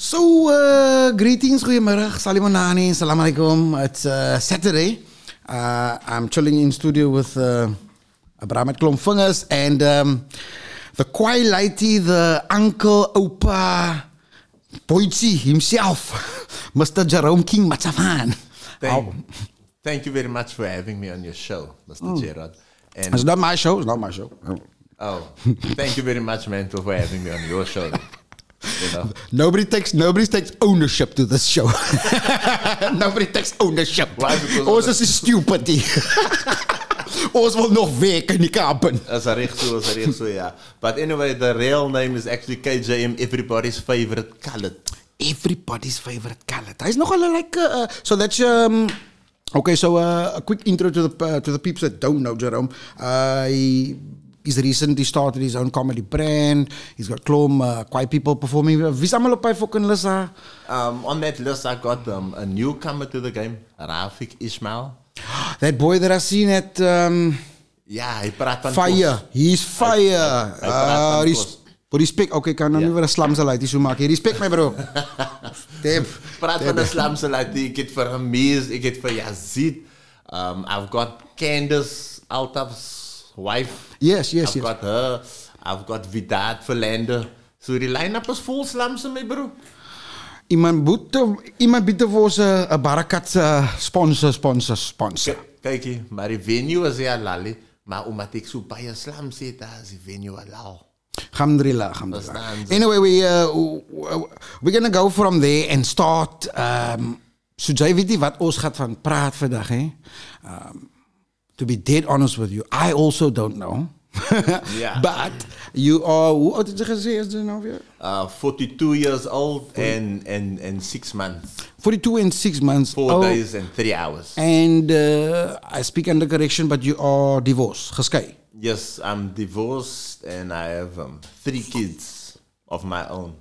So, uh, greetings, goedemiddag, salimonani, salam alaikum. It's uh, Saturday. Uh, I'm chilling in studio with uh, Abraham at Klomfingers and um, the Kwailighty, the uncle, opa, Boichi himself, Mr. Jerome King Matsavan. Thank, thank you very much for having me on your show, Mr. Gerard. And It's not my show, it's not my show. oh, thank you very much, man, for having me on your show. Nobody takes nobody takes ownership to this show. nobody takes ownership. Ons is stupid. Ons wil nog werk in die Kapen. as a recht so, as a recht so, yeah. But anyway, the real name is actually KJM, everybody's favorite colored. Everybody's favorite color. Hy's nogal like uh, so that's um okay, so uh, a quick intro to the uh, to the peeps that don't know Jerome. Uh, he he's recently started his own comedy brand. He's got Klom uh, quite people performing. Wie's almal op hy fucking daar? Um, on that list, I got um, a newcomer to the game, Rafik Ismail. That boy that I seen at um Ja, hy praat van Fire. He's fire. praat Uh, van res kos. respect. Okay, kan nou Ja. nie weer 'n slamse laat hier so maak. hier. Respect my bro. Damn. Praat van 'n slamse laat ek het vir Amiz, ek het vir Yazid. Um, I've got Candace Altaf's wife. Yes, yes, I've yes. got her. I've got Vidat Verlander. So die line-up is vol slamse my bro. Iemand boete iemand bied vir ons 'n 'n barakat uh, sponsor sponsor sponsor. Hier, maar die venue is ja lali, maar omdat so baie slams het, daar is die venue alal. Alhamdulillah, alhamdulillah. Ze. Anyway, we uh, w- we're gonna go from there and start. Um, so jy weet nie wat ons gaan van praat vandag hè. Um, to be dead honest with you, I also don't know. Ja. But you are hoe oud het jy gesê is jy? Uh, 42 years old and, and, and six months, 42 and 6 months. four old. days and three hours. And uh, I speak under correction, but you are divorced. Yes, I'm divorced and I have um, three kids of my own.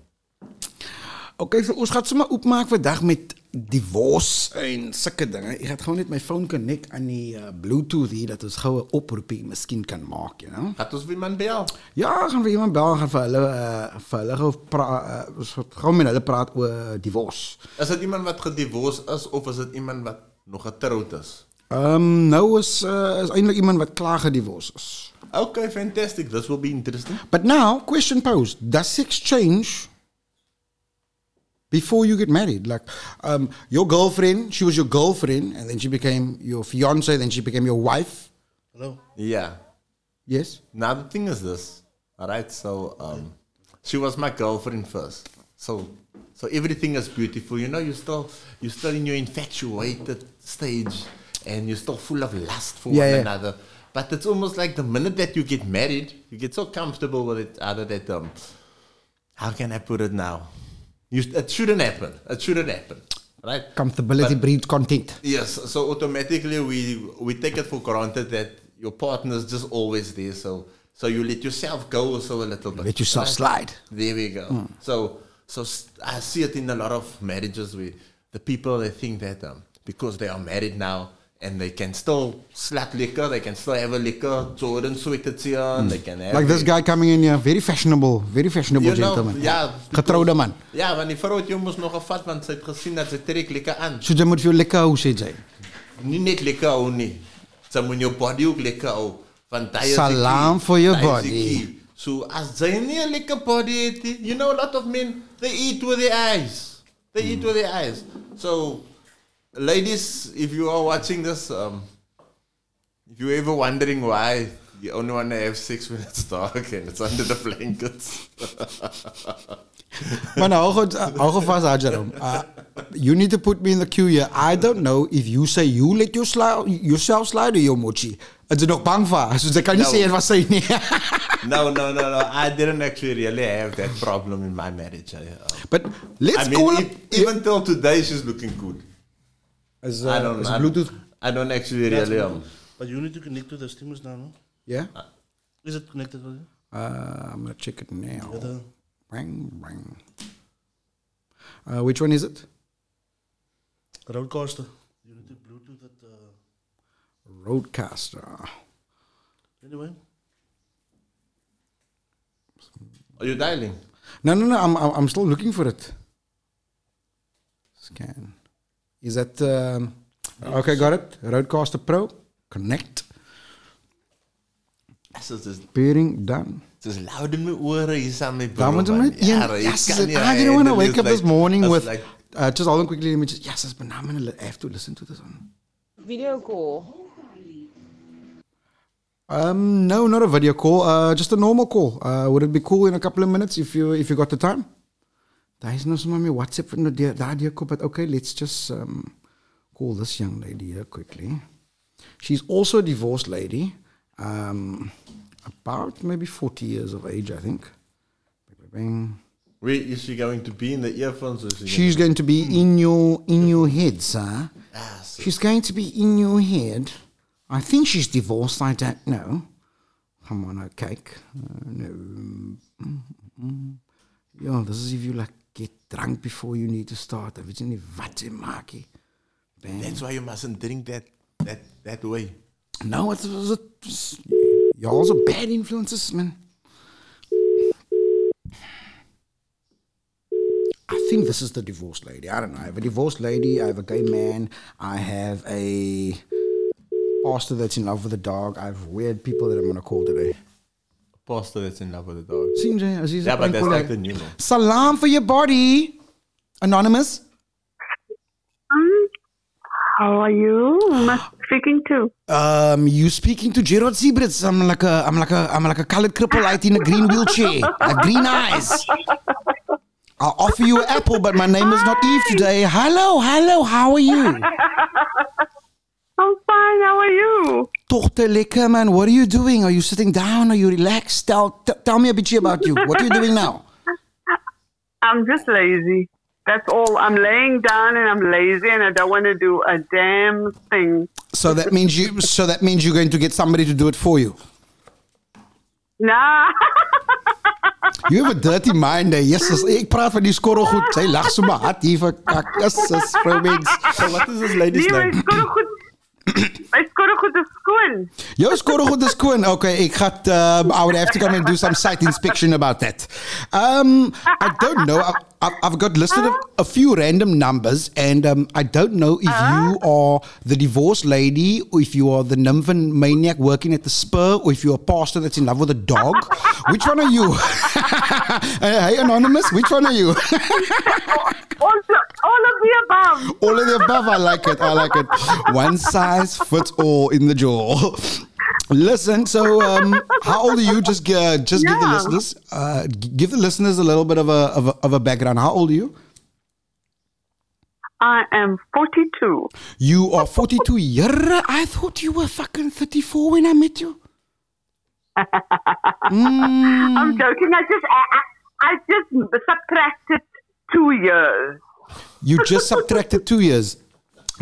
Okay, so ons gaan sommer oopmaak vandag met divorce en sulke dinge. Ek gaan gewoon net my phone connect aan die uh, Bluetooth hier dat ons goue oproepie miskien kan maak, you know. Gaat ons wie man bel? Ja, gaan we iemand bel gaan vir hulle uh, vir hulle uh, gaan gou met hulle praat oor divorce. Is dit iemand wat gedivorced is of is dit iemand wat nog getroud is? Um, nou is uh, is iemand wat klaar gedivorce is. Okay, fantastic. This will be interesting. But now, question posed: Does sex change before you get married? Like, um, your girlfriend, she was your girlfriend, and then she became your fiance, then she became your wife. Hello. Yeah. Yes. Now the thing is this, all right? So um, she was my girlfriend first. So so everything is beautiful. You know, you still you still in your infatuated stage, and you're still full of lust for Yeah, one yeah. another. But it's almost like the minute that you get married, you get so comfortable with it. Other that um, how can I put it now? You, it shouldn't happen. It shouldn't happen, right? Comfortability But- breeds content. Yes, so automatically we we take it for granted that your partner is just always there. So so you let yourself go also a little bit. Let yourself slide. There we go. So so I see it in a lot of marriages where the people they think that um, because they are married now and they can still slap liquor, they can still have a liquor, Jordan sweaters on, hmm. they can have Like this guy coming in here, very fashionable, very fashionable You know, gentleman. ja, Getrouwde man. Ja, want die vrou het mos nog gevat want sy het gesien dat sy trek lekker aan. So jy moet jou lekker hou, sê jy. Nie net lekker hou nie. Sy moet jou body ook lekker hou. Want hy is die Salam for your die body. So as jy nie 'n lekker body het, you know a lot of men they eat with their eyes. They eat with their eyes. So ladies, if you are watching this um if you're ever wondering why you only want to have sex when it's dark and it's under the blankets. Maar nou, hou goed, hou goed vast, ah, Uh, you need to put me in the queue here. I don't know if you say you let your sli yourself slide or your mochi. It's nog bang voor. So ze kan niet No. zeggen wat ze niet. no, no, no, no. I didn't actually really have that problem in my marriage. I, uh, But let's I mean, call it. even till today, she's looking good. Is, I don't is know. Bluetooth. I don't actually really. Um, But you need to connect to the stimulus now, no? Yeah? Is it connected with you? Uh, I'm going to check it now. Yeah, the- Bang, bang. Uh, which one is it? RODECaster. You need to Bluetooth it. Uh, RODECaster. anyway. are you dialing? No, no, no. I'm, I'm, I'm still looking for it. Scan. Is that um, okay? Got it. RODECaster Pro. Connect. Yes, dit is Pairing done. dit is loud in my ore hier saam met Down with man. it. Yeah, Rey, yes, kan I didn't want to wake it, up this morning with. like uh, just hold on quickly. Let me just. Yes, it's phenomenal. I have to listen to this one. Video call. Um, no, not a video call. Uh, just a normal call. Uh, would it be cool in a couple of minutes if you if you got the time? Daar is nou sommer my WhatsApp van die daardie kop, but okay, let's just um, call this young lady here quickly. She's also a divorced lady, um, about maybe 40 years of age, I think. Bang, bang. Where is she going to be in the earphones? Or she She's going to be in your in your head, sir. ah, so- She's going to be in your head. I think she's divorced. I don't know. Come on, a cake. Uh, no. Mm, mm, mm. Yeah, this is if you like get drunk before you need to start. It's in the vatte maki. Bang. That's why you mustn't drink that that that way. No, it's, it's, it's y'all's are bad influences, man. I think this is the divorced lady. I don't know. I have a divorced lady. I have a gay man. I have a pastor that's in love with a dog. I have weird people that I'm gonna call today. Pastor that's in love with the dog. Sien jy, as jy Yeah, but that's like the new one. Salam for your body. Anonymous. Um, how are you? Who am I speaking to? Um, you speaking to Gerard Siebrits. I'm like a, I'm like a, I'm like a colored cripple out in a green wheelchair, I green eyes. I'll offer you an apple, but my name is not Eve today. Hello, hello, how are you? I'm fine. How are you? Tochter lekker man, what are you doing? Are you sitting down? Are you relaxed? Tell, t- tell me a bit about you. What are you doing now? I'm just lazy. That's all. I'm laying down and I'm lazy and I don't want to do a damn thing. So that means you, so that means you're going to get somebody to do it for you. Nah. You have a dirty mind, eh? Jesus, ek praat van die skorrelgoed. Sy lag so maar hard hier vir kak. Jesus, vrou mens. So what is this lady's nee, my name? Skorrelgoed. My skorrelgoed is skoon. Jou is skoon. Okay, ek gaan um, I would have to come and do some site inspection about that. Um, I don't know. I've, I've, I've got listed a, a few random numbers, and um, I don't know if you are the divorced lady, or if you are the nymphin maniac working at the spur, or if you're a pastor that's in love with a dog. Which one are you? hey, anonymous. Which one are you? All, all of the above. All of the above. I like it. I like it. One fits all in the jaw. Listen, so um, how old are you? Just uh, just give the listeners uh, give the listeners a little bit of a, of a of a background. How old are you? I am 42. You are 42. Yeah, I thought you were fucking 34 when I met you. Mm. I'm joking. I just, I, I, I just subtracted two years. You just subtracted two years.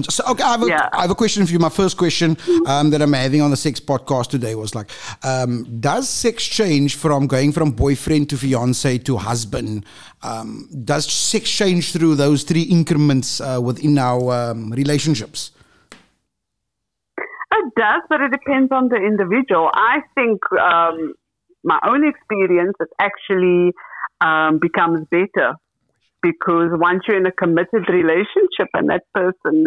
So, okay, I have, a, Yeah. I have a question for you. My first question um, that I'm having on the sex podcast today was like, um, does sex change from going from boyfriend to fiance to husband? Um, does sex change through those three increments uh, within our um, relationships? It does, but it depends on the individual. I think um, my own experience, it actually um, becomes better because once you're in a committed relationship and that person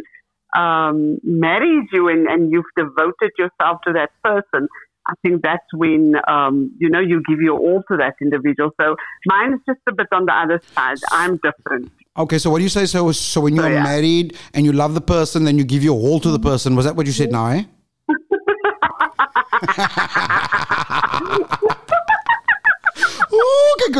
um, marries you and, and you've devoted yourself to that person, I think that's when um, you know you give your all to that individual. So mine is just a bit on the other side. I'm different. Okay, so what do you say? So, so when you're yeah. married and you love the person, then you give your all to the person. Was that what you said now, eh? Ooh, kyk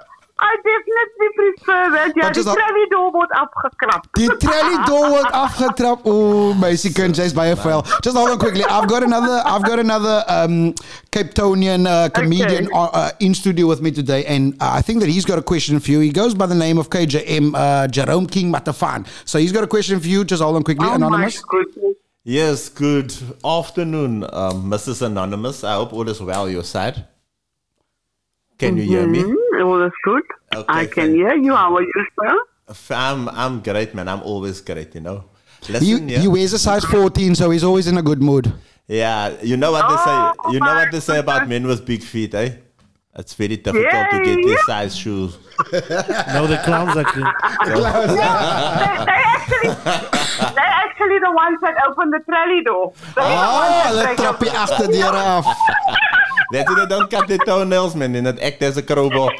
hoe lekker lag Jay. I definitely prefer that. Ja, Wat is die dat? travidor word afgekrap. Die trelly door word afgetrap. Ooh, meisie kind, jy's baie vuil. Just hold on quickly. I've got another I've got another um Cape Townian uh, comedian Okay. uh, uh, in studio with me today and uh, I think that he's got a question for you. He goes by the name of KJM uh, Jerome King Matafan. So he's got a question for you. Just hold on quickly, Oh anonymous. my goodness. Yes, good afternoon, um, Mrs. Anonymous. I hope all is well your side. Can you hear me? Mm, all is good. Okay, I can thank- hear you. How are you, sir? I'm, I'm great, man. I'm always great, you know. He, Listen, yeah. he wears a size 14, so he's always in a good mood. yeah, you know what they Oh, say. You know what they say about men with big feet, eh? It's very difficult to get Yay. their size shoes. No, the clowns actually. they, they actually, they actually the ones that open the trolley door. They're the ones Oh, that hulle break trap die open- they don't cut their toenails, man. They not act as a crowbar.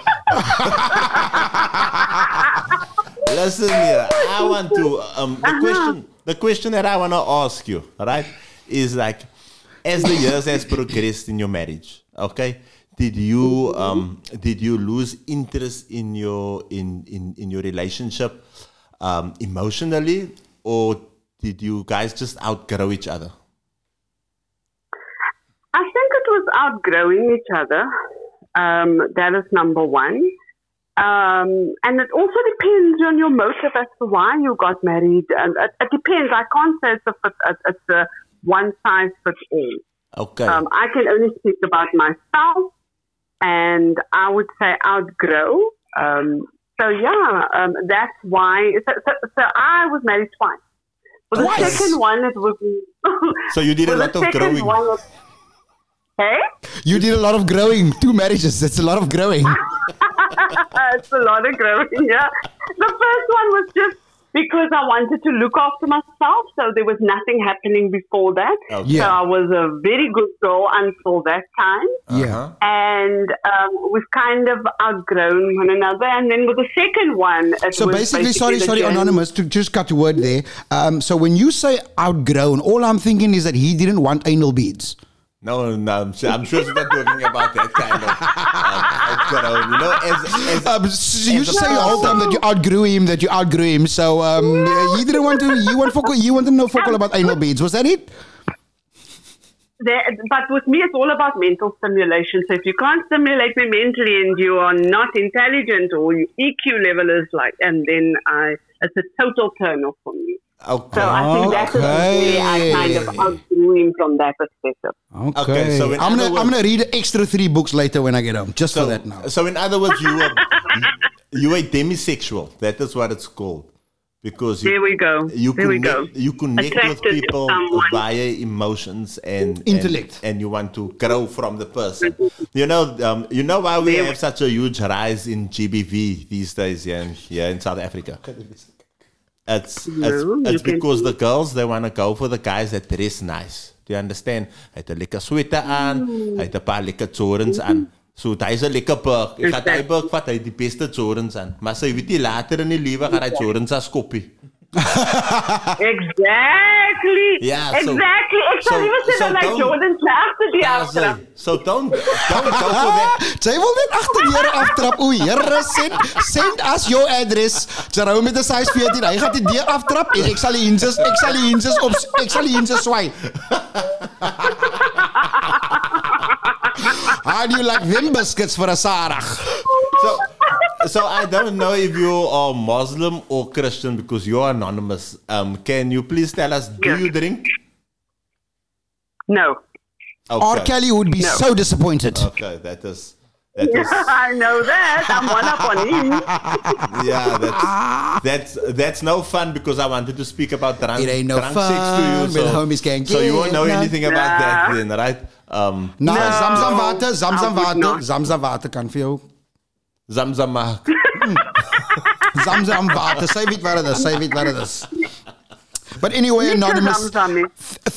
Listen here, I want to um the question the question that I want to ask you, right, is like as the years has progressed in your marriage, okay? Did you um did you lose interest in your in in in your relationship um emotionally or did you guys just outgrow each other? I think it was outgrowing each other. Um, that is number one. Um, and it also depends on your motive as to why you got married. And it, it depends. I can't say it's a, it's a one size fits all. Okay. Um, I can only speak about myself, and I would say outgrow. Um, so yeah, um, that's why. So, so, so I was married twice. For the Twice? second one, it was. So you did a lot of growing. One, hey, You did a lot of growing. Two marriages. That's a lot of growing. it's a lot of growing. Yeah, the first one was just because I wanted to look after myself. So there was nothing happening before that. Okay. Yeah. So I was a very good girl until that time. Yeah. and um, we've kind of outgrown one another. And then with the second one, it So was basically, sorry, sorry, journey- anonymous, to just cut the word there. Um, so when you say outgrown, all I'm thinking is that he didn't want anal beads. No, no, I'm sure, I'm sure she's not talking about that kind of um, outgrown. You know, as, as Um, so you as a say the time that you outgrew him, that you outgrew him. So um, uh, you didn't want to, you want focal, you want to know focal about anal beads. Was that it? There, but with me, it's all about mental stimulation. So if you can't stimulate me mentally and you are not intelligent or your EQ level is like, and then I, it's a total turn off for me. Okay. So I think that is where I kind of Okay. outgrew him from that perspective. Okay. Okay, so I'm gonna I'm gonna read extra three books later when I get home, just so, for that now. so in other words, you were you were demisexual. That is what it's called. Because you, There we go. you there we connect, go. you connect with Attracted to people someone. via emotions and Intellect. and, and you want to grow from the person. you know, um, you know why we There- have such a huge rise in GBV these days here in, here in South Africa. It's, No, it's, you it's can- because the girls they want to go for the guys that dress nice. Do you understand? Hy het 'n lekker sweater aan, hy het 'n paar lekker Jordans aan. So hy is 'n lekker perk. Ek gaan hy perk vat hy het die beste Jordans aan. Maar sy weet nie later in die lewe gaan hy Jordans as koppie. Exactly. Yeah, so- exactly. Ek so- sal liever sê so dat like don't- Jordan se agter die Ja, aftrap. sy- So don't don't go for that. Sy wil net agter die Here aftrap. O, Here, send send us your address. Jerome met 'n size 14. Hy gaan die deur aftrap en ek sal die hinges, ek sal die hinges op ek sal die hinges swaai. How do you like them biscuits for a Sarah? So so I don't know if you are Muslim or Christian because you're anonymous. Um, can you please tell us? Do Yeah. you drink? No. R. Kelly would be No. so disappointed. Okay, that is that is I know that. I'm one up on him. yeah, that's that's that's no fun because I wanted to speak about drunk, It ain't no drunk sex to you. fun when homies can't so you won't know get anything about that then, right? Um, Nou, No, Zamzam water, Zamzam I would water, not. Zamzam water kan vir jou. Zamzam maak. Zamzam water. Sy weet wat dit is. Sy weet wat dit is. But anyway, Mr. anonymous. Zamzam.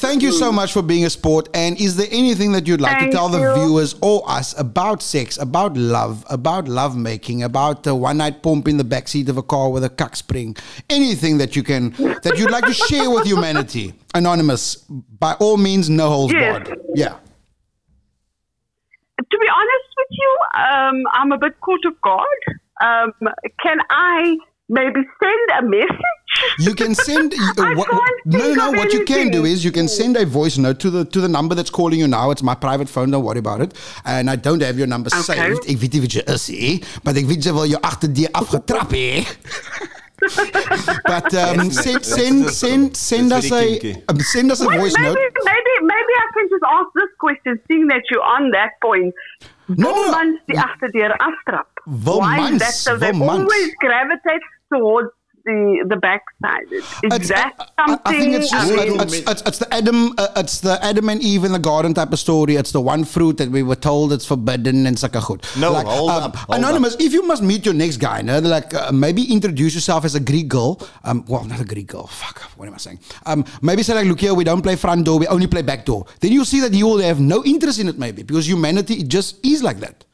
Thank you so much for being a sport. And is there anything that you'd like Thank to tell the viewers or us about sex, about love, about lovemaking, about the one night pump in the backseat of a car with a cuck spring? Anything that you can that you'd like to share with humanity? Anonymous, by all means, no holds Yes. barred. Yeah. To be honest with you, um, I'm a bit caught off guard. Um, can I maybe send a message? You can send I what, can't no, no, think no. of What you can do is you can send a voice note to the to the number that's calling you now. It's my private phone. Don't worry about it. And I don't have your number Okay. saved. Ik weet niet wat je is, hè? Maar ik weet je wel je achter die afgetrapt, hè? But um, That's- send that's send just- send send that's us very a kinky. um, send us a Well, voice maybe, note. maybe, maybe I can just ask this question, seeing that you're on that point. No, Wil no, no. mans die agterdeur aftrap? Wil Why is mans, that so? They wil mans. always gravitate towards the the backside? Is It's- that I- I- something? I think it's just I mean- it's, it's, it's the Adam uh, it's the Adam and Eve in the garden type of story. It's the one fruit that we were told it's forbidden and such a good. No, hold up, hold anonymous. If you must meet your next guy, no, like uh, maybe introduce yourself as a Greek girl. Um, well, not a Greek girl. Fuck. What am I saying? Um, maybe say like, look here, we don't play front door, we only play back door. Then you'll see that you will have no interest in it, maybe because humanity it just is like that.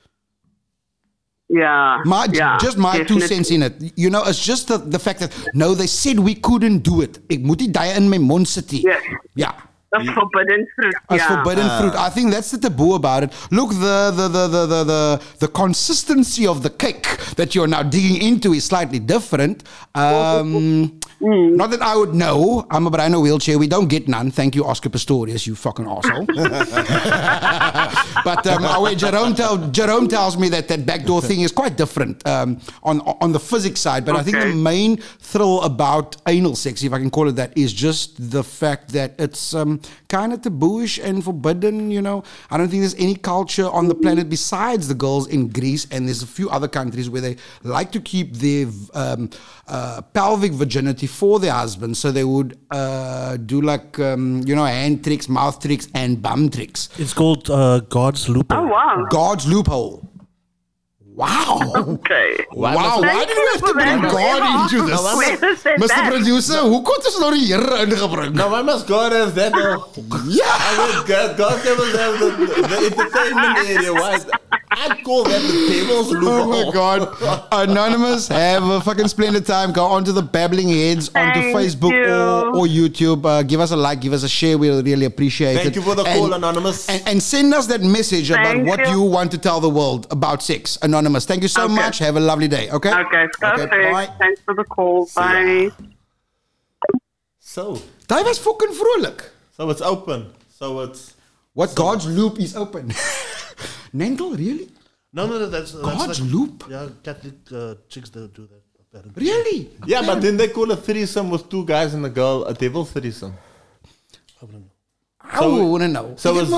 Yeah, My, yeah, just my two cents in it. You know, it's just the, the fact that no, they said we couldn't do it. Ek moet die daai in my mond sit nie. Yes. Yeah. The forbidden fruit. As yeah. forbidden fruit. I think that's the taboo about it. Look, the the, the, the, the, the the consistency of the cake that you're now digging into is slightly different. Um, Not that I would know. I'm a in a wheelchair. We don't get none. Thank you, Oscar Pistorius, you fucking asshole. but um, oh, wait, Jerome, tell, Jerome tells me that that backdoor thing is quite different um, on on the physics side. But I think the main thrill about anal sex, if I can call it that, is just the fact that it's um, kind of tabooish and forbidden. You know, I don't think there's any culture on the planet besides the girls in Greece, and there's a few other countries where they like to keep their um, uh, pelvic virginity for their husbands, so they would uh, do like um, you know hand tricks, mouth tricks, and bum tricks. It's called uh, God's loophole. Oh wow. God's loophole. Wow. Okay. Why wow, why did we have to bring that. God into this? Whoever Mr. that. Producer, hoe kon ons nou die Here ingebring? Now, why must God have that? Ja. I mean, God, God can have the, the entertainment area. Why? I'd call that the devil's loop. Oh my God. Anonymous, have a fucking splendid time. Go onto the Babbling Heads onto Thank Facebook you. or, or YouTube. Uh, give us a like, give us a share. We'll really appreciate it. Thank you for the call, Anonymous. And, and send us that message about Thank what you. you. want to tell the world about sex. Anonymous, thank you so Okay. much. Have a lovely day. Okay? Okay, perfect. bye. Thanks for the call. Bye. So, Hij was fucking vrolijk. so it's open. So it's What God's loop is open. Nenkel, really? No, no, no, that's, that's God's like, loop? Yeah, Catholic uh, chicks don't do that. Apparently. Really? yeah, but then they call a threesome with two guys and a girl a devil threesome. I wouldn't know. I wouldn't know. so Ek is-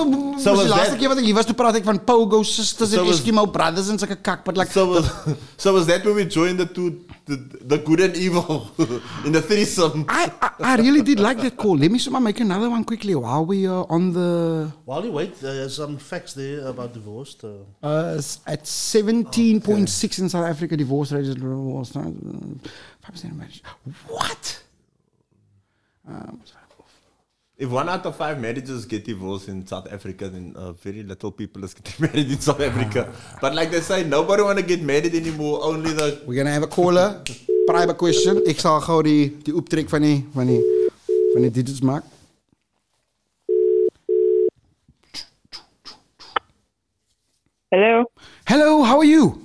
so was is laaste that- keer wat ek hier was, toe praat ek van Pogo sisters So is- Eskimo brothers en sulke kak, but like, So was, so was that when we joined the two, the, the good and evil in the threesome? I, I, I really did like that call. Let me somehow make another one quickly while we are on the While you wait, there's some facts there about divorce. Uh, uh, s- at 17.6 in South Africa divorce rate is divorce, 5% marriage. What? If one out of five marriages get divorced in South Africa, then uh, very little people is getting married in South Africa. But like they say, nobody want to get married anymore. Only the We're gonna have a caller. Private question. Ik zal gauw die, die optrek van die, van die, van die digits maken. Hello. Hello, how are you?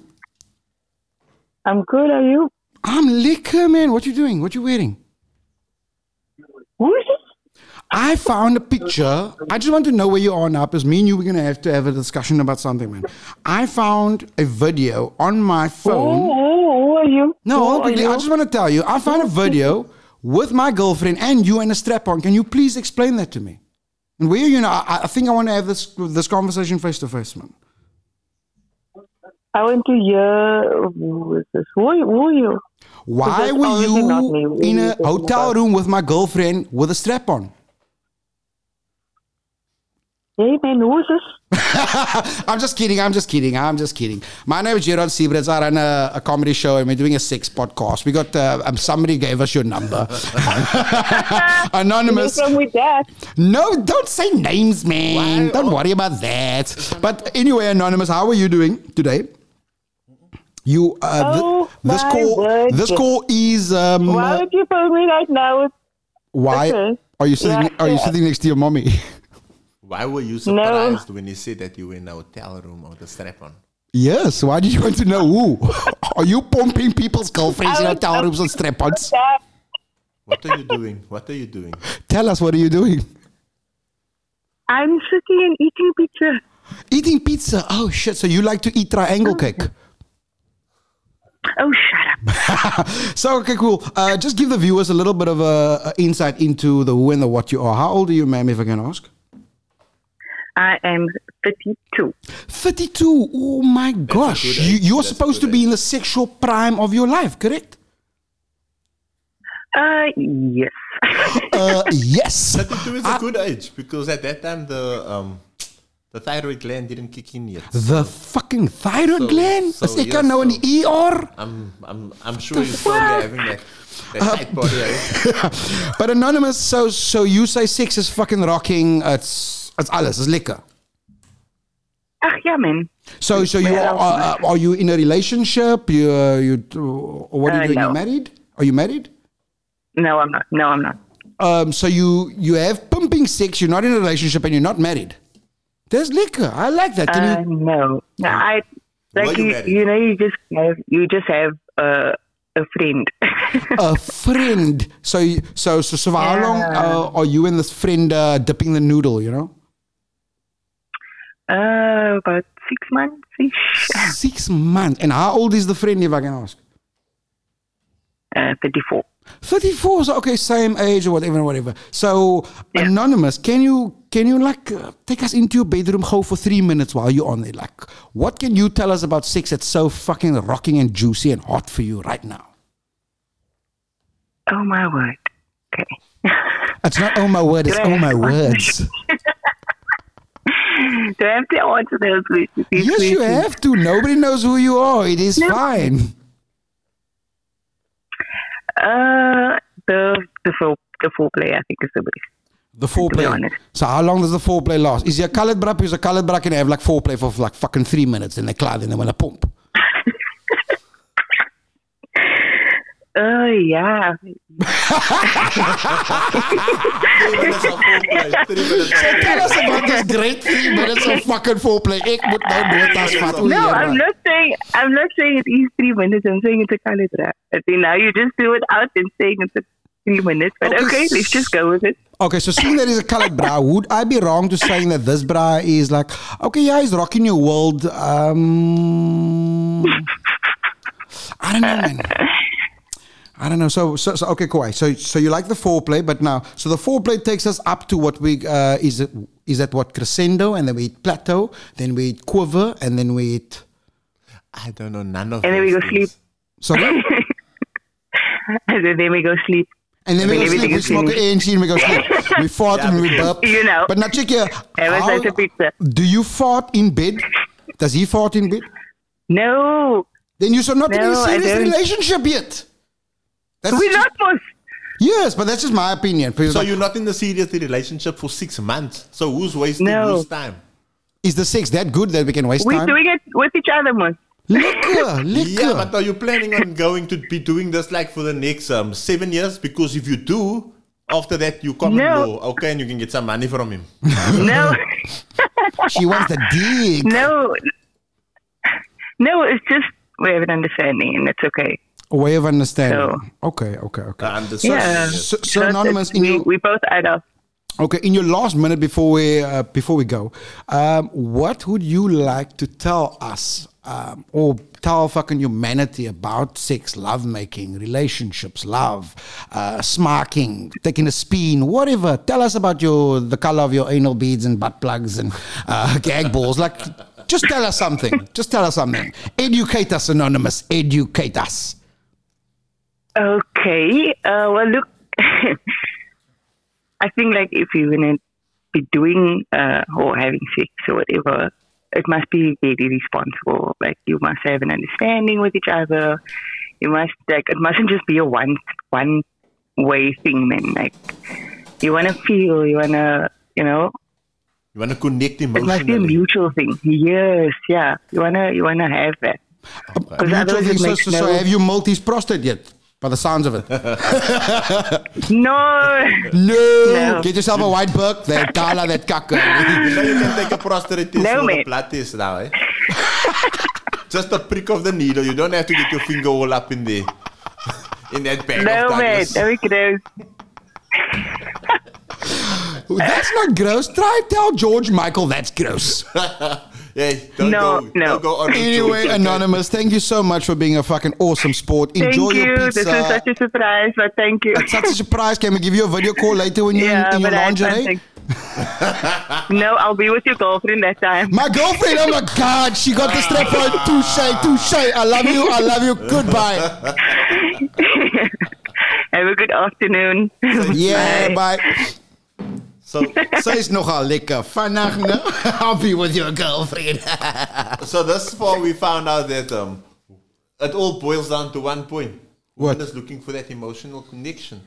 I'm good. Are you? I'm liquor, man. What you doing? What you wearing? Who is this? I found a picture. I just want to know where you are now because me and you, we're going to have to have a discussion about something, man. I found a video on my phone. who, who are you? No, are quickly. you? I just want to tell you. I found a video with my girlfriend and you and a strap on. Can you please explain that to me? And where you know, I, I think I want to have this this conversation face to face, man. I want to hear who is this? Who are, who are you? Why were obviously not me. you in a hotel room with my girlfriend with a strap on? Hey man, who is this? I'm just kidding. I'm just kidding. I'm just kidding. My name is Gerard Siebrits. I run a, a comedy show and we're doing a sex podcast. We got uh, um, somebody gave us your number. Anonymous. Wrong with that? No, don't say names, man. Why? Don't worry about that. But anyway, Anonymous, how are you doing today? You uh, th- Oh, this call word. this call is um, Why would you phone me right now? why okay. are you sitting Yeah, are you yeah. sitting next to your mommy? why were you surprised when he said that you were in a hotel room with the strap on? yes. Why did you want to know who? Are you pumping people's girlfriends in I hotel rooms on strap-ons? What are you doing? What are you doing? Tell us what are you doing? I'm sitting and eating pizza. Eating pizza. Oh shit! So you like to eat triangle cake? Oh, shut up. So okay, cool. Uh, just give the viewers a little bit of a, a insight into the who and the what you are. How old are you, ma'am, if I can ask? I am 32. 32. Oh my gosh. You, you're That's supposed to be in the sexual prime of your life, correct? Uh, yes. Uh, yes. 32 is a good age because at that time the um, the thyroid gland didn't kick in yet. The fucking thyroid So- gland? so Is ek yes, nou in so- die ER? I'm I'm I'm sure he's probably having that, that tight body. Eh? But anonymous, so so you say sex is fucking rocking. It's it's alles. It's lekker. Ach, ja, man. So so you are, are, are you in a relationship? You uh, you or what are you Uh, doing? You married? Are you married? No, I'm not. No, I'm not. Um, so you you have pumping sex. You're not in a relationship and you're not married. There's liquor. I like that. Can Uh, you? no. No, I like you you, you know you just have you just have uh, a friend. a friend. So you- so so so for how long uh, are you and this friend uh, dipping the noodle? You know, uh, about six months ish. six months. And how old is the friend, if I can ask? Uh, Thirty-four. 34 so okay same age or whatever whatever so Yeah. anonymous can you can you like uh, take us into your bedroom go for three minutes while you're on there like what can you tell us about sex that's so fucking rocking and juicy and hot for you right now Oh my word. Okay. it's not oh my word it's oh my words Do I have to answer those questions? These yes you have to. Nobody knows who you are. It is No. fine. Uh, the the full the foreplay I think is the best. the be foreplay so how long does the foreplay last? Is he a colored bra is a colored bra can have like foreplay for like fucking three minutes and they clad and they want to pump Oh yeah. Three minutes of foreplay. Three minutes of Tell us about this great three minutes of fucking foreplay. Ek moet nou dood as vat. No, I'm not saying I'm not saying it is three minutes. I'm saying it's a colored rap. I think now you just do it out and saying it's a three minutes. But Okay, okay, let's just go with it. Okay, so seeing that he's a colored bra, would I be wrong to saying that this bra is like, okay, yeah, he's rocking your world. Um, I don't know, man. I don't know. So, so, so okay, cool. So, so you like the foreplay, but now, so the foreplay takes us up to what we uh, is it is that what crescendo, and then we hit plateau, then we hit quiver, and then we hit. I don't know none of And then we go things. Sorry. and then we go sleep. And then we go sleep, we smoke an finished. ANC and we go sleep. We fart Yeah, and we because- burp. You know. But now check here. Have a How- slice of pizza. do you fart in bed? Does he fart in bed? No, Then you're so not in a No, I serious relationship yet. That's we're just- not most. Yes, but that's just my opinion. Because So like, you're not in the serious relationship for six months. So who's wasting No. whose time? is the sex that good that we can waste time? We're time? doing it with each other man. Liquor, liquor. Yeah, but are you planning on going to be doing this like for the next um, seven years? Because if you do, after that you come No. law, okay, and you can get some money from him. No, she wants the dick. no, no. It's just we have an understanding, and it's okay. A way of understanding. So- Okay, okay, okay. I understand. Yeah. So, so That's anonymous, in we, your, we both add up. okay, in your last minute before we uh, before we go, um, what would you like to tell us, um, or tell fucking humanity about sex, lovemaking, relationships, love, uh, smarking, taking a spin, whatever? Tell us about your the color of your anal beads and butt plugs and uh, gag balls. Like, just tell us something. Just tell us something. Educate us, anonymous. Educate us. Okay. Uh, well, look, I think like if you're gonna be doing uh, or having sex or whatever, it must be very responsible. Like you must have an understanding with each other. You must like it mustn't just be a one one way thing, man. Like you wanna feel, you wanna, you know, You want to connect it must be a emotionally. mutual thing. Yes, yeah. You wanna you wanna have that. Because otherwise it So, makes so, so have you multi's prostate yet? By the sounds of it. No. No. No. Get yourself a white book. That dollar, that kakker. You know you can take a prostate No, or a mate. blood test now, eh? Just a prick of the needle. You don't have to get your finger all up in there. In that bag No, of man. Douglas. Very gross. That's not gross. Try tell George Michael that's gross. Hey, don't No, go, no. Don't go on Anyway, okay? Anonymous, thank you so much for being a fucking awesome sport. Thank Enjoy you. your pizza. This is such a surprise, but thank you. It's such a surprise. Can we give you a video call later when you're yeah, in, in your but lingerie? Eh? no, I'll be with your girlfriend that time. My girlfriend, oh my God, she got the strap on. Touche, touche. I love you. I love you. Goodbye. Have a good afternoon. Yeah, Bye. bye. So, Sy is nogal lekker. Vannacht, no? Be with your girlfriend. so thus far we found out that um, it all boils down to one point. What? Women is looking for that emotional connection.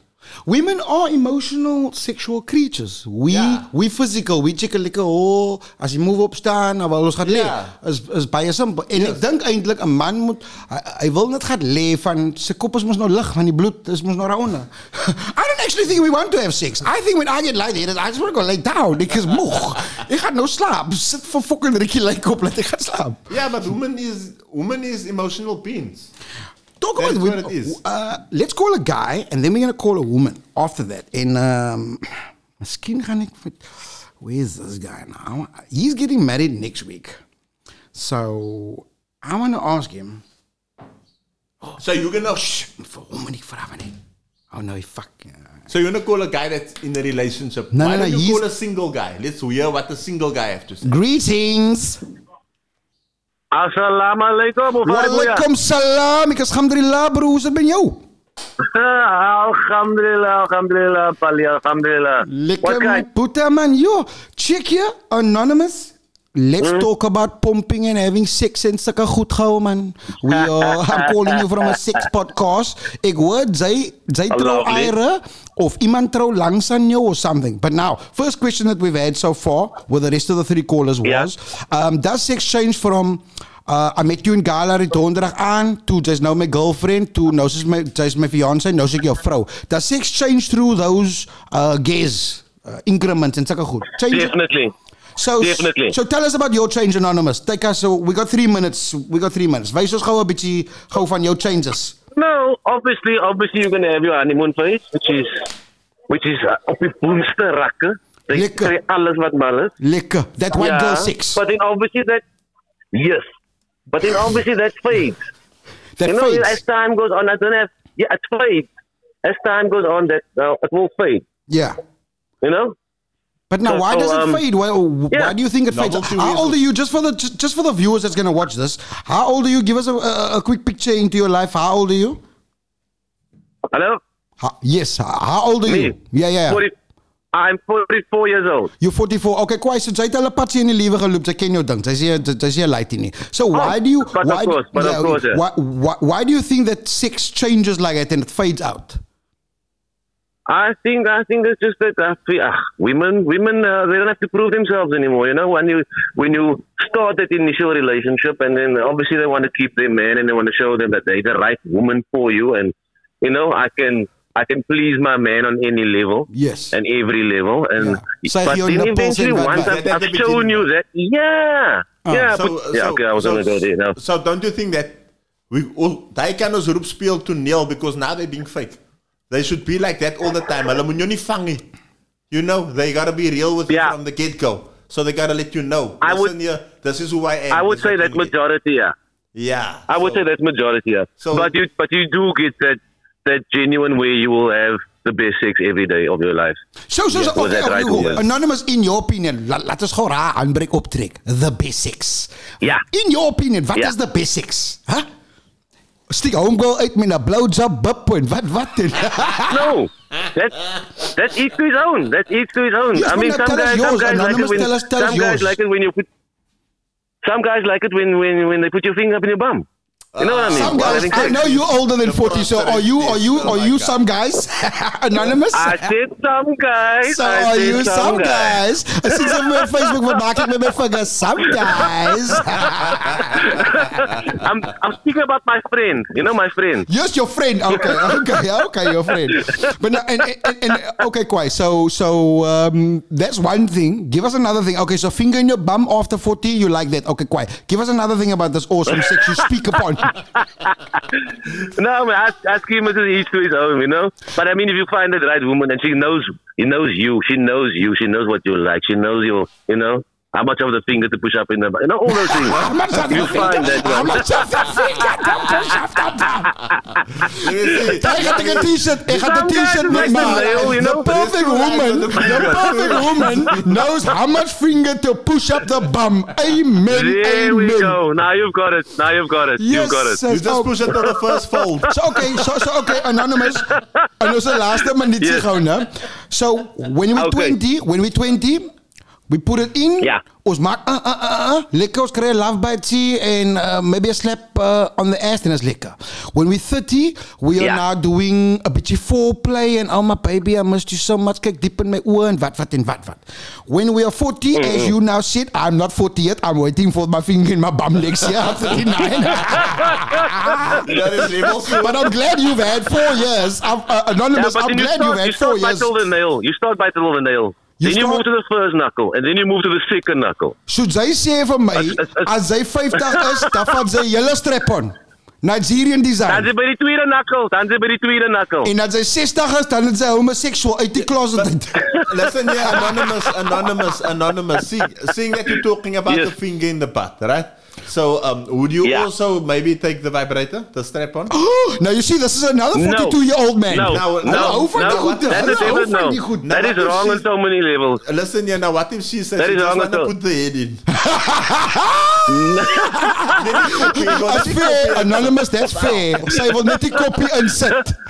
Women are emotional sexual creatures. We we physical, we check 'n lekker oh, as jy move opstaan, dan wil ons gaan lê. Ja. Is is baie simpel. En ek Yes. dink eintlik 'n man moet hy, hy wil net gaan lê van sy kop is mos nou lig van die bloed, is mos nou daaronder. I don't actually think we want to have sex. I think when I get like that, I just want to go lay down. Ek is moeg. ek gaan nou slaap. Sit vir fucking rukkie lyk op laat ek gaan slaap. Yeah, but woman is woman is emotional beings. Talk That's about what it is. Uh, let's call a guy and then we're going to call a woman after that. En um, gaan ek met where is this guy now? He's getting married next week. So I want to ask him So you're gonna vir hom moet ek vra wanneer. Oh no, he fuck. So you're gonna call a guy that's in a relationship. No, Why no, no, don't you he's- call a single guy? Let's hear what the single guy have to say. greetings. Wat goeie. Walaikum salam. Is alhamdulillah bro. Hoe is met jou? Alhamdulillah, alhamdulillah, Pali, alhamdulillah. Lekker kyk? puta man. Yo, check here, anonymous. Let's talk about pumping and having sex en sulke goed gehou man. We are, I'm calling you from a sex podcast. Ek hoor jy jy trou Lovely. eire of iemand trou langs aan jou or something. But now, first question that we've had so far with the rest of the three callers was, um, does sex change from uh, I met you in Gala die donderdag aan, toe jy's nou my girlfriend, toe nou sy's my jy's my fiancé, nou is ek jou vrou. Does sex change through those uh, gaze uh, increments en sulke goed? Change Definitely. So, Definitely. so tell us about your change anonymous. Take us. So we got three minutes. We got three minutes. Wys ons gou 'n bietjie gou van jou changes. No, obviously, obviously you're gonna have your honeymoon phase, which is, which is uh, op die boonste rakke. Kry alles wat mal is. Lekker. That white girl six. But then obviously that, yes. But then obviously that fades. that you know, as time goes on, I don't have, yeah, it fades. As time goes on, that uh, it will fade. yeah. You know? But now, So- why so, does it um, fade? Why, why do you think it fades? Novelty How old are you? Just for the just, for the viewers that's gonna watch this. How old are you? Give us a, a, a quick picture into your life. How old are you? Hello? How, yes. How, old are Me? you? Yeah, yeah. 40, I'm 44 years old. You're 44. Okay, kwai. So jy het 'n patsie in die lewe geloop. Sy ken jou ding. Sy sê sy sê light nie. So why do you why do- course, but yeah, course, yeah. why, why why do you think that sex changes like that and it fades out? I think I think it's just that uh, we- uh, women women uh, they don't have to prove themselves anymore. You know, when you when you start that initial relationship, and then obviously they want to keep their man, and they want to show them that they're the right woman for you, and you know, I can I can please my man on any level. Yes. And every level, and Yeah. Say but then eventually once I've, that- I've shown you that, yeah, yeah, but, yeah. okay, I was gonna go there now. So don't you think that we all daai kan ons roep speel toneel because now they're being fake. They should be like that all the time. Hulle moet jou nie vang. You know, they gotta be real with Yeah. you from the get go. So they gotta let you know. I would- here, this is who I am. I would This say that majority, yeah. Yeah. I would say that's majority, yeah. So- but you but you do get that that genuine way you will have the best sex every day of your life. So, so, so Was okay, that right, okay, anonymous, in your opinion, la, laat ons gou raar aanbreek optrek. The basics. Ja. In your opinion, wat Ja. is the basics? Huh? Stiek homegirl uit met 'n blowjob bubpoint. Wat wat dit? No, that's that's each to his own. That's each to his own. Yes, I mean, some guys, some guys like it when tell us- tell some guys yours. like it when you put. Some guys like it when when when they put your finger up in your bum. You know what I mean? Some guys, I know you're older than 40, so are you are you are you some guys? anonymous? I said some guys. So I are you some guys? Ek sien some op Facebook maak ek met my. Some guys. I'm I'm speaking about my friend. You know my friend. Yes, your friend. Okay, okay, okay, your friend. But no, and, and, and okay, quite. So, so um, that's one thing. Give us another thing. Okay, so finger in your bum after forty, you like that? Okay, quite. Give us another thing about this awesome sex you speak upon. No, man, ask, ask him to each to his own, you know. But I mean, if you find the right woman and she knows, he knows you, she knows you, she knows what you like, she knows your, you know, how much of the finger to push up in the, you know, all those things. How much of you the find finger? that How much of the finger to push off the. Hij gaat een t-shirt. Hij gaat een guys t-shirt met you The perfect woman, the perfect woman knows how much finger to push up the bum. Amen. There we amen. go. Now you've got it. Now you've got it. Yes, you've got it. You just Oh, push it to the first fold. So okay, so so okay, anonymous. En onze laatste minuut Yes. gewoon, hè. So when we're Okay. 20, when we're 20, we put it in. Ja. Ons maak uh, uh, uh, uh, lekker, ons krijgen love bites and uh, maybe a slap uh, on the ass en dat is lekker. When we're 30, we are Ja. now doing a beetje foreplay and oh my baby, I missed you so much. Kijk diep in mijn oor en wat, wat en wat, wat. When we are 40, as you now said, I'm not 40 yet. I'm waiting for my finger in my bum next year. I'm 39. That is level two. But I'm glad you've had four years. I'm, uh, Yeah, anonymous, but I'm then you glad start, you've you had four years. You start by years. till the nail. You start by till the nail. You then you start- move to the first knuckle, and then you move to the second knuckle. Soos sy sê vir my, As- as- as- as sy 50 is, dan vat sy hele strap-on. Nigerian Dan design. zit bij die tweede knuckle. Dan zit bij die tweede knuckle. En as sy 60 is, dan is sy homosexual uit die closet uit. Listen here, anonymous, anonymous, anonymous. See, seeing that you're talking about Yes. the finger in the butt, right? So, um, would you Yeah. also maybe take the vibrator, the strap on? now you see, this is another No. 42-year-old man. No, Nou, Hulle nou, hou van nou, die wat- goede. That Hulle is hou even no. goed. That is wrong she- on so many levels. Listen here, now what if she says That she is just wrong want to put the head in? Then you copy, That's then you fair, copy. anonymous, that's fair. Sy wil net die koppie insit.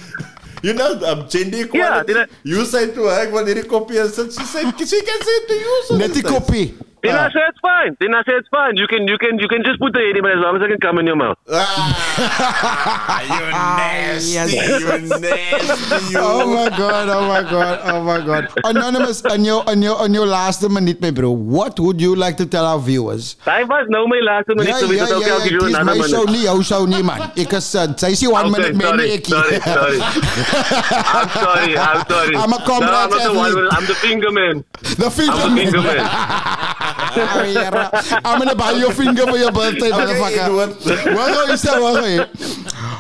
You know, um, gender equality. did I- you say to her, ek wil hierdie koppie insit. She said, she can say it to you. So Net die these koppie. Then I say it's fine. Then I say it's fine. You can you can you can just put the head in, as long as I can come in your mouth. Ah, you nasty, Yes. you nasty, you. Oh my god, oh my god, oh my god. Anonymous, in jou, in jou, in jou laaste minuut, my bro, what would you like to tell our viewers? Hy was nou my laaste minuut, Ja, so weet ja, dit ook ja, elke ja, keer dis een my show minuut. nie, jou show nie, man. Ek is, uh, sy is one minute man, sorry, ek sorry, sorry. I'm sorry, I'm sorry. I'm a comrade no, I'm not the one. I'm the finger man. The finger I'm the finger man. man. Oh, yeah, I'm gonna buy your finger for your birthday, motherfucker. Edward. Wag gou, isa.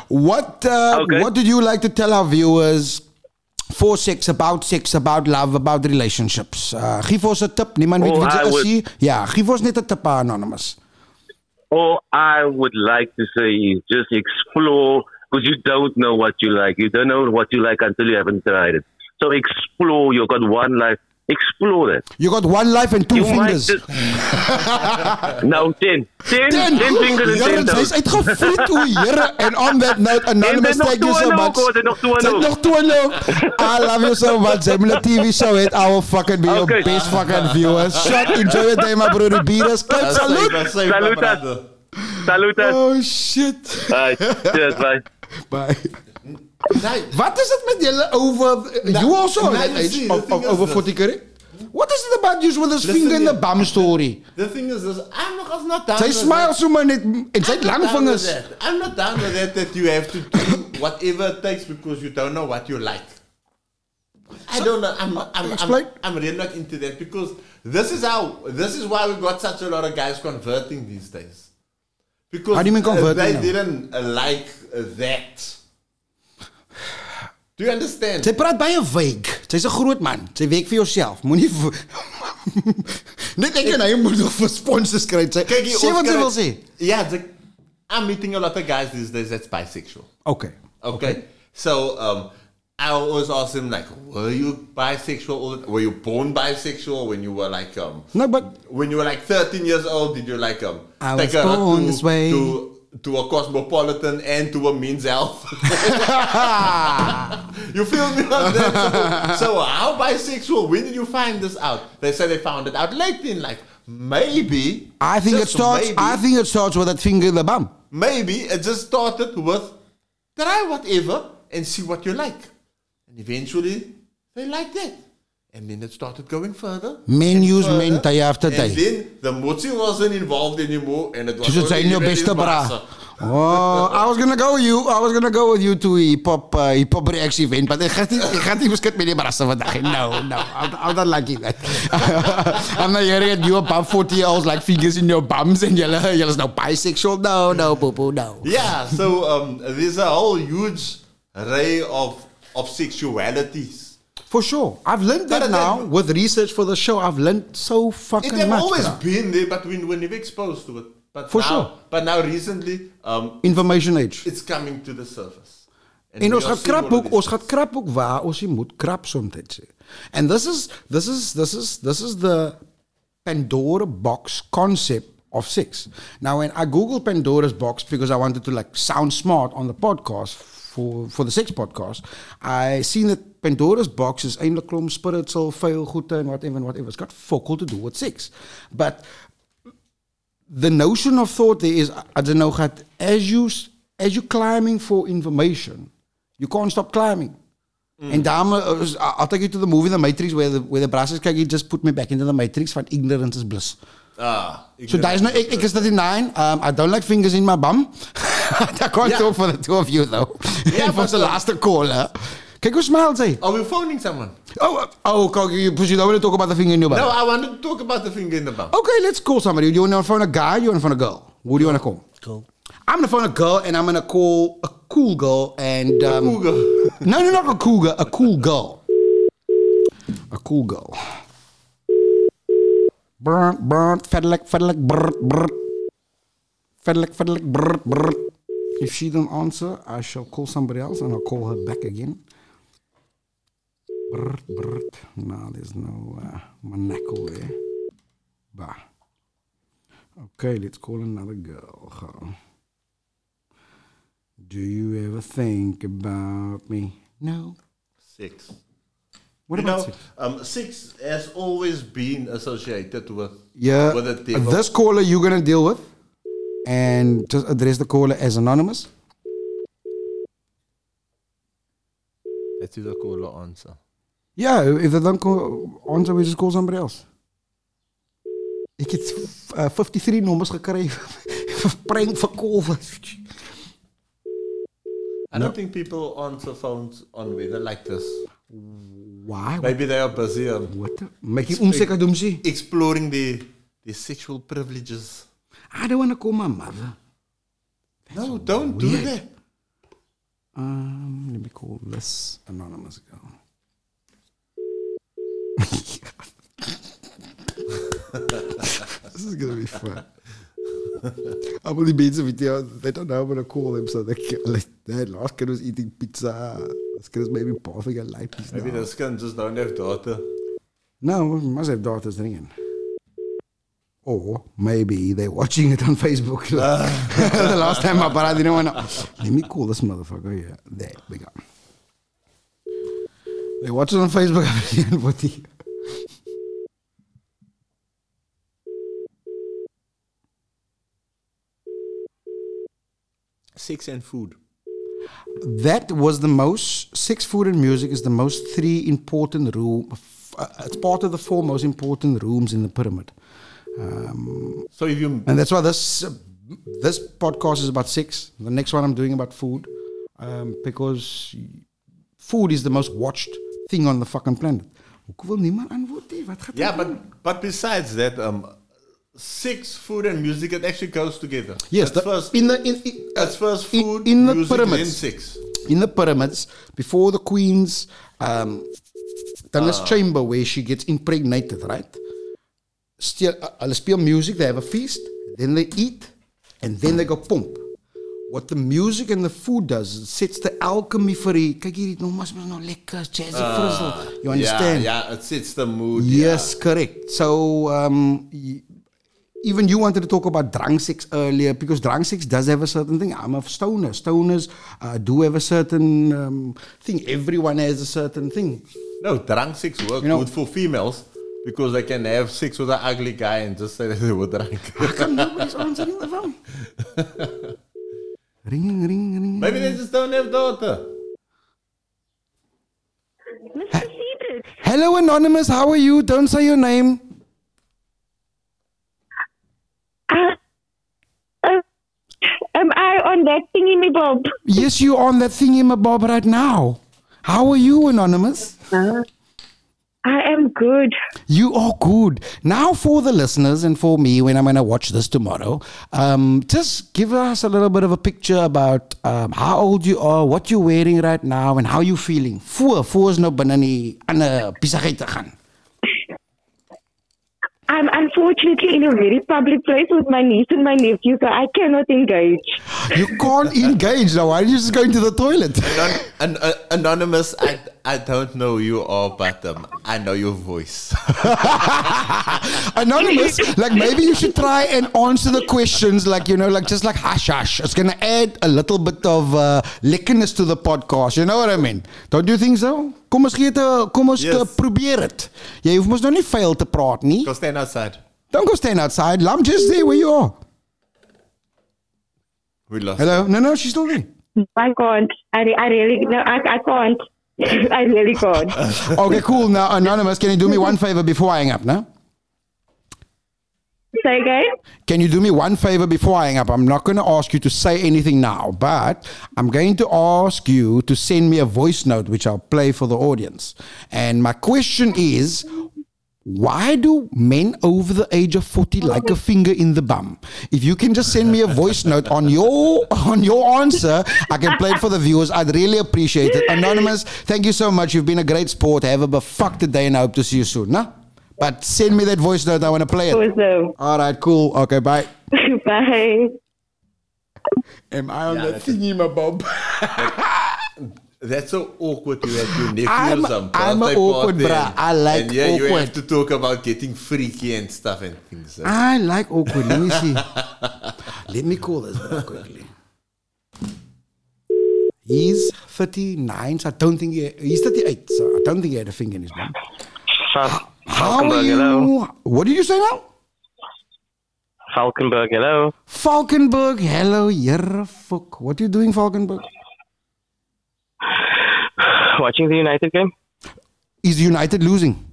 What, uh, Okay. what did you like to tell our viewers for sex, about sex, about love, about relationships? Uh, geef ons 'n tip. Niemand weet Oh, wie I jy is would- nie. Ja, geef ons net 'n tip, anonymous. All I would like to say is just explore because you don't know what you like. You don't know what you like until you haven't tried it. So explore. You've got one life. Explore that. You got one life and two You fingers. might just... no, ten. Ten, ten fingers and Here, ten Sy's toes. uitgevliet, o Here. And on that note, anonymous, nog thank you so 2-0, much. hoor, dit nog 2-0. Sy het nog 2-0. I love you so much. Sy moet 'n TV show het. I will fucking be your Okay. best fucking viewer. Shot, enjoy your day, my bro. Beaters. Kijk, That's salute. safe, that's safe, my Salute. brother. Salute. Oh, shit. Alright, cheers, bye. Bye. Nee, Wat is het met julle over... you also nou, at that age see, of, of, over 40, correct? What is it about you with this Listen finger in the bum story? The thing is, this, I'm not, not down Sy with smile that. so maar net... En sy het I'm not lang down with vingers. that. I'm not down with that that you have to do whatever it takes because you don't know what you like. I don't know. I'm, I'm, I'm. I'm really not into that because this is how this is why we got such a lot of guys converting these days. Because How do you mean converting they now? didn't uh, like that. Do you understand? Sy praat baie vague. Sy's 'n groot man. Sy werk vir jouself. Moenie Net ek en hy moet nog vir sponsors kry. Sy sê wat sy wil sê. Yeah, the, I'm meeting a lot of guys these days that's bisexual. Okay. Okay. So um, I always ask them like, were you bisexual? Were you born bisexual when you were like um No, but when you were like 13 years old? Did you like um I was born to, this way. to to a cosmopolitan and to a men's health? you feel me? on that? So, so how bisexual? When did you find this out? They say they found it out late in life. Maybe I think it starts maybe, I think it starts with that finger in the bum. maybe it just started with try whatever and see what you like. And eventually they like that. And then it started going further. Men use further. men day after day. And then the motsi wasn't involved anymore and it was Dis dit sy only in jou him and beste his bra. Oh, I was gonna go with you. I was gonna go with you to hip hop uh, hip hop reaction event, but ek gaan nie ek gaan nie beskik met die brasse vandag. nie. No, no. I'm, I'm not liking that. I'm not hearing it. You about 40 years like fingers in your bums and julle is nou bisexual. No, no, boo boo, no. Yeah, so um, there's a whole huge array of of sexualities. For sure. I've learned that it- now with research for the show. I've learned so fucking It much. always bruh. been there, but we were never exposed to it. But For now, sure. But now recently, um, Information age. it's coming to the surface. En we ons gaat krap ook, ons krap ook waar ons moet krap soms. And this is this is this is this is the Pandora box concept of sex. Now when I googled Pandora's box because I wanted to like sound smart on the podcast for for the sex podcast, I seen that Pandora's box is eintlik klomp spiritual vuil goede and whatever and whatever. It's got fuck all to do with sex. But the notion of thought there is I don't know gat as you as you climbing for information, you can't stop climbing. And daarom uh, is- I'll take you to the movie The Matrix where the where the brasses kyk, he just put me back into the Matrix van ignorance is bliss. Ah, So there's no ek, ek is 39. Um, I don't like fingers in my bum. I can't Yeah. talk for the two of you though. Yeah, and for but, the last caller. Kyk hoe smile sy. Are we phoning someone? Oh, oh, kyk, you, you don't want to talk about the finger in your bum. No, I want to talk about the finger in the bum. Okay, let's call somebody. Do you want to phone a guy? You want to phone a girl? Who do you want to call? Cool. I'm gonna phone a girl and I'm gonna call a cool girl and um, Google. no, no, not a cougar, a cool girl. A cool girl. Brr, brr, fedelijk, fedelijk, brr, brr. Fedelijk, fedelijk, brr, brr. If she don't answer, I shall call somebody else and I'll call her back again. Brr, brr. No, there's no uh, manacle there. Bah. Okay, let's call another girl. Do you ever think about me? No. Six. What you about know, sex? um, six has always been associated with Yeah. with. This caller you're gonna deal with, and just address the caller as anonymous. Let's see the caller answer. Yeah, if they don't call, answer, we just call somebody else. Ik heb uh, 53 nummers gekregen. Prank voor call. I don't think people answer phones on weather like this. Why? Maybe they are busy um, What? the- ze? exploring the the sexual privileges. I don't want to call my mother. No, don't do that. Um, let me call this anonymous girl. this is gonna be fun. I'm only being some video. They don't know I'm gonna call them, so they can, like that last kid was eating pizza. This kid is maybe passing a light Maybe now. this can just don't have daughter. No, must have daughters ringing. Or maybe they're watching it on Facebook. the last time I but I didn't want to. Let me call this motherfucker here. There, we go. They watch it on Facebook. What the- Sex and food. that was the most six food, and music is the most three important room. Uh, it's part of the four most important rooms in the pyramid. Um, So if you And that's why this uh, this podcast is about sex. The next one I'm doing about food, um, because food is the most watched thing on the fucking planet. Hoekom wil niemand antwoord nie? Wat gaat Yeah, but but besides that, um, sex, food, and music it actually goes together. yes, the, first, in the in, in, at first food, in the music, pyramids. in the pyramids before the queen's um, Ah. chamber where she gets impregnated, right? Still, uh, hulle speel music, they have a feast, then they eat, and then they go pomp. What the music and the food does, it sets the alchemy vir die, kyk hierdie nou mas mas nou lekker, jazzy frizzle. You understand? Yeah, yeah, it sets the mood. Yes, correct. So um, even you wanted to talk about drunk sex earlier because drunk sex does have a certain thing. I'm a stoner. Stoners uh, do have a certain um, thing. Everyone has a certain thing. No, drunk sex work You know- good for females because they can have sex with an ugly guy and just say that they were drunk. How come nobody's answering the phone? ringing, ringing, ringing. Maybe they just don't have daughter. Mr. Siebert, Hello, anonymous. How are you? Don't say your name. uh, uh, am I on that thingy me bob? Yes, you're on that thingy, my bob, right now. How are you, anonymous? I am good. You are good. Now, for the listeners and for me, when I'm going to watch this tomorrow, um, just give us a little bit of a picture about um, how old you are, what you're wearing right now, and how you're feeling. Voor, voor is nou binne nie ander besigheid te gaan. I'm unfortunately in a very public place with my niece and my nephew, so I cannot engage. You can't engage now. Why are you just going to the toilet? Anon- an- uh, anonymous, I, I don't know you all, but um, I know your voice. Anonymous, like maybe you should try and answer the questions, like you know, like just like hush hush. It's gonna add a little bit of uh, lickerness to the podcast. You know what I mean? Don't you think so? Kom ons gee dit 'n- kom ons Yes. uh, probeer dit. Jy hoef mos nou nie vuil te praat nie. Go stand outside. Don't go stand outside. I'm just there where you are. We lost. Hello? No, no, she's still there. I can't. I, I really, no, I, I can't. I really can't. Okay, cool. Now, Anonymous, can you do me one favor before I hang up, no? Say again? Can you do me one favor before I hang up? I'm not going to ask you to say anything now, but I'm going to ask you to send me a voice note, which I'll play for the audience. And my question is why do men over the age of 40 like a finger in the bum? If you can just send me a voice note on your on your answer, I can play it for the viewers. I'd really appreciate it. Anonymous, thank you so much. You've been a great sport. Have a befucked day and I hope to see you soon. Nah? But send me that voice note. I want to play it. Awesome. All right, cool. Okay, bye. Bye. Am I on Yeah, that that's thingy, my bob? That's so awkward. You had your nephew I'm- or some I'm a birthday awkward party bruh. I like And yeah, you awkward. have to talk about getting freaky and stuff and things. Like I like awkward. Let me see. Let me call this bro quickly. He's 39, so I don't think he, he's 38, so I don't think he had a finger in his bum. How are you? hello. What did you say now? Falkenberg, hello. Falkenberg, hello, you're fuck. What are you doing, Falkenberg? Watching the United game? Is United losing?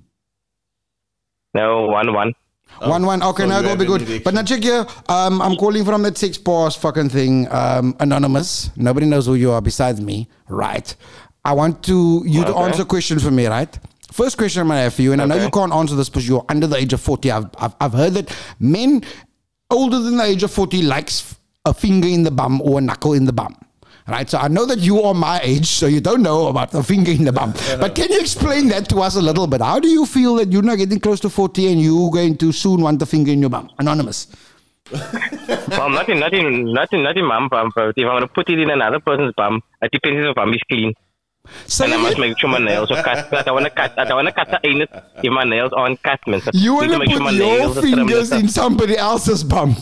No, 1 1. 1 1. Okay, so now you go be good. erection. But now check here. Um, I'm calling from that six pass fucking thing. Um, anonymous. Nobody knows who you are besides me. Right. I want to you to Okay. answer questions for me, right? First question I'm gonna have for you, and I know you can't answer this because you're under the age of 40. I've, I've, I've heard that men older than the age of 40 likes a finger in the bum or a knuckle in the bum. Right, so I know that you are my age, so you don't know about the finger in the bum. But can you explain that to us a little bit? How do you feel that you're not getting close to 40 and you're going to soon want the finger in your bum? Anonymous. Well, not in, not in, not in, not in my bum, but if I'm going to put it in another person's bum, it depends if bum is clean. Say and I it must again. make sure my nails are cut. I don't want to cut, I don't want to cut the anus if my nails aren't cut, man. So You want to make sure my put your nails are trimmed and fingers stuff. in somebody else's bum.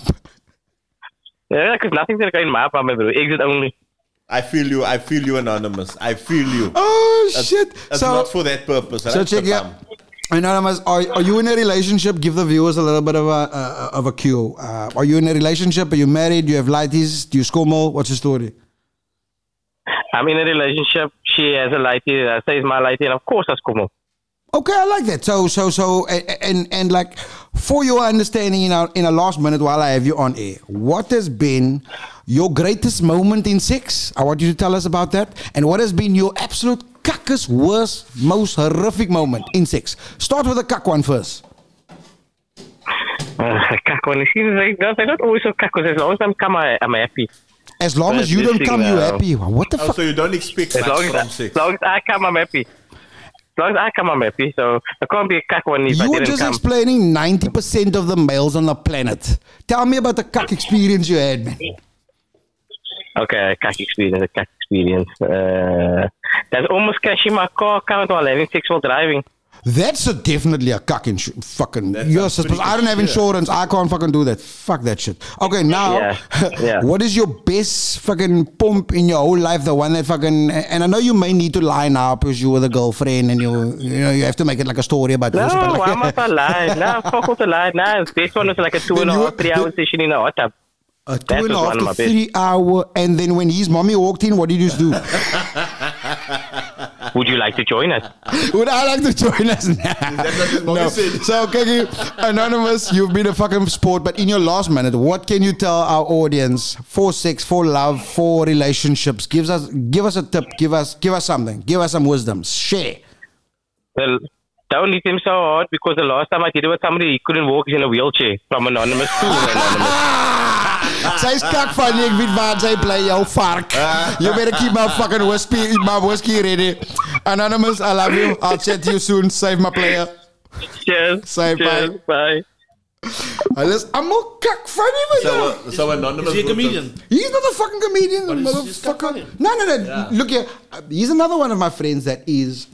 Yeah, because nothing's going to go in my bum, bro. Exit only. I feel you. I feel you, anonymous. I feel you. Oh, That's- shit. That's so, not for that purpose. so right? check The it. Anonymous, are, are you in a relationship? Give the viewers a little bit of a uh, of a cue. Uh, are you in a relationship? Are you married? Do you have lighties? Do you schommel? What's your story? I'm in a relationship. She has a lighty. I say it's my lighty, and of course, I that's cool. Okay, I like that. So, so, so, and and, and like for your understanding, in our in a last minute while I have you on air, what has been your greatest moment in sex? I want you to tell us about that. And what has been your absolute cuckest, worst, most horrific moment in sex? Start with the cuck one first. Uh, kak, when she like, no, they're not always so kak, 'cause as long as I'm come, I, I'm happy. As long as you don't come, you now- happy. What the Oh, fuck? so you don't expect As much long from as, sex. as long as I come, I'm happy. As long as I come, I'm happy. So I can't be a kak one if I You were didn't just come. explaining 90% of the males on the planet. Tell me about the cuck experience you had, man. Okay, a experience, a experience. Uh, that's almost cashing my car account while having sex while driving. That's a definitely a cuck insu- fucking. That You're supposed, I don't have good, yeah. insurance. I can't fucking do that. Fuck that shit. Okay, now, Yeah, yeah. what is your best fucking pump in your whole life? The one that fucking. And I know you may need to lie now because you were the girlfriend and you, you know, you have to make it like a story about No, this. but why like- must I lie? No, fuck all the lie. No, this one was like a two and a Then you- half, three hour session in a hot tub. A two that and a half to my best. three hour, and then when his mommy walked in, what did you do? Would you like to join us? Would I like to join us now? what his mommy no. So, Kiki, Anonymous, you've been a fucking sport, but in your last minute, what can you tell our audience for sex, for love, for relationships? Give us, give us a tip. Give us, give us something. Give us some wisdom. Share. Well, don't hit him so hard because the last time I did it with somebody, he couldn't walk in a wheelchair from anonymous to anonymous. Sy's kak van jy, ek weet waar sy bly, jou vark. You better keep my fucking whiskey, my whiskey ready. Anonymous, I love you. I'll chat to you soon. Save my player. Cheers. Say Cheers. Bye. Hulle is almal kak funny met So, hom. uh, so anonymous. Is he a group comedian? He's not a fucking comedian, But he's- he's motherfucker. funny. No, no, no. Look here. Uh, He's another one of my friends that is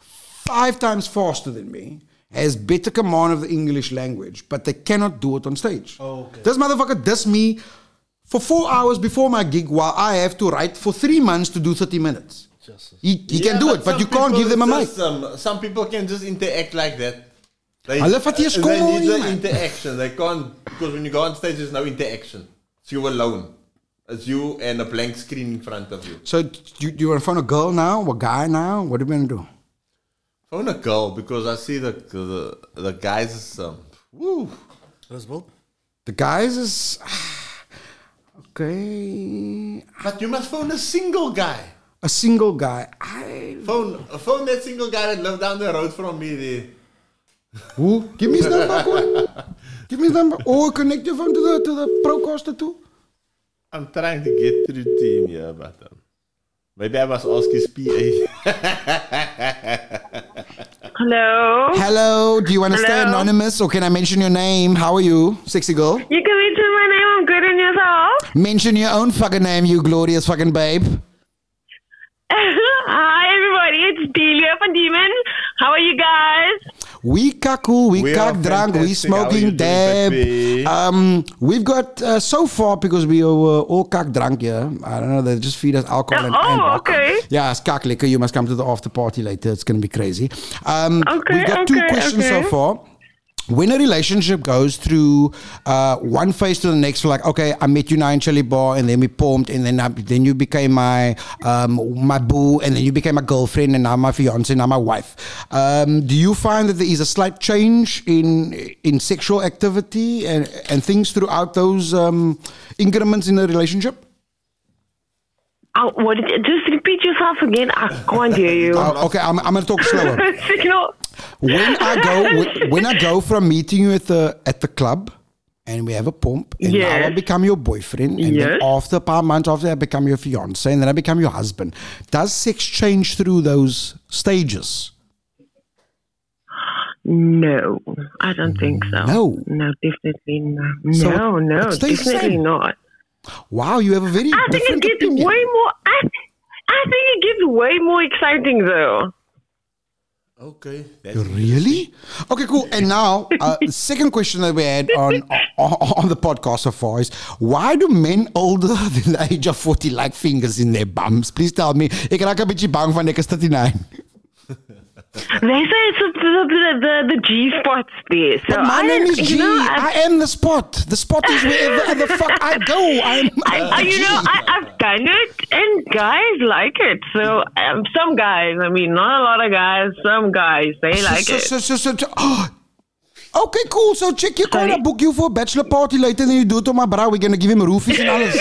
five times faster than me, has better command of the English language, but they cannot do it on stage. Oh, okay. This motherfucker does me for four hours before my gig while I have to write for three months to do 30 minutes. Jesus. He, he Yeah, can do it, but you can't give them a mic. just, um, some people can just interact like that. They, Hulle vat hier they need the interaction. They can't because when you go on stage, there's no interaction. It's you alone. It's you and a blank screen in front of you. So, do you, do you want to phone a girl now or a guy now? What are you going to do? Phone a girl because I see the the, the guys is um, woo. Roosevelt? The guys is. Okay. But you must phone a single guy. A single guy. I. Phone phone that single guy that lived down the road from me there. Who? Give me his number, Koen. Give me his number. Or connect your phone to the to the RODECaster too. I'm trying to get through to him yeah, but um, maybe I must ask his PA. Hello. Hello. Do you want to stay Hello? anonymous or can I mention your name? How are you, sexy girl? You can mention my name. I'm good in yourself. Mention your own fucking name, you glorious fucking babe. Hi, everybody. It's Delia from Demon. How are you guys? We kaku, we, We kak are drunk, we fantastic. How are you smoking doing, dab. Um, we've got uh, so far because we were all kak drunk here. I don't know. They just feed us alcohol and, Oh, and vodka. okay. Yeah, it's kak liquor. You must come to the after party later. It's gonna be crazy. Um, Okay, we've got two okay, questions so far. When a relationship goes through uh, one phase to the next, like, okay, I met you now in Chili Bar, and then we pumped, and then I, then you became my um, my boo, and then you became my girlfriend, and now my fiance, and now my wife. Um, do you find that there is a slight change in in sexual activity and and things throughout those um, increments in the relationship? Oh, what? Did you, just repeat yourself again. I can't hear you. Okay, I'm, I'm gonna talk slower. When I go when, I go from meeting you at the at the club and we have a pump and now I become your boyfriend and then after a paar months after I become your fiance and then I become your husband. Does sex change through those stages? No, I don't think so. No. No, definitely no. So no, no, it stays the definitely not. Wow, you have a very I think it gets opinion. way more. I, I think it gets way more exciting though. okay, that's Really? Okay, cool. And now, uh, second question that we had on, on on the podcast so far is why do men older than the age of 40 like fingers in their bums? Please tell me. Ek raak 'n bietjie bang van ek is 39. They say it's the the the, the, the G spots there. So But my I, name is G. You know, I am the spot. The spot is wherever the fuck I go. I'm. I, I, you know, I, I've done it, and guys like it. So um, some guys, I mean, not a lot of guys. Some guys they like so, it. so, so, so, so, oh. Okay, cool. So check your Sorry? corner, book you for a bachelor party later, then you do it on my bra. We're gonna give him roofies and alles.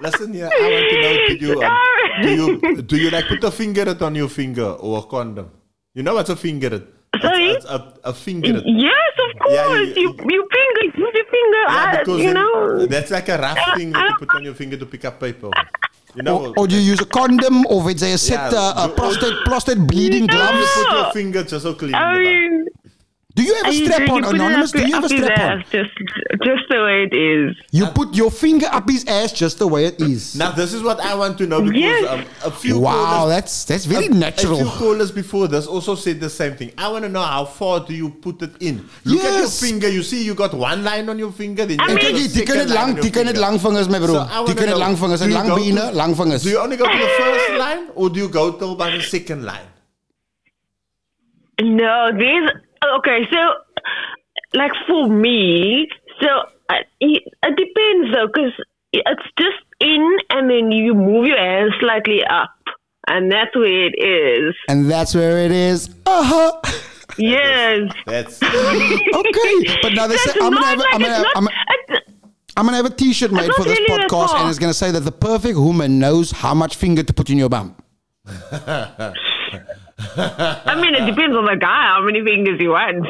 Listen here, I want to know do you, um, do you do you like put a fingeret on your finger or a condom? You know what's a fingeret? Sorry? It's, it's a, a finger. Yes, of course. Yeah, you- you, you finger, use your finger. Yeah, I, because you know. that's like a rough Uh, thing that you put on your finger to pick up paper. You know, or, or do you use a condom, or if they set Yeah, uh, a do- prostate prostate bleeding No. gloves? put your finger just so clean. I in the back. mean, Do you have a you, strap you on, put it anonymous? up, Do you have a up his strap on? ass, just, just the way it is. You put your finger up his ass just the way it is. Now this is what I want to know because Yes. um, a few Wow, callers, that's that's very a, natural. A few callers before this also said the same thing. I want to know how far do you put it in? Look at your finger. You see, you got one line on your finger. Then you I En got mean- hier, a die kan second dit line lang, on your die kan dit finger. lang vingers my bro. So I die wanna kan dit know, lang vingers, do you lang bene, lang vingers. Do you only go to the first line or do you go till by the second line? No, there's okay. So, like for me, so uh, it, it depends though, because it's just in, and then you move your hand slightly up, and that's where it is. And that's where it is. Uh-huh. Yes. That's Okay, but now they say I'm gonna have like I'm gonna have, not- I'm, it's- I'm gonna have a T-shirt made not for this really podcast, and it's gonna say that the perfect woman knows how much finger to put in your bum. I mean, it depends on the guy how many fingers he wants.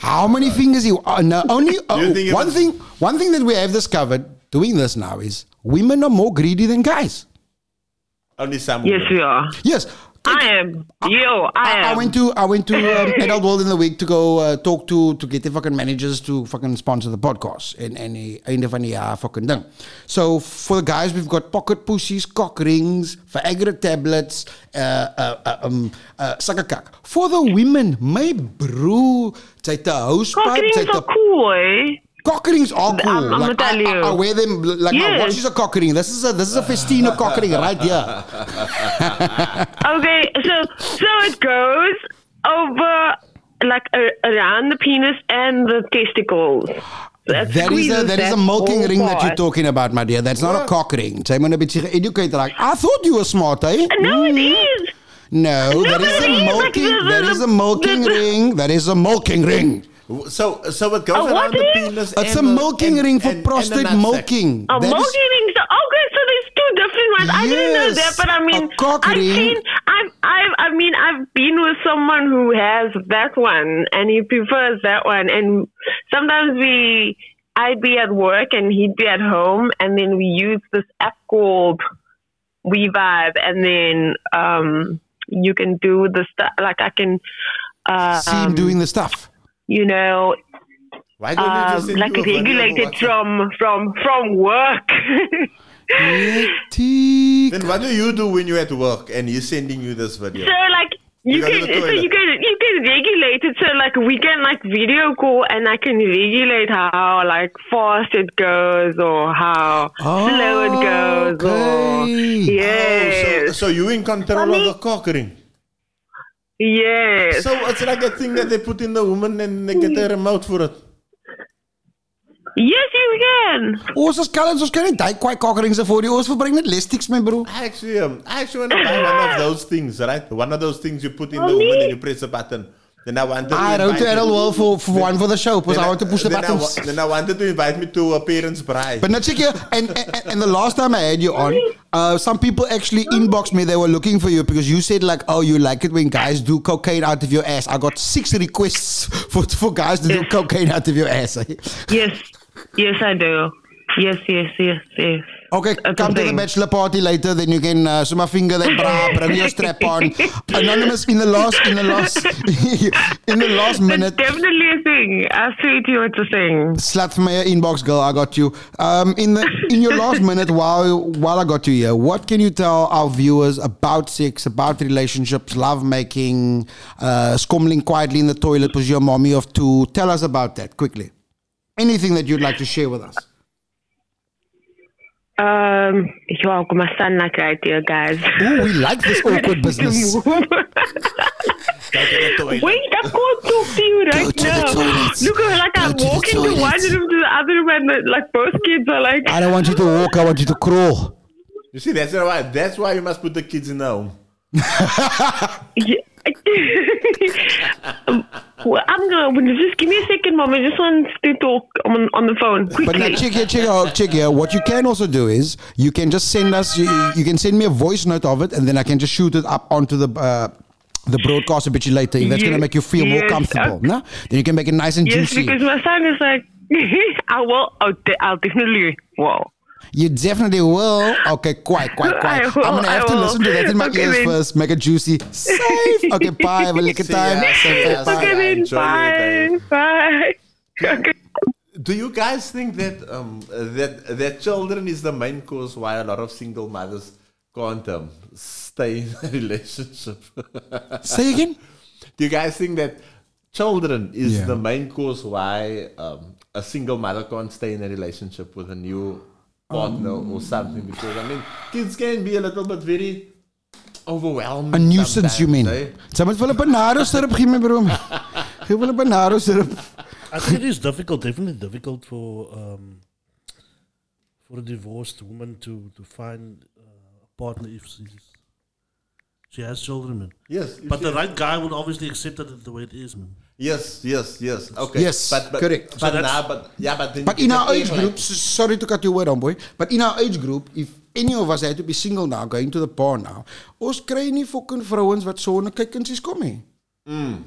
How many fingers he? Uh, no, only uh, you think if one it's- thing. One thing that we have discovered doing this now is women are more greedy than guys. only some. yes, we are. Yes, I am. Yo, I I, I went to I went to um, Adult World in the week to go uh, talk to to get the fucking managers to fucking sponsor the podcast en en die einde van die jaar fucking ding. So for the guys we've got pocket pussies, cock rings, Viagra tablets, uh uh, uh um uh sakakak. For the women, my sy het 'n housepipe, sy het are 'n cool, eh? Cock rings are cool. I'm- I'm like, gonna tell I, I, you. I wear them like my Yes. watch is a cock ring. This is a this is a festina cock ring right here. Okay, so so it goes over like uh, around the penis and the testicles. That, That is a squeezes that is a milking whole ring that you're talking about, my dear. That's not a cock ring. Sy moet 'n bietjie geëducated raak. I thought you were smart, eh? No, it is. No, that but is a is, like, milking. the- the- That is a milking the- the- ring. That is a milking ring. So, so it goes A around the ring? penis. It's a and the- milking and- ring for and- and the prostate nutsack. milking. A That is- milking ring. So, okay, so there's two different ones. I didn't know that, but I mean, a cock I've ring. seen, I've, I've, I mean, I've been with someone who has that one, and he prefers that one. And sometimes we, I'd be at work and he'd be at home, and then we use this app called We Vibe, and then um, you can do the stuff. Like I can, uh, See him doing the stuff. You know, Why don't you um, just like you regulated from from from work. Tiek. Then what do you do when you're at work and he's sending you this video? So like you You can so you can you can regulate it so like we can like video call and I can regulate how like fast it goes or how slow it goes or yes Oh, so, so you in control of the cock ring. Yes So it's like a thing that they put in the woman and they get a remote for it. yes you can Ons as kalends ons kan nie daai kwai cock rings vir die ons verbring net listics my bro. I actually, um, I actually want to buy one of those things, right? One of those things you put in the woman and you press a button. Then I wanted to ah, I wrote er to Adult you- World for, for one for the show because Then I want to push the then I buttons. then I wanted to invite me to a parents' bride. But now check here, and, and and the last time I had you on, uh, some people actually inboxed me. They were looking for you because you said like, "Oh, you like it when guys do cocaine out of your ass." I got six requests for for guys to do cocaine out of your ass. Eh? yes yes I do yes yes yes yes Okay, That's come to the bachelor party later. Then you can uh, so my finger that bra, bring your strap on. Anonymous in the last in the last in the last minute. definitely a thing I swear to you it's a thing Slut from my inbox, girl. I got you. Um, in the in your last minute, while while I got you here, what can you tell our viewers about sex, about relationships, love making, uh, scumbling quietly in the toilet was your mommy of two? Tell us about that quickly. Anything that you'd like to share with us. Um you're welcome my son like right here guys Ooh, we like this awkward business. Go to the toilet. Wait, I can't talk to you right to now. Look, like Go I'm to walking to one room to the other room, and the, like both kids are like, I don't want you to walk. I want you to crawl. You see, that's why. That's why you must put the kids in the home. yeah. Well, I'm gonna just give me a second, mom. I just want to talk on on the phone quickly. But now check here, check here, check here. What you can also do is you can just send us. You, you can send me a voice note of it, and then I can just shoot it up onto the. Uh, the broadcast a bit later. If that's going to make you feel more comfortable, uh, no? Then you can make it nice and yes, juicy. because my son is like, I will. I'll, I'll definitely. Wow. You definitely will. Okay, quite, quite, quite. I I'm will, gonna have I to will. listen to that in my Okay, ears then. first. Make it juicy. Safe. Okay, bye. Have a lick of time. ya, see ya, see Okay, ya. then. Bye. Bye. Okay. Do you guys think that um that that children is the main cause why a lot of single mothers can't um, stay in a relationship? Say again. Do you guys think that children is Yeah. the main cause why um, a single mother can't stay in a relationship with a new partner Um, or something? Because I mean, kids can be a little bit very overwhelming. A nuisance, you mean? eh? Someone will a banana syrup give me, bro. Give me a banana syrup. I think it is difficult, definitely difficult for um, for a divorced woman to to find uh, a partner if she's, she has children, man. Yes, But the right guy would obviously accept it the way it is, man. Yes, yes, yes. Okay. Yes, but, but, correct. But, So nah, but yeah, but then But in our age group, like- sorry to cut you word on, boy, but in our age group, if any of us had to be single now, going to the bar now, ons kry nie fucking vrouens wat so na kyk en sies kom nie.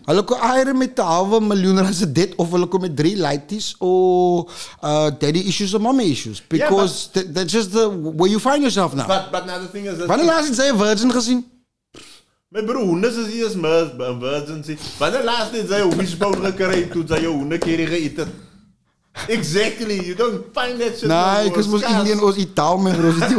Hulle kom eier met 'n halwe miljoen rand se dit of hulle kom met drie lighties or uh, daddy issues or mommy issues because th- that's just the where you find yourself now. But but now the thing is, that Wanneer laas het jy 'n virgin gesien? My broer, honde is eers mis, emergency. Wanneer laas net jy 'n wishbone gekry het toe jy jou honde keer geëet het? Exactly, you don't find that shit. no Nee, more. ik was It's scarce. Indian was Itaal met Rosity.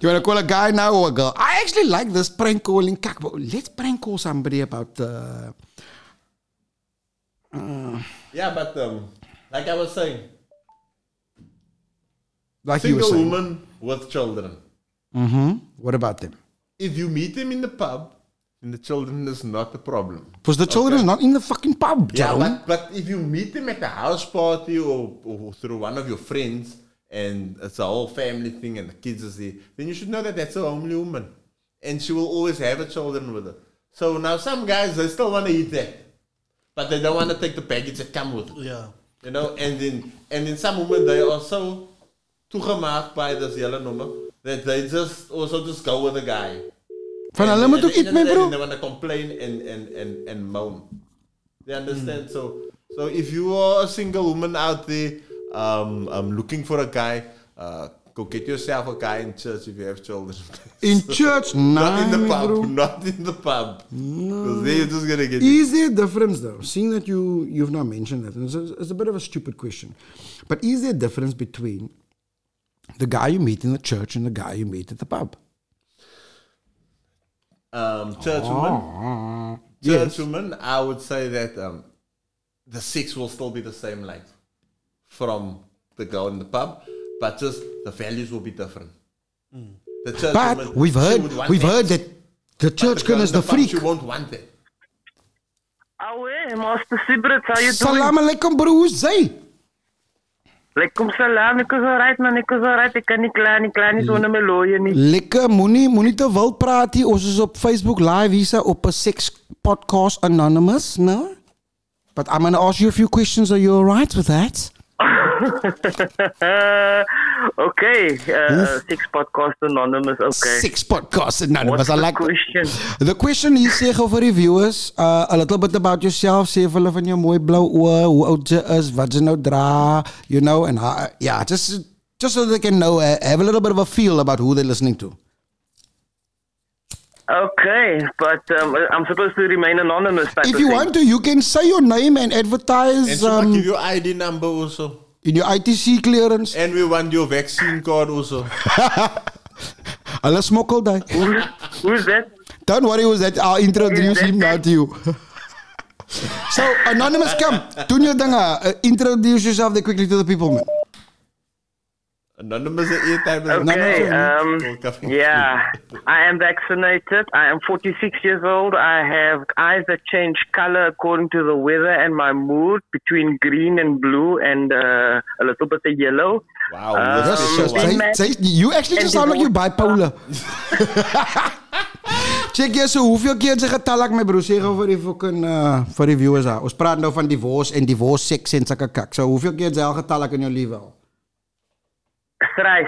You wanna call a guy now or a girl? I actually like this prank calling. Kak, but let's prank call somebody about uh, Yeah, but um, like I was saying, like you were single saying. woman with children. hmm What about them? If you meet them in the pub, then the children is not the problem. Because the children is not in the fucking pub, Yeah, but, but if you meet them at a house party or, or through one of your friends and it's a whole family thing and the kids are there, then you should know that that's a homely woman. And she will always have her children with her. So now some guys, they still want to eat that. But they don't want to take the package that come with it. Yeah. You know, and then and then some women they are so toegemaakt by this yellow number that they just also just go with the guy. Van hulle moet ook at the eet, my end of the day, bro. They want to complain and, and, and, and moan. They understand? So so if you are a single woman out there um, um, looking for a guy, uh, go get yourself a guy in church if you have children. In church? not in the pub. bro. Not in the pub. Then you're just gonna get. Is there a difference though? Seeing that you you've not mentioned that, and it's a, it's a bit of a stupid question, but is there a difference between the guy you meet in the church and the guy you meet at the pub? um, church woman. Church woman, I would say that um, the sex will still be the same, like from the girl in the pub, but just the values will be different. The church But woman, we've heard we've that. heard that the But church girl is in the pub, freak. She won't want that. Awe, Master Sibrit, how you doing? Salam alaikum bro, Lekkum salam, ek is alright man, ek is alright. Ek kan nie klaar nie, klaar nie sonder my lawyer nie. Lekker, moenie moenie te wild praat hier. Ons is op Facebook live hier op 'n sex podcast anonymous, no? But I'm gonna ask you a few questions. Are you alright with that? okay, uh, Six Podcast Anonymous, okay. Six podcast anonymous. What's I the like that. question? The question hier sê gou vir die viewers, uh, a little bit about yourself, sê vir hulle van jou mooi blou oë, hoe oud jy is, wat jy nou dra, you know, and uh, yeah, just just so they can know, uh, have a little bit of a feel about who they're listening to. Okay, but um, I'm supposed to remain anonymous. If you thing. want to, you can say your name and And advertise she might um, give your ID number also. In your ITC clearance. And we want your vaccine card also. Hulle smokkel daai. Who's that? Don't worry who's that. I'll introduce him now to you. so, Anonymous, come. Doen jou dinge. Uh, introduce yourself there quickly to the people, man. Anonymous airtime is Okay, um, yeah, I am vaccinated. I am 46 years old. I have eyes that change color according to the weather and my mood between green and blue and uh, a little bit of yellow. Wow, Um, Yes, so Say, say, you actually just sound like you divorced. bipolar. Check so hoeveel keer jy getalak my broer sê gou vir die fucking uh, vir die viewers. Ons praat nou van divorce en divorce sex en sulke kak. So hoeveel keer jy al getalak in jou lewe al? Thrice.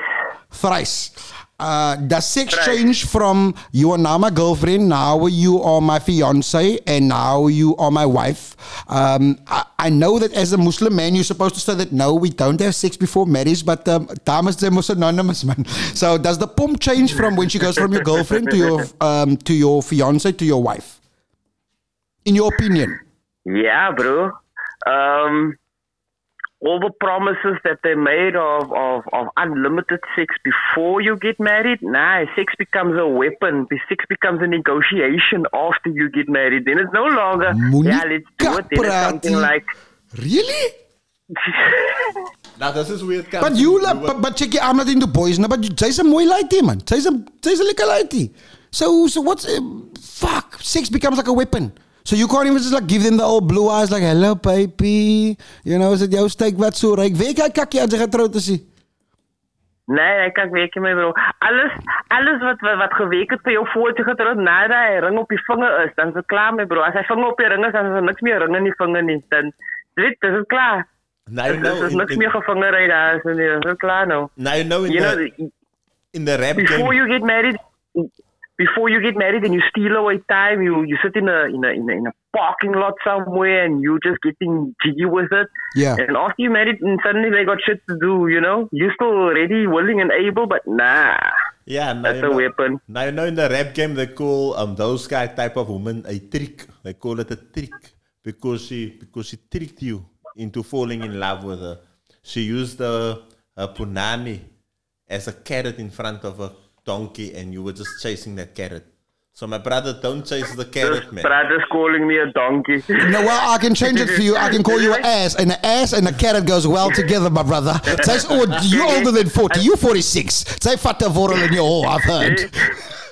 Thrice. Uh, does sex Thrice. change from you are now my girlfriend, now you are my fiance, and now you are my wife? Um, I, I know that as a Muslim man, you're supposed to say that no, we don't have sex before marriage, but um, they must anonymous, man. So does the pump change from when she goes from your girlfriend to your um, to your fiance to your wife? In your opinion? Yeah, bro. Um, all the promises that they made of, of, of unlimited sex before you get married, nah, sex becomes a weapon. The sex becomes a negotiation after you get married. Then it's no longer, Moenie yeah, let's do it. Then it's something like, Really? Now this is comes. But you, to- like, but, but check it, I'm not into boys now, but jy's 'n mooi lady man. Jy's 'n jy's 'n lekker lady. So so what's uh, fuck? Sex becomes like a weapon. So you can't even just like give them the old blue eyes like hello baby. You know, is dit jou steak wat so ryk? Wie kyk kakkie as jy getroud is? nie? nee, ek kan weet jy my bro. Alles, alles wat, wat, wat geweek het vir jou voor jy getroud, nadat hy ring op die vinger is, dan is het klaar my bro. As hy vinger op die ring is, dan is er niks meer ring in die vinger nie. Dan, weet, dis het klaar. Now you Er know, is in, niks in, meer gevingerry daar is nie. Dis klaar nou. now you know in You know, the, in the rap before game. you get married, before you get married and you steal away time, you you sit in a in a in a, in a parking lot somewhere and you're just getting jiggy with it. Yeah. And after you married, and suddenly they got shit to do. You know, you're still ready, willing, and able, but nah. Yeah, now That's you a know, weapon. Now you know in the rap game they call um those guy type of woman a trick. They call it a trick because she because she tricked you into falling in love with her. She used the her punani as a carrot in front of a donkey, and you were just chasing that carrot. So my brother, don't chase the This carrot, man. brother's calling me a donkey. No, well, I can change it for you. I can call you an ass, and an ass and a carrot goes well together, my brother. Say, oh, you're older than 40. You're 46. Say, fat vorrel in your hole, I've heard.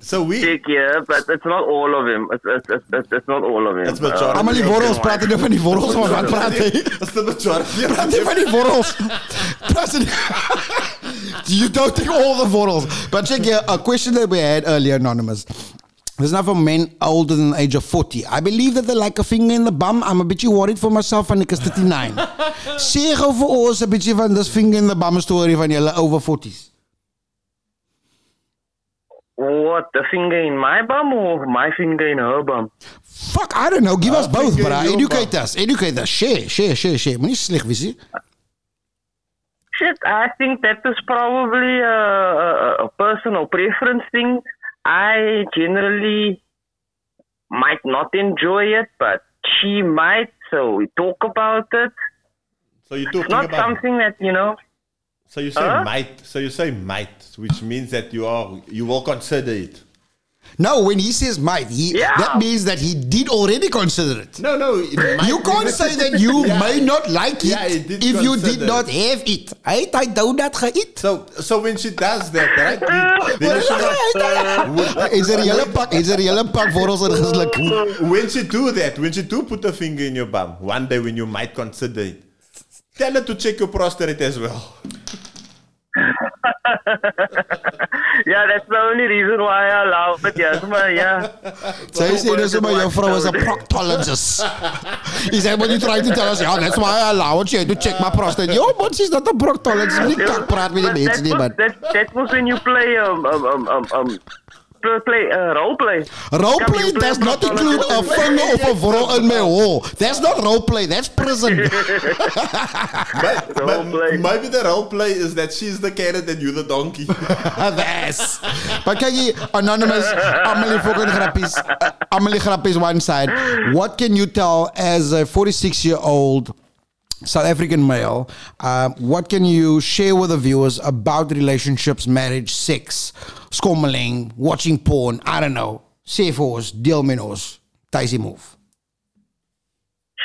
So we Check, yeah, but it's not all of him. It's, it's, it's, it's, it's not all of him. It's majority. How many vorrels praat jy nou van die vorrels van wat praat hy? That's the majority. Praat jy van die vorrels? Praat jy You don't take all the vorrels. But check here, a question that we had earlier, Anonymous. There's not for men older than the age of 40. I believe that they like a finger in the bum. I'm a bit worried for myself van ek is 39. Sê gou vir ons 'n bietjie van dis finger in the bum story van julle over 40s. What, the finger in my bum or my finger in her bum? Fuck, I don't know. Give uh, us both, finger bro. Educate bum. us. Educate us. Share, share, share, share. Moenie sleg wees nie. Shit, I think that is probably a, a, a personal preference thing. I generally might not enjoy it, but she might, so we talk about it. So you're talking Not about. something that, you know, So you say Huh? might. So you say might, which means that you are you will consider it. No, when he says might, he, Yeah. that means that he did already consider it. No, no. it might You can't say that you Yeah. may not like it Yeah, he did if you did not have it. Hy het hy donut geëet. So so when she does that, right? Then, then she not, Is er 'n hele pak, is er 'n hele pak wortels ingesluk. when she do that, when she do put a finger in your bum, one day when you might consider it, tell her to check your prostate as well. Yeah, that's the only reason why I allow it. Yes, but yeah. Sy sê dis maar jou vrou is 'n proctologist. He said when you try to tell us, yeah, that's why I allow you to check my prostate. Yo, but she's not a proctologist. Moenie kak praat met die But that was, man. that, that was when you play um um um um, um play, play uh, role play. Role play you play does not include a proctologist. finger of a worrel in my hole. That's not role play, that's prison. But, Role but maybe the role play is that she's the carrot and you the donkey. That's. But can you anonymous, Amelie fucking grappies. Uh, Amelie grappies one side. What can you tell as a 46 year old South African male? Um, what can you share with the viewers about relationships, marriage, sex, skommeling, watching porn? I don't know. Deel met ons. Tuisie move.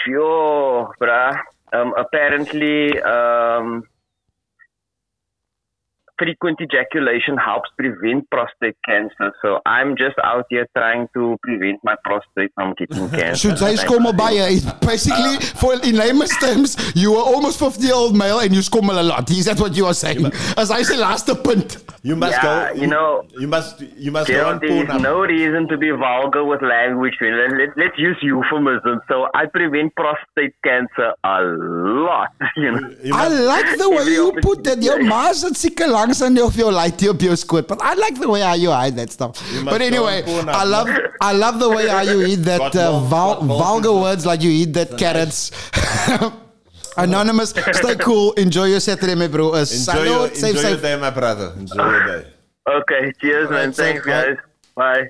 Sure, bruh. Um, apparently, um, frequent ejaculation helps prevent prostate cancer. So I'm just out here trying to prevent my prostate from getting cancer. Should say skommel by you. It's basically, for in layman's terms, you are almost 50 year old male and you skommel a lot. Is that what you are saying? As I say, last point. You must Yeah, go. you know, You must. You must go on there is porn. no reason to be vulgar with language. Let, let, let's use euphemism. So I prevent prostate cancer a lot. You know. You I like the way you put that. Your opportunity. ma's het seker langs aan of jou light op jou skoot. But I like the way how you hide that stuff. But anyway, go on porn I love I love the way how you eat that uh, vul- vulgar words like you eat that carrots. Anonymous, stay cool. Enjoy your Saturday, my bro. Uh, enjoy salute, your, safe, enjoy your safe. day, my brother. Enjoy your day. Okay, cheers, man. Alright, Thanks, safe, guys. Bye.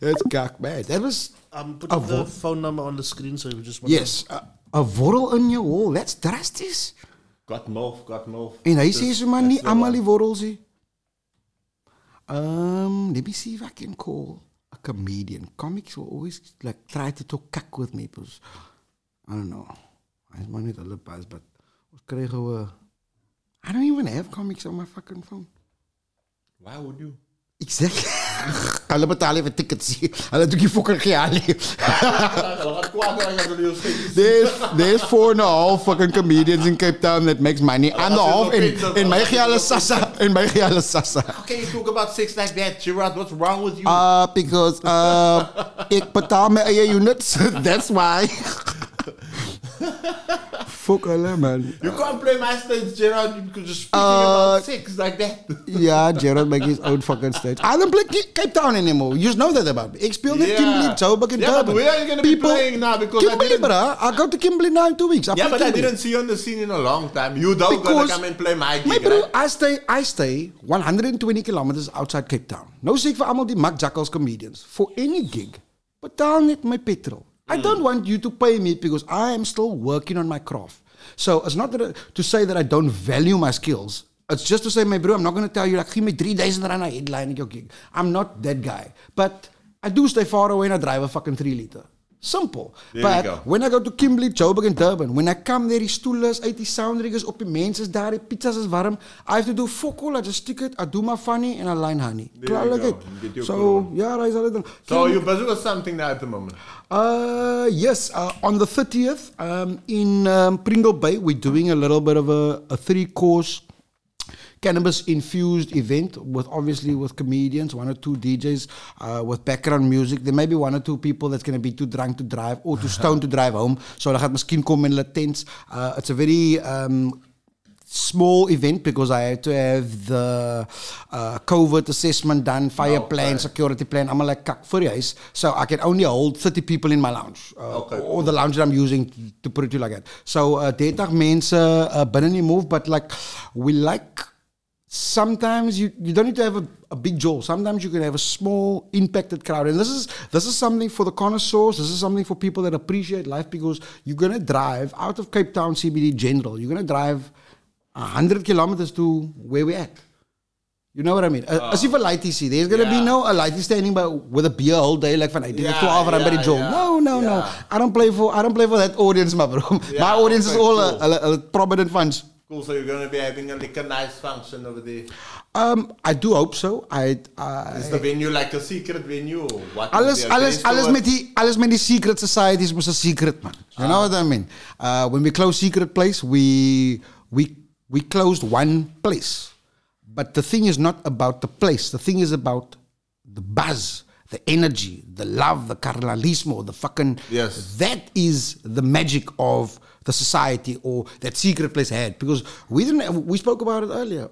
It's gak, man. That was I'm putting A the vo- phone number on the screen so you just want yes, a, a worrel in jou hol. That's drastic. Got move. En hy sê so maar nie That's the almal one. die worrels nie. Um, let me see if I can call a comedian. Comics will always like try to talk kak with me because I don't know. Hy's maar net hulle pas, but ons kry gou 'n I don't even have comics on my fucking phone. Why would you? Exactly. betaal nie vir tickets. Hulle doen nie fucking nie. There's there's four and a half fucking comedians in Cape Town that makes money. I'm the half en en my gee hulle sassa en my gee hulle sassa. How can you talk about sex like that, Gerard? What's wrong with you? Uh, because uh, ek betaal my eie units. That's why. Fuck hulle man. You can't play my stage, Gerard, because you're speaking Uh, about sex like that. yeah, Gerald maak his own fucking stage. I don't play Ca- Cape Town anymore. You just know that about me. Net Yeah. Kimberley, Joburg and Yeah, but where are you gonna be playing now? Because I Kimberley, didn't- bruh. I go to Kimberley now in two weeks. I yeah, but I didn't see you on the scene in a long time. You don't gonna come and play my gig, my bro, right? I stay, I stay 120 kilometers outside Cape Town. No sê for almal die Mac Jackals comedians, for any gig, betaal net my petrol. I Hmm. don't want you to pay me because I am still working on my craft. So it's not that I- to say that I don't value my skills. It's just to say, my bro, I'm not going to tell you, like, give me 3,000 rand a headline at your gig. I'm not that guy. But I do stay far away and I drive a fucking 3 liter. Simple. But when I go to Kimberley, Joburg en Durban, when I come there, die is uit, die soundrig is op, die mense is daar, die pizzas is warm. I have to do fuck all, I just stick it, I do my funny and I line honey. Klaar you like it. So, cool. ja, daar is al dit. So you're busy with something now at the moment. Uh, yes, uh, on the 30th um, in um, Pringle Bay, we're doing a little bit of a, a three course cannabis infused event with obviously with comedians, one or two DJs uh, with background music. There may be one or two people that's going to be too drunk to drive or too stoned to drive home. So hulle gaan miskien kom in hulle tents. Uh, it's a very um, small event because I had to have the uh, COVID assessment done, fire plan, security plan. I'm like kak for. So I can only hold 30 people in my lounge. Uh, Okay, Or the lounge that I'm using to put it to like that. So uh, 30 mense uh, binne move, but like we like sometimes you, you don't need to have a, a big jaw. Sometimes you can have a small impacted crowd. And this is this is something for the connoisseurs. This is something for people that appreciate life because you're gonna drive out of Cape Town CBD general. You're gonna drive hundred kilometers to where we're at. You know what I mean? Uh, as if a lighty see, there's gonna be no a lighty standing by with a beer all day like van 18 Yeah, to 12 rand by the yeah, yeah, No, no, no. I don't play for I don't play for that audience, my bro. my Yeah, audience is all cool. uh, uh, uh, prominent funds. Cool, so you're gonna be having a like a nice function over there. Um, I do hope so. I, I Is the venue like a secret venue? or What alles, alles, alles met die, alles met die secret societies was a secret, man. You know what I mean? Uh, when we close secret place, we we we closed one place, but the thing is not about the place. The thing is about the buzz, the energy, the love, the carnalismo, the fucking. Yes. That is the magic of the society or that secret place had because we didn't. We spoke about it earlier.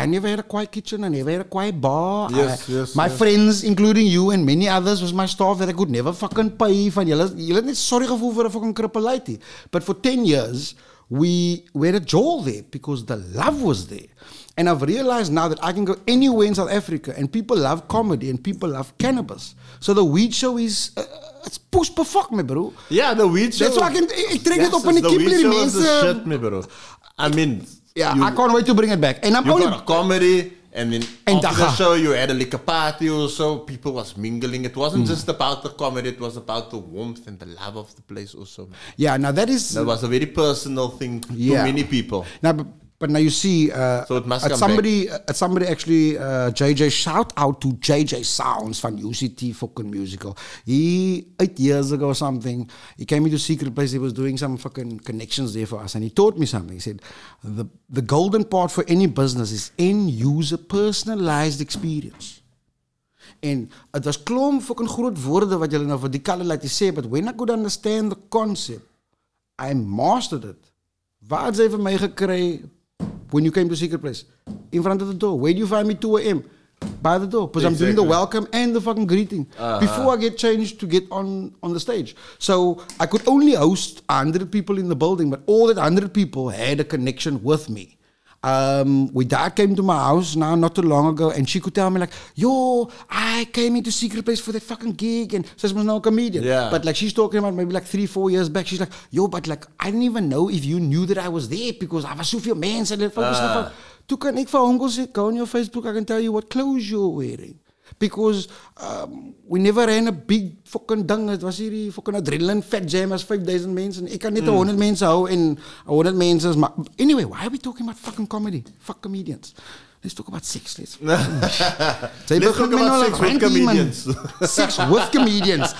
I never had a quiet kitchen. I never had a quiet bar. Yes, I- yes, My yes. friends, including you and many others, was my staff that I could never fucking pay. Van julle, julle het net sorry gevoel vir 'n fucking krippelaitie. But for 10 years, we, we had a joel there because the love was there. And I've realized now that I can go anywhere in South Africa and people love comedy and people love cannabis. So the weed show is, uh, it's push per fuck me bro. Yeah, the weed show. That's why I ik trek dit op in die the die the shit, me bro. I mean, Yeah, you, I can't wait to bring it back. And I'm you only... got a comedy, and then And after the show you had a a party or so. People was mingling. It Hmm. wasn't just about the comedy. It was about the warmth and the love of the place also. Yeah, now that is... That was a very personal thing Yeah. to many people. Now, but, now you see, uh, So it must come somebody, uh, somebody actually, uh, JJ, shout out to JJ Sounds from UCT fucking musical. He eight years ago or something, he came into Secret Place. He was doing some fucking connections there for us, and he taught me something. He said, the the golden part for any business is end user personalized experience. En het was klomp fucking groot woorde wat julle nou vir die kalle laat sê, but when I could understand the concept, I mastered it. Waar het jy vir my gekry when you came to Secret Place? In front of the door. Where do you find me 2 a.m.? By the door. Because I'm doing the welcome and the fucking greeting uh-huh. before I get changed to get on, on the stage. So I could only host 100 people in the building, but all that 100 people had a connection with me. Um, dad came to my house now not too long ago, and she could tell me like, "Yo, I came into Secret Place for that fucking gig," and she's no comedian. Yeah. But like she's talking about maybe like three, four years back. She's like, "Yo, but like I didn't even know if you knew that I was there because I was soveel mense en dit focus uh. Toe kan ek vir hom sê, "Go on your Facebook, I can tell you what clothes you're wearing." Because um, we never ran a big fucking ding. Het was hierdie fucking adrenaline fat jam as 5000 mense en ek kan net 100 mense hou en 100 mense is maar anyway, why are we talking about fucking comedy? Fuck comedians. Let's talk about sex. Let's, Sy Let's talk about sex with comedians. sex with comedians.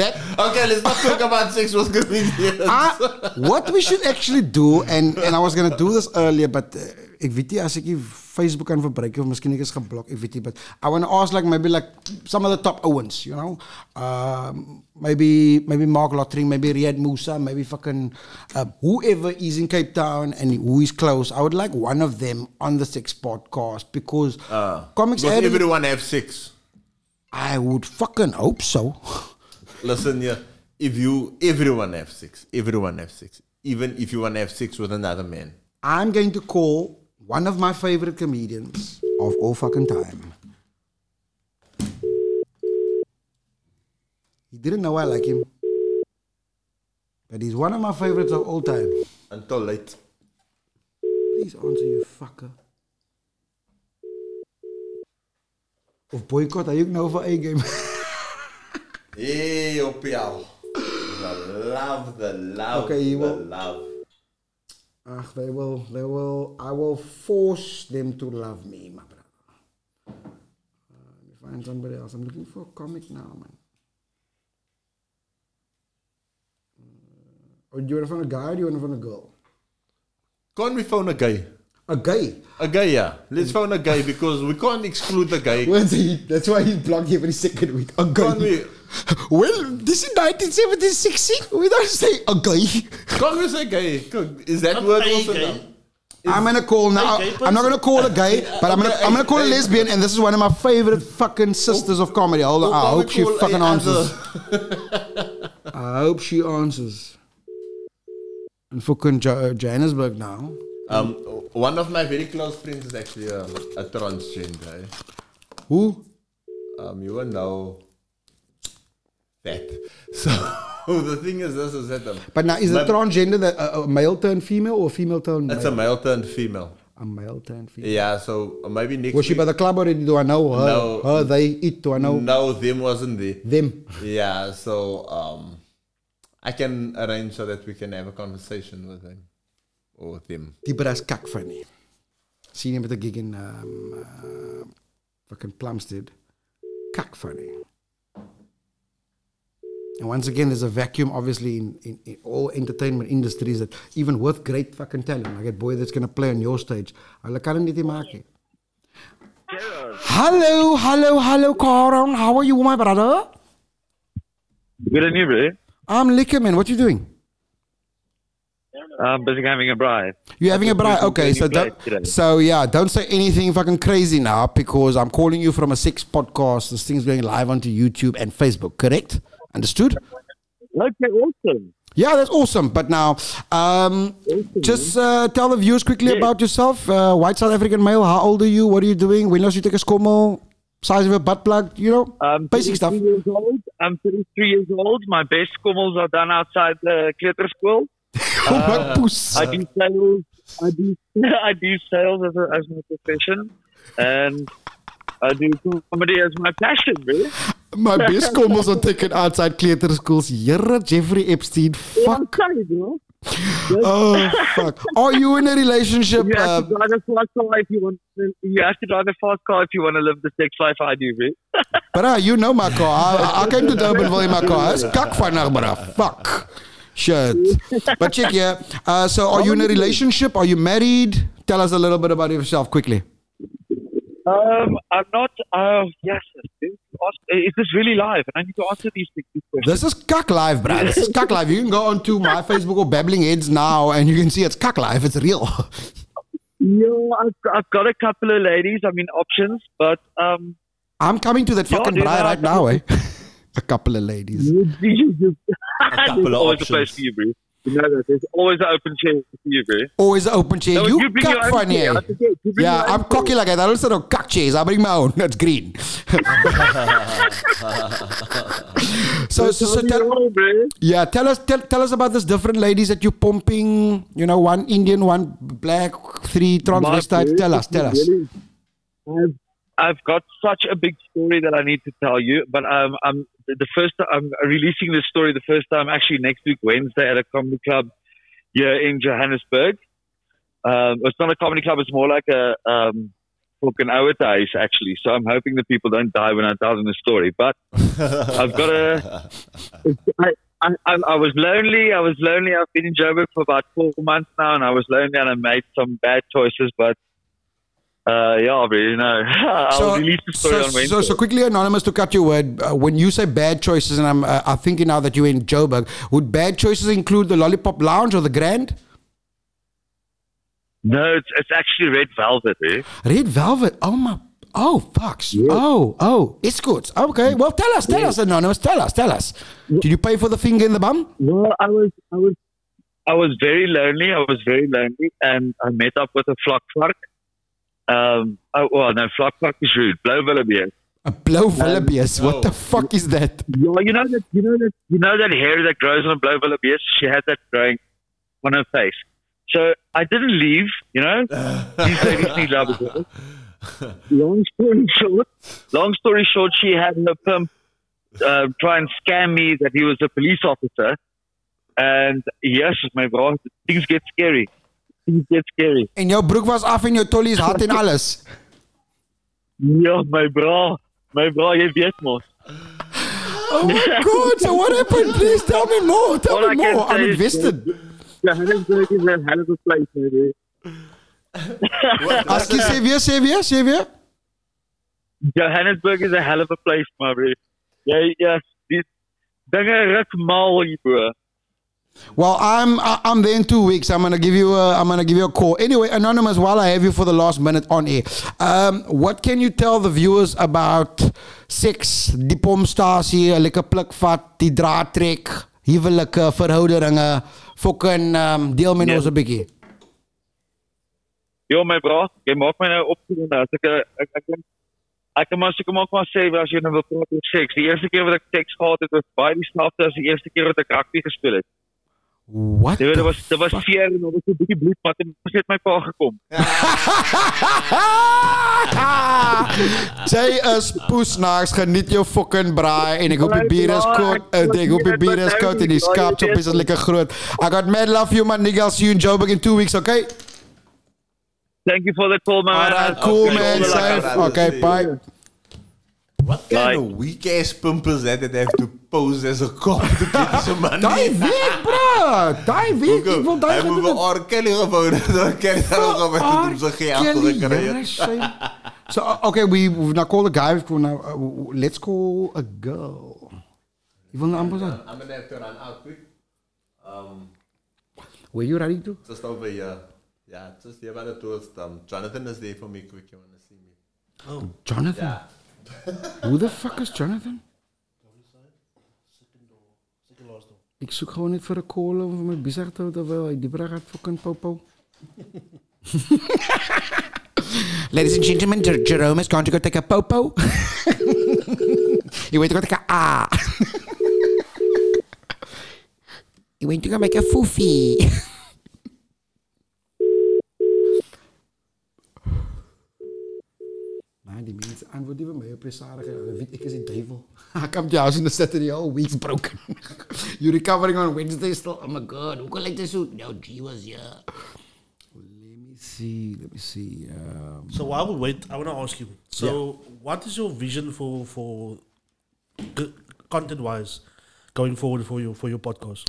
that Okay, let's not talk about sex with comedians. I, what we should actually do, and, and I was gonna do this earlier, but uh, ek weet nie as ek Facebook kan verbruik of miskien ek is geblok, ek weet nie, but I want to ask like maybe like some of the top Owens, you know? Um, maybe maybe Marc Lottering, maybe Riaad Moosa, maybe fucking uh, whoever is in Cape Town and who is close. I would like one of them on the Six podcast because Uh, comics Alley- everyone have six. I would fucking hope so. Listen yeah. If you everyone have six, everyone have six. Even if you want to have six with another man. I'm going to call one of my favorite comedians of all fucking time. He didn't know I like him. But he's one of my favorites of all time. Until late. Please answer, you fucker. Of boycott, hy ook nou vir A-game. Hey, Opial. The love, the love, Okay, you the will- love. Ach, they will, they will, I will force them to love me, my brother. Uh, let me find somebody else. I'm looking for a comic now, man. Uh, oh, do you want to find a guy or do you want to find a girl? Can't we phone a guy? A guy? A guy, yeah. Let's phone a guy because we can't exclude the guy. He? That's why he's blocked the second week. A guy. Can't we? Well, this is 1976. We don't say a guy. Can't we say gay? Is that Not word a also gay. now? I'm gonna call now. gay I'm not gonna call a gay, but I'm gonna Okay, I'm gonna call a hey, lesbian, and this is one of my favorite fucking sisters of comedy. Hold on, I hope she call a fucking answers. I hope she answers. In fucking jo- Johannesburg now. Um, one of my very close friends is actually a, a transgender. eh? Who? Um, you will know that. So the thing is, this is that um, But now, is it transgender that a, a male turned female or female turned male? it's a male turned female. a male turned female. Yeah, so uh, maybe next Was she by the club already? Do I know her? No. Her, they, it? Do I know No, them wasn't there. them? Yeah, so um, I can arrange so that we can have a conversation with him or with him. Die bras kak van nie. Sien jy met 'n gig in um uh, fucking Plumstead. Kak van nie. And once again, there's a vacuum, obviously, in, in, in all entertainment industries that even with great fucking talent, like a boy that's going to play on your stage, hulle kan dit nie maak nie. Hallo, hallo, hallo, Karan. How are you, my brother? Good and you, bro. I'm lekker, man. What you doing? I'm busy having a bride. You're having a bride. Okay, so don't, so yeah, don't say anything fucking crazy now because I'm calling you from a six podcast. This thing's going live onto YouTube and Facebook. Correct? Understood? Okay, awesome. Yeah, that's awesome. But now, um, just uh, tell the viewers quickly about yourself. Uh, white South African male. How old are you? What are you doing? When last you take a skommel? Size of a butt plug? You know, I'm basic stuff. Years old. I'm 33 years old. My best schommels are done outside the Glitter School. Poes. I do sales. I do. I do sales as, a, as my profession, and I do comedy as my passion, bro. My best skommels are taken outside theater schools. Here, Jeffrey Epstein. Fuck. Okay, bro. Oh fuck. Are you in a relationship? You have Uh, to drive a fast car if you want. You have to drive a fast car if you want to live the sex life I do, bro. But uh, you know my car. I, I came to Durbanville in my car. It's kak bruh. Fuck. Shit. But check yeah. Uh, so are you in a relationship? Are you married? Tell us a little bit about yourself quickly. Um, I'm not. Uh, yes, dude. Ask- is this really live? And I need to answer these these questions. This is Kak Live, bruh. This is Kak Live. You can go onto my Facebook or Babbling Heads now and you can see it's Kak Live. It's real. Yeah, I've, I've got a couple of ladies. I mean, options, but um, I'm coming to that Yeah, fucking dude, bride right now, eh? a couple of ladies. a couple there's of always a options. You, know that. There's always an open chair for you, bro. Always an open chair. No, you you bring your own funny, chair. You Yeah, I'm cocky like that. I don't say no kak chairs. I bring my own. That's green. so, so, so tell, bro. Yeah, tell us tell, tell us about this different ladies that you're pumping. You know, one Indian, one black, three transvestite. Tell us, tell us. really- I've, I've got such a big story that I need to tell you, but um, I'm the first I'm releasing this story the first time actually next week Wednesday at a comedy club here in Johannesburg. Um, it's not a comedy club; it's more like a um, fucking ouerhuis actually. So I'm hoping that people don't die when I tell them the story. But I've got a. I, I I was lonely. I was lonely. I've been in Joburg for about four months now, and I was lonely, and I made some bad choices. But Uh, yeah, bro, you know. I'll release the story so, on Wednesday. so, so quickly, anonymous, to cut your word. Uh, when you say bad choices, and I'm, uh, I'm thinking now that you're in Joburg, would bad choices include the Lollipop Lounge or the Grand? no, it's, it's actually Red Velvet, eh? Red Velvet. Oh my. Oh fucks. Oh oh. it's good. Okay. Well, tell us. Tell us, anonymous. Tell us. Tell us. Did you pay for the finger in the bum? Well, I was, I was, I was very lonely. I was very lonely, and I met up with a flock flock. Um, oh, well, no, flock flock is rude. Blow Willoughby. A blow Willoughby's. What the fuck is that? Yeah, you know that, you know that, you know that hair that grows on a blow Willoughby. She had that growing on her face. So I didn't leave. You know, these ladies need love. Long story short, long story short, she had her pimp uh, try and scam me that he was a police officer. And yes, my bro, things get scary. Get scary. En jou broek was af en jou tollies hard en alles. Ja, my bro, my bro, jy weet mos. Oh my god. So what happened? Please tell me more. Tell All me I more. I'm is- invested. Johannesburg is a hell of a place, maybe. As jy sê weer, sê weer, sê weer. Johannesburg is a hell of a place, my bro. Jy ja, dis dinge ruk mal hier, bro. Well, I'm I'm there in two weeks. I'm gonna give you a I'm gonna give you a call. Anyway, anonymous. While I have you for the last minute on air, um, what can you tell the viewers about sex, die pomstasie, lekker plukvat, die draad trek, huwelike, verhoudinge, fucking um, deel met Ja. ons 'n bietjie. Jo, my bro, jy maak my nou opgewonde as ek ek ek ek dink- ek kan maar seker maak maar sê as jy nou wil praat oor seks. Die eerste keer wat ek seks gehad het was baie dieselfde as die eerste keer wat ek rugby gespeel het. What? The dit was dit was seer en daar was 'n bietjie bloed wat het het my pa gekom. Jy is poesnaaks, geniet jou fucking braai en ek hoop die bier is koud. Ek ek hoop die bier is koud en die skaapchop is lekker groot. I got mad love you man nigga. I'll see you in Joburg in 2 weeks, okay? Thank you for the call, man. Alright, cool Okay, man. Safe. Okay, bye. You. What kind Like- of weak ass pimpers that that have to pose as a cop to get some money? Daai week, bro. Daai week. Ek wil daai Hy moet vir R. Kelly gebou. R. Kelly het ook op R. met sy geld Kelly, gekry yeah, het. shame. So uh, okay, we we've now called a guy. We've now uh, let's call a girl. You wil nou amper sê, I'm gonna have to run out quick. Um, Where you ready to? just over here. Yeah, just here by the toast. Um, Jonathan is there for me quick. You wanna see me? Oh, Jonathan. Yeah. Who the fuck is Jonathan? Ik zoek gewoon niet voor een call om vir my besig te hou terwyl hy dieper gaat fucking popo. Ladies and gentlemen, Jer- Jerome is going to go take a popo. he went to go take a ah. he went to go make a foofie. Die mensen antwoord die bij mij op presarige. Weet ik is een duivel. I come to your house in the Saturday, all week's broken. you recovering on Wednesday still? Oh my god, hoe kan ik dit zo? No, G was here. Let me see, let me see. Um, So while we wait, I want to ask you. So, what is your vision for for content wise going forward for your for your podcast?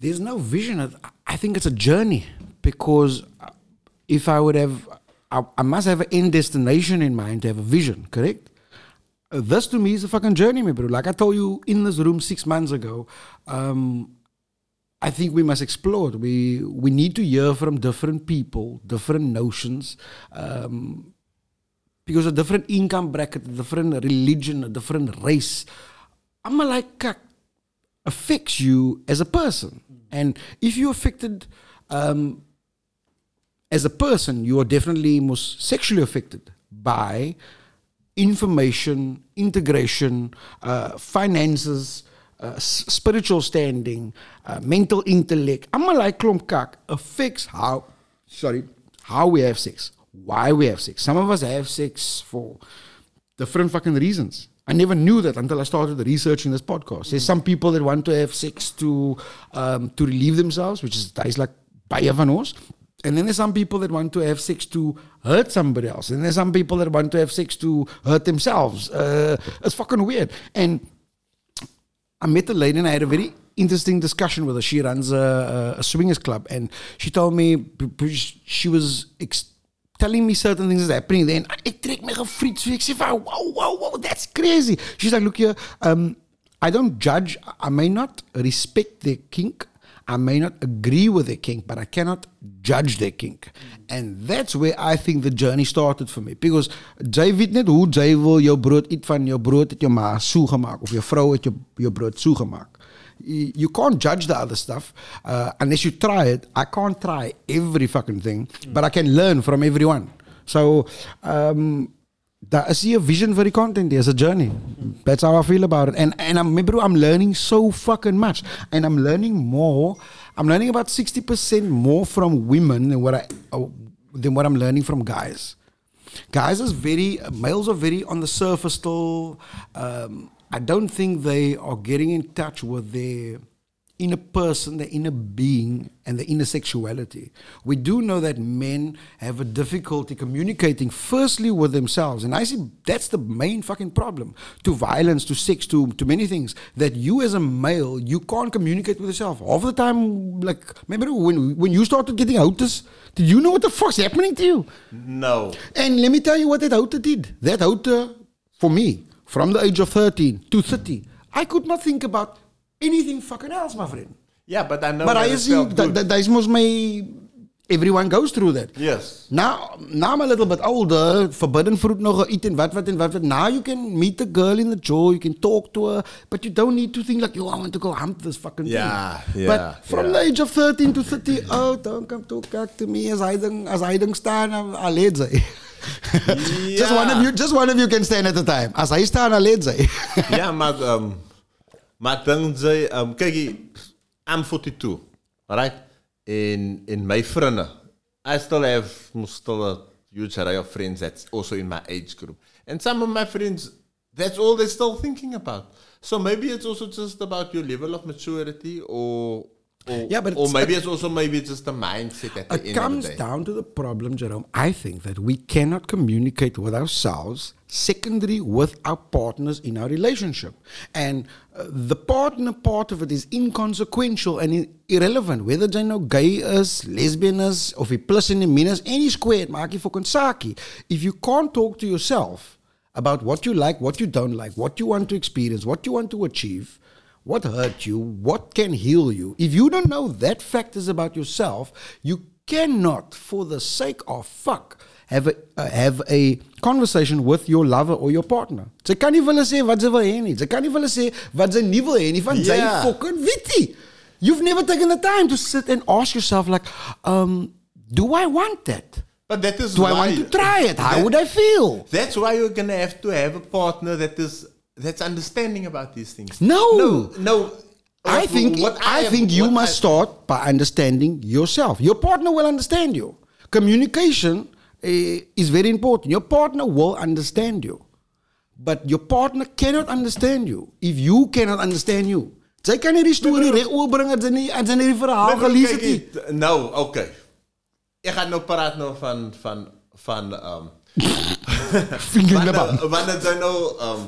there's no vision. I- I think it's a journey because if I would have, I, I must have an end destination in mind to have a vision, correct? Uh, this to me is a fucking journey, my bro. Like I told you in this room six months ago, um, I think we must explore. it. We we need to hear from different people, different notions, um, because a different income bracket, a different religion, a different race. I'm like, kak, affects you as a person. And if you're affected um, as a person, you are definitely most sexually affected by information, integration, uh, finances, uh, spiritual standing, uh, mental intellect. I'm like klomp kak affects how, sorry, how we have sex, why we have sex. Some of us have sex for different fucking reasons. I never knew that until I started researching this podcast. There's some people that want to have sex to um, to relieve themselves, which is is like baie van. And then there's some people that want to have sex to hurt somebody else. And there's some people that want to have sex to hurt themselves. Uh, it's fucking weird. And I met a lady and I had a very interesting discussion with her. She runs a, a, a swingers club, and she told me she was ex- telling me certain things is happening then ek trek my gefriet so ek wow wow wow that's crazy she's like look here um I don't judge I may not respect their kink I may not agree with their kink but I cannot judge their kink and that's where I think the journey started for me because jy weet net hoe jy wil jou brood eet van jou brood het jou ma so gemaak of jou vrou het jou jou brood so gemaak you can't judge the other stuff uh, unless you try it. I can't try every fucking thing, but I can learn from everyone. So, um, that is a vision for the content. There's a journey. That's how I feel about it. And and I'm bro, I'm learning so fucking much, and I'm learning more. I'm learning about sixty percent more from women than what I uh, than what I'm learning from guys. Guys is very males are very on the surface still. Um, I don't think they are getting in touch with their inner person, their inner being, and their inner sexuality. We do know that men have a difficulty communicating, firstly, with themselves. And I see that's the main fucking problem to violence, to sex, to, to many things. That you, as a male, you can't communicate with yourself. All the time, like, remember when, when you started getting outers, did you know what the fuck's happening to you? No. And let me tell you what that outer did. That outer, for me, from the age of 13 to 30, I could not think about anything fucking else, my friend. Yeah, but I know but I see that, that, that is most my everyone goes through that. Yes. Now, now I'm a little bit older, forbidden fruit nog eat and what, what, and what, what. Now you can meet a girl in the jaw, you can talk to her, but you don't need to think like, yo, I want to go hump this fucking Yeah, thing. yeah, But from yeah. the age of 13 to 30, oh, don't come to kijk to me as I ding, as I ding staan, alleen sy. Just one of you, just one of you can stand at a time. As hy staan, alleen sy. ja, maar, um, maar zei, um, kijk, je, I'm 42, right? In, in my vrienden, I still have still a huge array of friends that's also in my age group. And some of my friends, that's all they're still thinking about. So maybe it's also just about your level of maturity or, or, Yeah, but or maybe it's also maybe it's just the mindset at the It end comes of the day. down to the problem, Jerome. I think that we cannot communicate with ourselves, secondary, with our partners in our relationship. And uh, the partner part of it is inconsequential and i- irrelevant. Whether jy nou gay is, lesbian is, of jy plus en jy minus, any squared, maak fucking saakie. If you can't talk to yourself about what you like, what you don't like, what you want to experience, what you want to achieve, what hurt you, what can heal you. If you don't know that factors about yourself, you cannot, for the sake of fuck, have a, uh, have a conversation with your lover or your partner. Sy kan nie vir hulle sê wat sy wil hê nie. Sy kan nie vir hulle sê wat sy nie wil hê nie van sy Yeah. fucking witty. You've never taken the time to sit and ask yourself like, um, do I want that? But that is Do I want to try it? How that- would I feel? That's why you're gonna have to have a partner that is that's understanding about these things. No. no, no. I think what I, am- think you must I- start by understanding yourself. Your partner will understand you. Communication eh, is very important. Your partner will understand you. But your partner cannot understand you if you cannot understand you. Sy kan die storie reg oorbring as sy sy die verhaal gelees het nie. hier, t- Nou, oké. Ik ga nou praten nou van van van um, Vinger in the wanneer bum. wanneer jy nou um,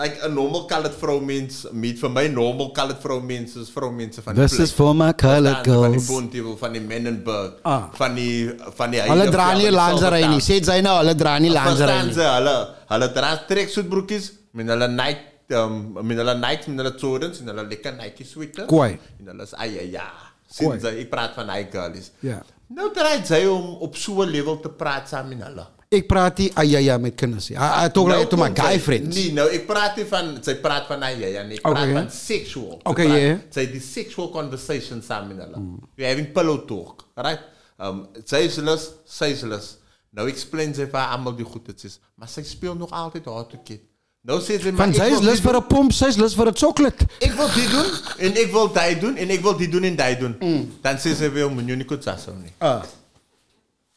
like 'n normal colored vrouwmens meet vir my normal colored vrouwmens is vrouwmense van die This is for my colored Verstaan, Van die girls. Bontebel, van die Menenberg, Ah. van die van die Hulle dra nie lingerie nie. Sê sy nou, hulle dra nie lingerie Verstaan nie. ze, hulle hulle dra treksuitbroekies met hulle night um, met hulle nights met hulle Jordans en hulle lekker Nike sweaters. Kwai. En hulle is ai ai ja. Sien Kwai. jy, ek praat van hy girlies. Ja. Nou draai sy om op so 'n level te praat saam met hulle. Ek praat nie ayaya met kinders nie. I, I talk like to my kom guy sy- friends. Nee, nou ek praat nie van sy praat van hy ja, nee, ek Okay, praat ja. van sexual. Sy Okay, praat- ja. Sy die sexual conversation saam met hulle. We're having pillow talk, right? Um sy is lus, sy is lus. Nou explain sy vir haar almal die goed dit is, maar sy speel nog altyd hard to get. Nou sê sy maar Van ek sy is wil lus dit vir doen. 'n pomp, sy is lus vir 'n chocolate. Ek wil dit doen en ek wil dit doen en ek wil dit doen en dit doen. Dan sê sy weer om nie goed sasou nie. Ah.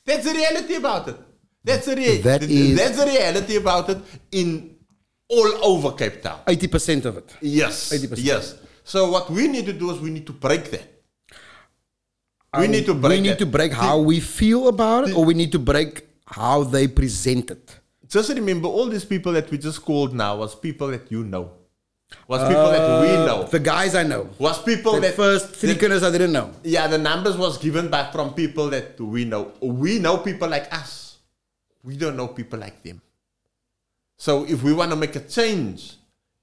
That's the reality about it. That's the reality. That is- That's the reality about it in all over Cape Town. 80% of it. Yes. 80%. Yes. So what we need to do is we need to break that. We need to break We need that. to break how we feel about it, or we need to break how they present it. Just remember, all these people that we just called now was people that you know. Was people that we know. Uh, The guys I know. Was people The that first three that- I didn't know. Yeah, the numbers was given back from people that we know. We know people like us. We don't know people like them. So if we want to make a change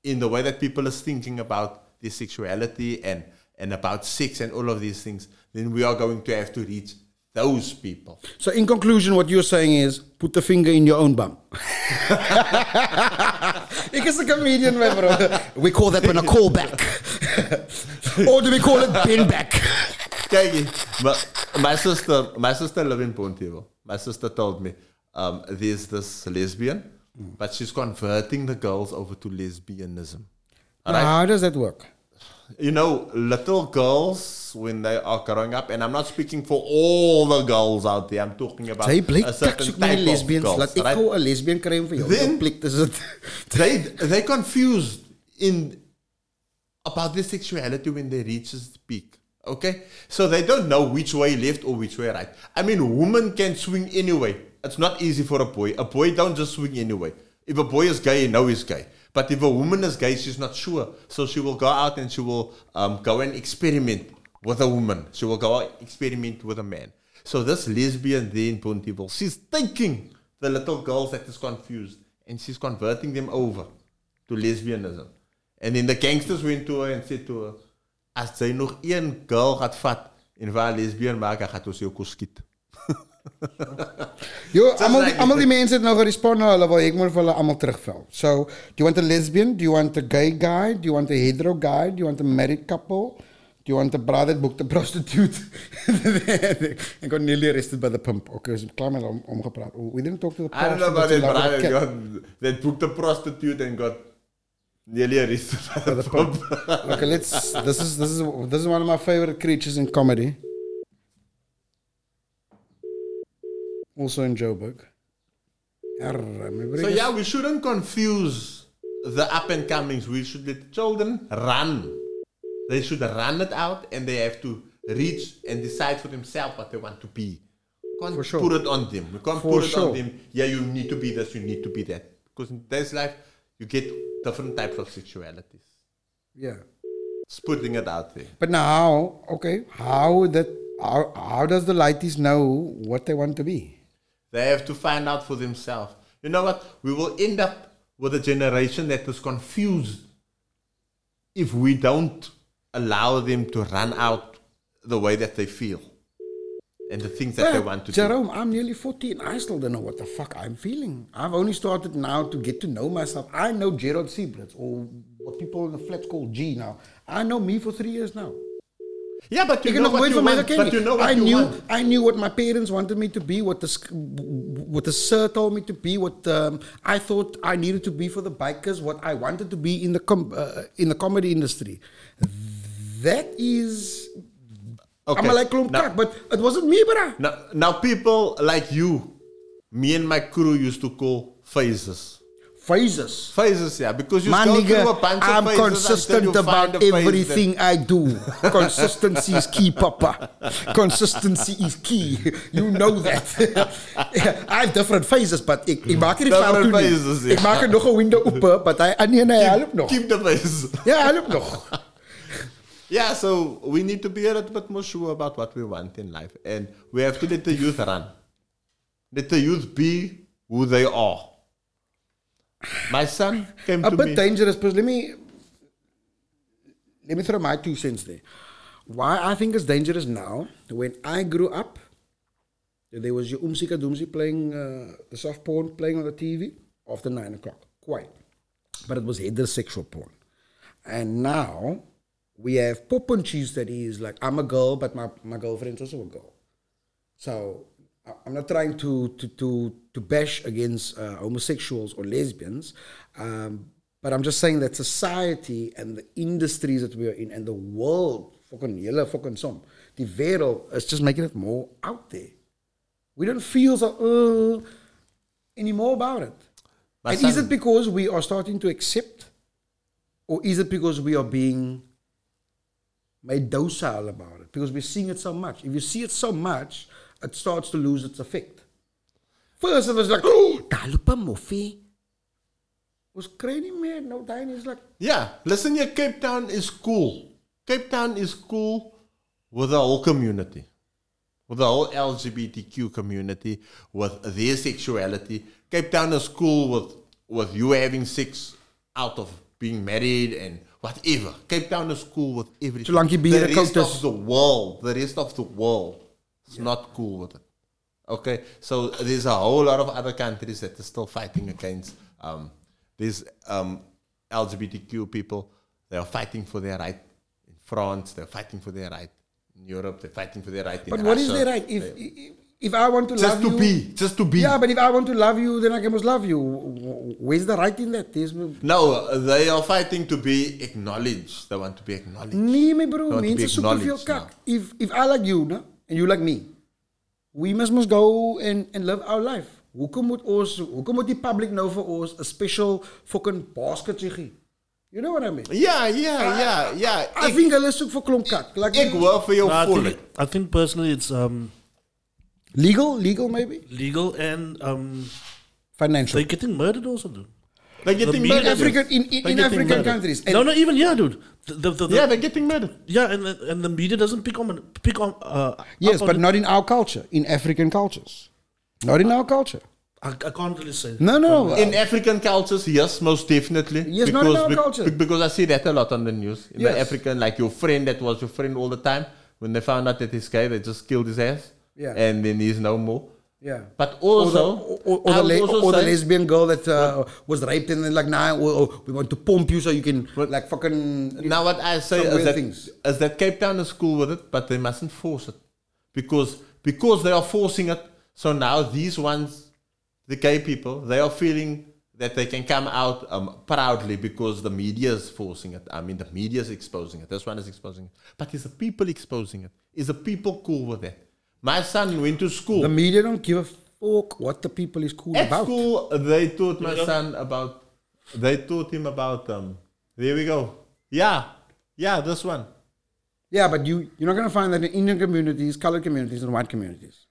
in the way that people is thinking about their sexuality and, and about sex and all of these things, then we are going to have to reach those people. So, in conclusion, what you're saying is put the finger in your own bum. Ik is a comedian, my bro. We call that one a callback. or do we call it bin back? Kyk, hier, my, my sister, my sister live in Pontivo. My sister told me um, there's this lesbian, but she's converting the girls over to lesbianism. Now, Alright? how does that work? you know, little girls when they are growing up, and I'm not speaking for all the girls out there. I'm talking about a certain type of girls. Laat right? 'n lesbian vir jou. Then- Jou plek is dit. they they confused in about their sexuality when they reach its peak. Okay, so they don't know which way left or which way right. I mean, women can swing anyway. It's not easy for a boy. A boy don't just swing anyway. If a boy is gay, you know he's gay. But if a woman is gay, she's not sure. So she will go out and she will um, go and experiment with a woman. She will go out experiment with a man. So this lesbian there in she's taking the little girls that is confused and she's converting them over to lesbianism. And then the gangsters went to her and said to her, as jy nog een girl gaat vat en waar lesbian maak, gaat ons jou almal like- die- almal die mense het nou gerespond na hulle, ek moet hulle almal terugval. So, do you want a lesbian? Do you want a gay guy? Do you want a hetero guy? Do you want a married couple? Do you want a brother that booked a prostitute? and got nearly arrested by the pimp. Okay, so klaar met om, omgepraat. We didn't talk to the I don't know prostitute, about that brother that, got, that booked a prostitute and got nearly arrested by the pump. Okay, let's. This is this is this is one of my favorite creatures in comedy. Also in Joburg. So yeah, we shouldn't confuse the up and comings. We should let children run. They should run it out and they have to reach and decide for themselves what they want to be. Can't For sure. put it on them. We can't For put it sure. on them. Yeah, you need to be this, you need to be that. Because in this life, you get different types of sexualities. Yeah. Just putting it out there. But now, okay, how that how, how does the lighties know what they want to be? They have to find out for themselves. You know what? We will end up with a generation that is confused if we don't allow them to run out the way that they feel and the things that they want to do. Jerome, I'm nearly 14. I still don't know what the fuck I'm feeling. I've only started now to get to know myself. I know Gerard Siebrits, or what people in the flats call G now. I know me for three years now. Yeah, but you heb know what you want. But you know what I you knew want. I knew what my parents wanted me to be, what the what the sir told me to be, what um, I thought I needed to be for the bikers, what I wanted to be in the com- uh, in the comedy industry. That is Okay. I'm like klomp Now- but it wasn't me, bruh. Now, now, people like you, me and my crew used to call phases. Phases. Phases, yeah, because you My go nigga, through a bunch I'm of phases consistent about find a phase that- everything I do. Consistency is key, Papa. Consistency is key. You know that. I have different phases, but ik, ik maak er niet fout Different toe nie. phases, ja. Ik maak er nog een window open, but I, ah, nee, hij helpt nog. Keep the phase. Ja, hij helpt nog. Yeah, so we need to be a little bit more sure about what we want in life. And we have to let the youth run. Let the youth be who they are. My son came A to bit me. dangerous, but let me let me throw my two cents there. Why I think it's dangerous now, when I grew up, there was your Umsika Doomsy playing uh, the soft porn playing on the TV after nine o'clock. Quite. But it was heterosexual porn. And now we have pop and cheese that is like I'm a girl, but my, my girlfriend's also a girl. So I'm not trying to to to, to bash against uh, homosexuals or lesbians, um, but I'm just saying that society and the industries that we are in and the world, fucking yellow, fucking some, the wereld is just making it more out there. We don't feel so uh, anymore about it. And is it because we are starting to accept, or is it because we are being made docile about it? Because we're seeing it so much. If you see it so much, it starts to lose its effect. First, it was like, oh, 'n moffie. Was crazy man. No, time is like, Yeah, listen here, Cape Town is cool. Cape Town is cool with the whole community. with the whole LGBTQ community, with their sexuality. Cape Town is cool with with you having sex out of being married and whatever. Cape Town is cool with everything. Jy bier the rest of the world, the rest of the world is not cool with it. Okay, so there's a whole lot of other countries that are still fighting against um, these um, LGBTQ people. They are fighting for their right in France. They're fighting for their right in Europe. They're fighting for their right in But what is Russia. their right? If, if if I want to Just love to you, be, just to be. Yeah, but if I want to love you, then I can must love you. Where's the right in that? There's No, they are fighting to be acknowledged. They want to be acknowledged. Nee, my bro, They want to be mense veel acknowledged kak. If if I like you, no, and you like me, we must must go and and live our life. Hoekom moet ons hoekom moet die public nou vir ons 'n special fucking basket gee? You know what I mean? Yeah, yeah, yeah, yeah. I think hulle soek vir klomp kak. Like Ek hoor vir jou No, I, think, personally it's um, legal, legal maybe legal and um, financial. they're getting murdered also, dude. They're getting media- murdered. African in, in, in African murdered. countries. And no, no, even yeah, dude. The, the, the, the- Yeah, they're getting murdered. yeah, and the, and the media doesn't pick on pick on. Uh, Yes, up on but it. not in our culture. In African cultures, not in our culture. I, I can't really say. No, no. In African cultures, yes, most definitely. Yes, not in our be- culture. be- because I see that a lot on the news. In Yes. the African, like your friend that was your friend all the time, when they found out that he's gay, they just killed his ass. Yeah. And then he's no more. Yeah. But Or the, also, or, or, the, le- also or the lesbian girl that uh, was raped and then like, nah, or, or we want to pump you so you can like fucking. Now what I say is that, things. is that Cape Town is cool with it, but they mustn't force it. Because because they are forcing it, so now these ones, the gay people, they are feeling that they can come out um, proudly because the media is forcing it. I mean, the media is exposing it. This one is exposing it. But is the people exposing it? Is the people cool with that? My son went to school. The media don't give a fuck what the people is cool At about. school, they taught my son about. They taught him about. Um, there we go. Yeah, yeah, this one. Yeah, but you you're not gonna find that in Indian communities, colored communities, and white communities.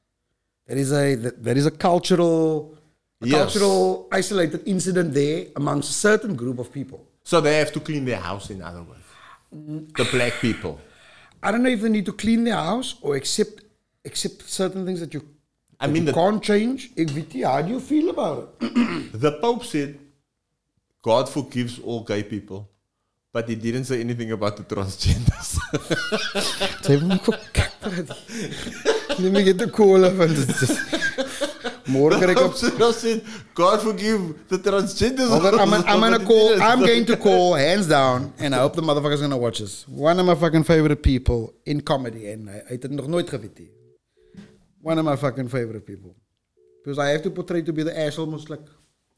There is a there is a cultural a Yes. cultural isolated incident there amongst a certain group of people. So they have to clean their house, in other words. The black people. I don't know if they need to clean their house or accept accept certain things that you I that mean, you can't change. How do you feel about it? the Pope said, God forgives all gay people. But he didn't say anything about the transgenders. Ze me. Let me get the cola van. Morgen krijg ik op. Said, God forgive the transgenders. On, I'm, I'm gonna call. I'm going to call hands down, and I hope the motherfucker's gonna watch this. One of my fucking favorite people in comedy, and I heeft het nog nooit geweten. One of my fucking favorite people, because I have to portray to be the ass almost like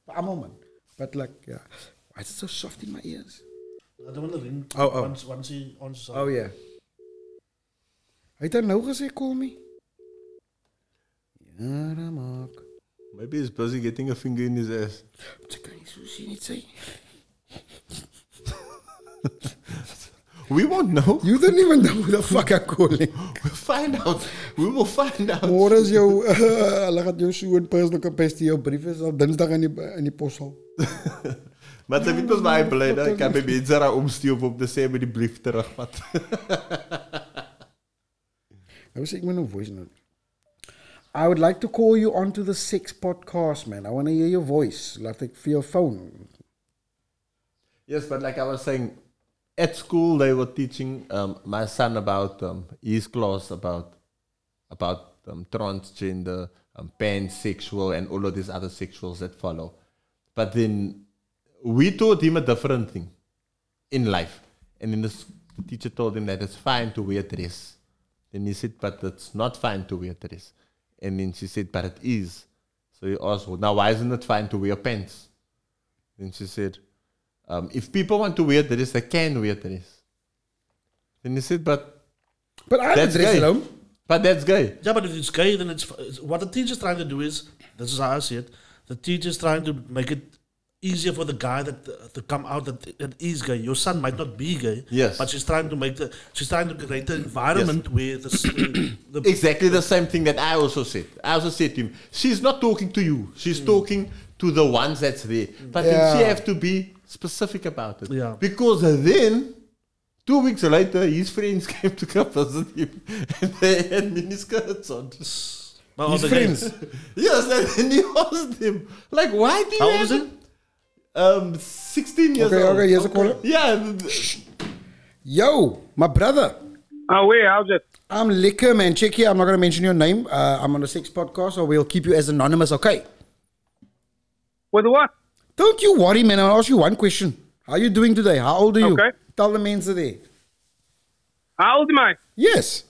a moment, but like yeah, why is it so soft in my ears? I don't want to ring. Oh, oh. Once, once he, once. Oh yeah. Hij heeft nou gezegd, call me. Ja, dat maak. Maybe he's busy getting a finger in his ass. Ze kan niet zo zien, niet zeggen. We won't know. You don't even know who the fuck I'm calling. We'll find out. We will find out. Môre is jou hulle gaan jou so in personal capacity jou brief is al Dinsdag in die in die posal. Maar ze weet pas baie bly dat ek by mense raak omstuur om te sê met die brief terugvat. I was saying no voice note. I would like to call you onto the Sex podcast, man. I want to hear your voice. Laat ek vir jou phone. Yes, but like I was saying, at school they were teaching um, my son about um, his class about about um, transgender, um, pansexual, and all of these other sexuals that follow. But then we taught him a different thing in life, and then the, the teacher told him that it's fine to wear dress. Then he said, "But it's not fine to wear dress." And then she said, "But it is." So he asked, well, "Now why isn't it fine to wear pants?" Then she said, um, if people want to wear dress, they can wear dress. Then he said, but But I that's dress gay. at home. But that's gay. Yeah, but if it's gay, then it's, it's what the teacher's trying to do is this is how I see it. The teacher's trying to make it easier for the guy that to come out that, that is gay. Your son might not be gay, Yes. but she's trying to make the she's trying to create an environment where the, s- the Exactly the same thing that I also said. I also said to him, she's not talking to you. She's talking to the ones that's there. But then she have to be specific about it. Yeah. Because then Two weeks later, his friends came to come visit him, and they had miniskirts on. Maar His on the friends. Yes, and he asked him, like, why do you How have old is it? Um, 16 years Okay, old. okay, here's a caller. Yeah. th- th- Yo, my brother. Oh, wait, how's it? I'm Liquor, man. Check here. I'm not going to mention your name. Uh, I'm on the Six podcast, so we'll keep you as anonymous, okay? With what? Don't you worry, man. I'll ask you one question. How are you doing today? How old are you? Okay. Tell the men today. How old am I? Yes.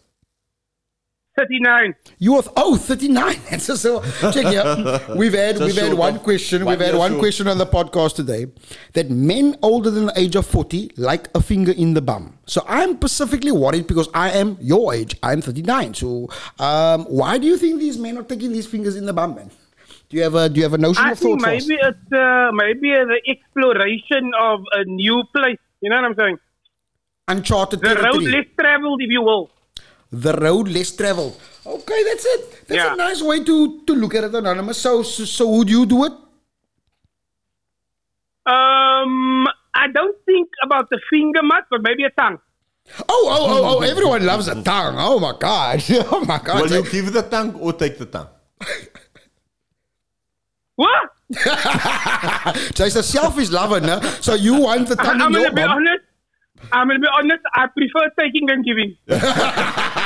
39. You are oh 39. That's just so check here. We've had we've had one question. We've had one short. question on the podcast today that men older than the age of 40 like a finger in the bum. So I'm specifically worried because I am your age. I'm 39. So um, why do you think these men are taking these fingers in the bum, man? Do you have a do you have a notion I of think thought maybe it's uh, maybe the exploration of a new place. You know what I'm saying? Uncharted The road less traveled, if you will. the road less traveled. Okay, that's it. That's Yeah. a nice way to to look at it, anonymous. So so, so would you do it? Um, I don't think about the finger much, but maybe a tongue. Oh, oh, oh, oh, everyone loves a tongue. Oh my God. Oh my God. Will you give the tongue or take the tongue? What? Jy's a selfish lover, no? So you want the tongue I'm in your gonna be bum. honest. I'm gonna be honest. I prefer taking than giving.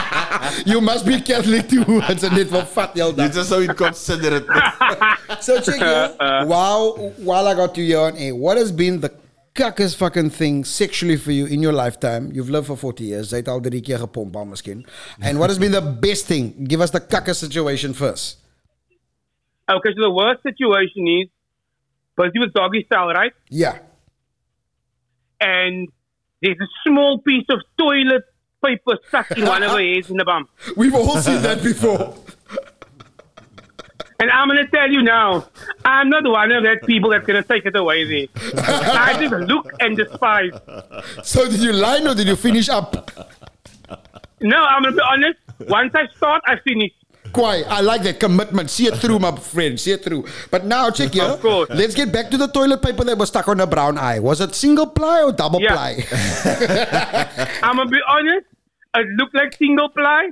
You must be Catholic too. It's a net van vat jou You're dan. just so inconsiderate. So check here. Uh, uh. While, while I got you here on air, what has been the kakkers fucking thing sexually for you in your lifetime? You've lived for 40 years. Jy het al drie keer gepomp al miskien. And what has been the best thing? Give us the kakker situation first. Okay, so the worst situation is, but with doggy style, right? Yeah. And there's a small piece of toilet paper stuck in one of her in the bum. We've all seen that before. And I'm gonna tell you now, I'm not one of that people that's gonna take it away there. I just look and despise. So did you line or did you finish up? No, I'm gonna be honest. Once I start, I finish. Quite. I like that commitment. See it through, my friend. See it through. But now, check here. Of course. Let's get back to the toilet paper that was stuck on the brown eye. Was it single ply or double Yeah. ply? I'm gonna be honest. It looked like single ply.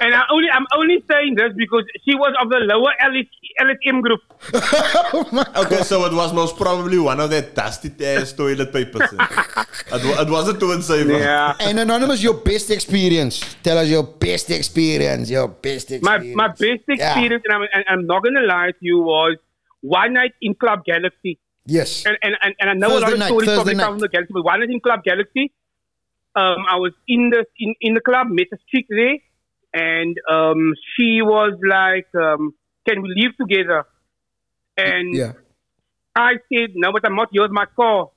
And I only, I'm only saying this because she was of the lower LS, LSM group. Okay, so it was most probably one of that dusty ass toilet papers. it, wa- it wasn't to saver. and Anonymous, your best experience. Tell us your best experience. Your best My experience. my best experience, and, I'm, and I'm not gonna lie to you, was one night in Club Galaxy. Yes. And and, and, and I know a lot of night, stories Thursday probably night. come from the Galaxy, but one night in Club Galaxy, um, I was in the in, in the club, met a chick there, and um, she was like, um, "Can we live together?" And Yeah. I said, "No, but I'm not. Here's my car."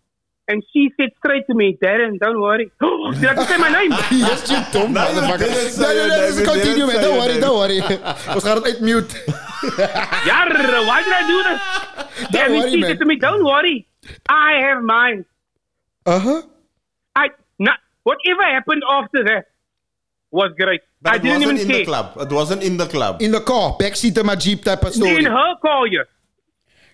And she said straight to me, Darren, don't worry. Did I just say my name? yes, you dumb motherfucker. didn't No, no, no, name, just you continue, man. Don't worry, name. don't worry. Ons gaan het uit mute. Yarr, why did I do this? Don't and worry, she man. said to me, don't worry. I have mine. Uh-huh. I not, Whatever happened after that was great. But I it didn't wasn't even in care. the club. It wasn't in the club. In the car, backseat of my Jeep type of story. In her car, yes.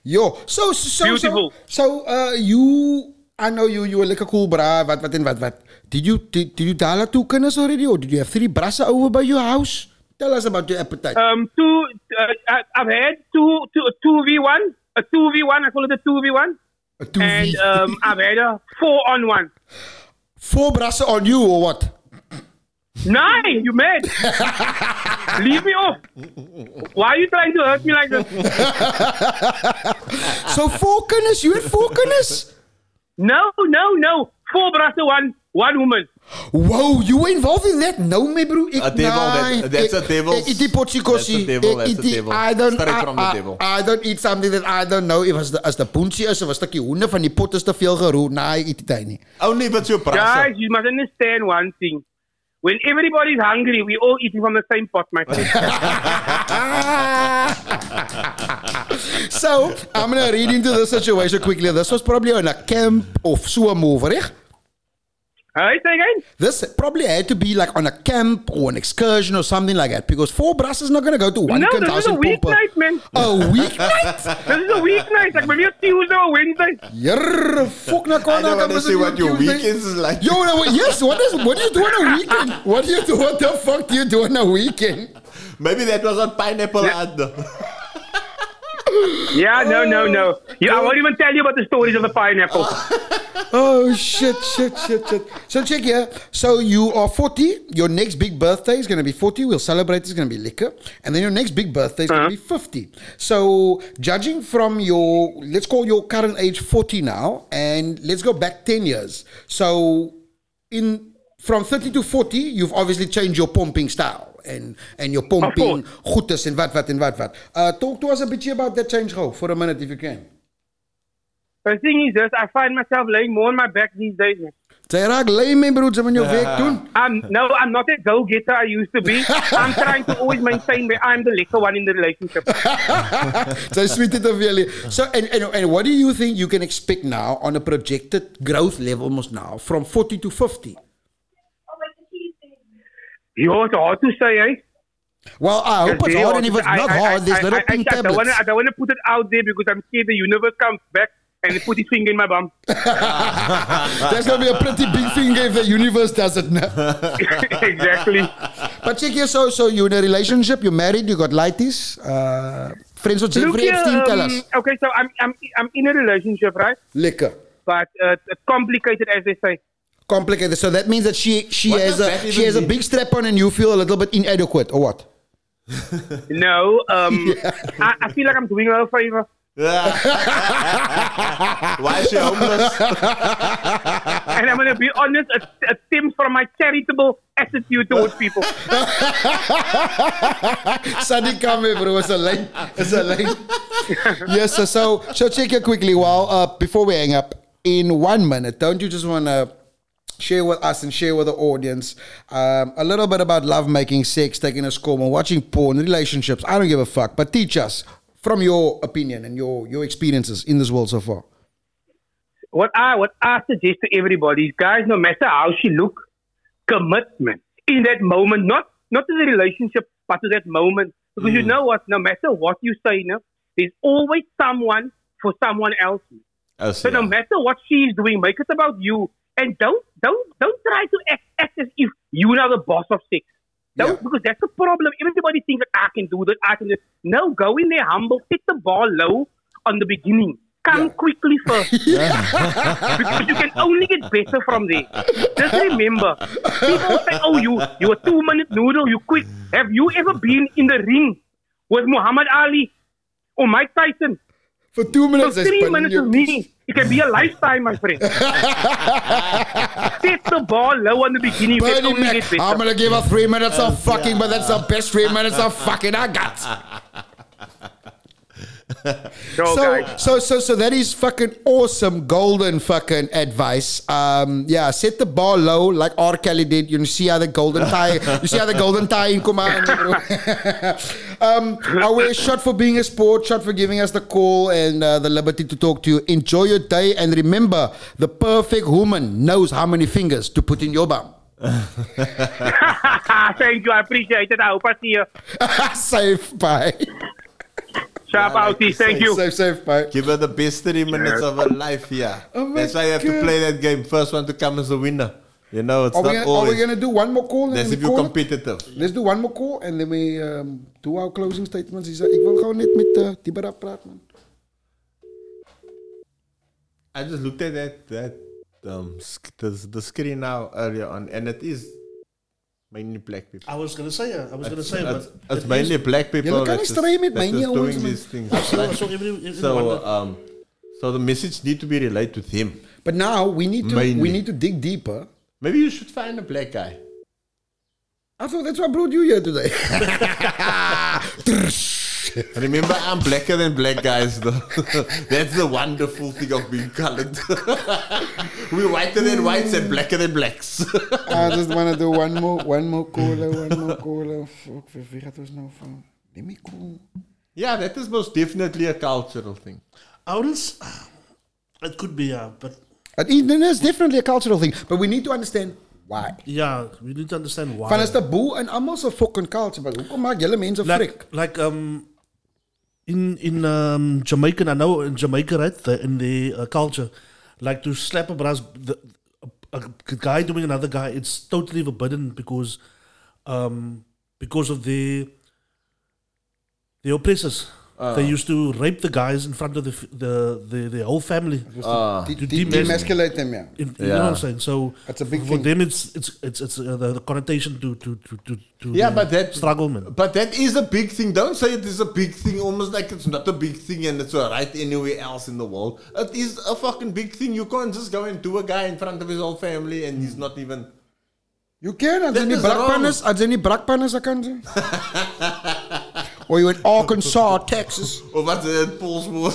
Yo, so so so Beautiful. so, so uh, you I know you you were like a cool bra, wat wat en wat wat. Did you did, did you daar two kinders already or did you have three brassen over by your house? Tell us about your appetite. Um, two. Uh, I, I've had two, two, a two v one, a two v one. I call it a two v one. A 2V. And um, I've had a four on one. Four brassen on you or what? Nine, you mad? Leave me off. Why are you trying to hurt me like this? So four kinders, you had four kinders? No, no, no. Four brothers, one, one woman. Wow, you were involved in that? No, me bro. Ik, A devil, that- that's ik- a devil's- Ik die potsikossie. that's a devil, Ik that's a devil. I don't, Straight I, from the I- devil. I don't eat something that I don't know. If as de, as de poentje is of een stukje hoender van die pot is te veel geroerd. Nee, ik eet dit niet. Only but your Guys, you must understand one thing. When everybody's hungry, we all eating from the same pot, my friend. so, I'm to read into the situation quickly. This was probably on a camp of so move, right? Eh? Hey, say again? This probably had to be like on a camp or an excursion or something like that because four brass is not going to go to one No, this is a in Pomper. weeknight, man. A weeknight? This is a weeknight. Like maybe a Tuesday or Wednesday. Yerr, fuck na I don't want to see you what your Tuesday. weekends is like. Yo, no, yes. What is? What do you do on a weekend? What do you do? What the fuck do you do on a weekend? Maybe that was on Pineapple Island. Yeah, no, no, no. Oh, yeah, I won't even tell you about the stories of the pineapple. Oh. oh shit, shit, shit, shit. So check here. So you are 40. Your next big birthday is going to be 40. We'll celebrate. It's going to be liquor, and then your next big birthday is going to uh-huh. be 50. So judging from your, let's call your current age 40 now, and let's go back 10 years. So in from 30 to 40, you've obviously changed your pumping style. And, and your pumping goedes and wat wat en wat wat. Uh, talk to us a bit about that change, Go, for a minute if you can. The thing is this, I find myself laying more on my back these days. Man. Sy raak lui my broer, sy van jou werk doen. I'm no, I'm not a go-getter I used to be. I'm trying to always maintain that I'm the liquor one in the relationship. Sy sweet it of julle. So and, and and what do you think you can expect now on a projected growth level mos now from 40 to 50? Yo, it's hard to say, eh? Well, I hope it's hard and if it's not I- hard, there's little I- pink I don't wanna- I don't want to put it out there because I'm scared the universe comes back and put his finger in my bum. There's gonna be a pretty big finger if the universe does it now. exactly. But check here, so so you're in a relationship, you're married, you got lighties, uh, friends with Jeffrey Epstein, tell um, us. Okay, so I'm, I'm, I'm in a relationship, right? Liquor. But uh, complicated, as they say. Complicated. So that means that she she What has a she even has a big strap on and you feel a little bit inadequate or what? No, um, I, I feel like I'm doing her a favor. Why is she homeless? And I'm going to be honest, it, it stems from my charitable attitude towards people. Sunny come here, bro. It's a lane. It's a lane. yes, so, so so check here quickly while uh, before we hang up. In one minute, don't you just want to share with us and share with the audience um, a little bit about love making, sex, taking a score, watching porn, relationships? I don't give a fuck, but teach us from your opinion and your your experiences in this world so far. what I what I suggest to everybody is, guys, no matter how she look, commitment in that moment, not not to the relationship, but to that moment. Because you know what? No matter what you say, no, there's always someone for someone else. Oh, So no matter what she's doing, make it about you, and don't don't don't try to act, act as if you are the boss of sex. Don't Yeah. because that's the problem. Everybody thinks that I can do that. I can. Do. No, go in there humble, set the bar low on the beginning. Come quickly first because you can only get better from there. Just remember, people say, "Oh, you you a two minute noodle, you quick." Have you ever been in the ring with Muhammad Ali or Mike Tyson? For two So minutes, I three minutes you. with me, it can be a lifetime, my friend. Set the ball low on the beginning. You can Bernie Mac. I'm gonna give her three minutes of oh, fucking, but that's the best three minutes of fucking I got. So, so, guys, so, so, so that is fucking awesome, golden fucking advice. Um, yeah, set the bar low like R. Kelly did. You see how the golden tie, you see how the golden tie in bro. um, our shot for being a sport, shot for giving us the call and uh, the liberty to talk to you. Enjoy your day and remember, the perfect woman knows how many fingers to put in your bum. thank you. I appreciate it. I hope I see you. safe, bye. Sharp outies. Thank you. Safe, safe, bye. Give her the best 30 minutes of her life, yeah. Oh That's why you have to play that game. First one to come is the winner. You know, it's Are not gonna, are we gonna do one more call? and That's if you're call it? competitive. Let's do one more call and then we um, do our closing statements. Is ik wil gewoon net met uh, die Barab praten, man. I just looked at that that um sc- the, the screen now earlier on, and it is mainly black people. I was gonna say, uh, I was gonna say, it's, but it's mainly black people Julle kan that nie is, stry met that my is nie, ouens, doing these things. So, so every, every So um, so the message need to be relayed to them. But now we need to we need to dig deeper. Maybe you should find a black guy. I thought that's why I brought you here today. Remember, I'm blacker than black guys, though. That's the wonderful thing of being colored. We're whiter than whites and blacker than blacks. I just want to do one more one more caller, one more caller. Fuck, wie wie gaat ons nou van? Let me call. yeah, that is most definitely a cultural thing. I wouldn't. s- It could be, yeah, but It is definitely a cultural thing, but we need to understand why. Yeah, we need to understand why. Van is taboe en almal se fucking culture, maar hoekom maak julle mense like, frik? like um in in um Jamaica, I know in Jamaica, right, the, in the uh, culture, like to slap a brass, the, a, a guy doing another guy, it's totally forbidden because um because of the the oppressors. They used to rape the guys in front of the f- the the, the whole family. Ah. Die to die demas- demasculate them, yeah. in, you Yeah. know what I'm saying? So That's a big for thing. them, it's it's it's it's uh, the, the connotation to to to to, to Yeah, but that struggle, man. But that is a big thing. Don't say it is a big thing, almost like it's not a big thing and it's alright anywhere else in the world. It is a fucking big thing. You can't just go and do a guy in front of his whole family and he's not even. You can, as That in black is wrong. brakpannes, as in die brakpannes ek kan doen. Or you in Arkansas, Texas. Or what's it, Pollsmoor?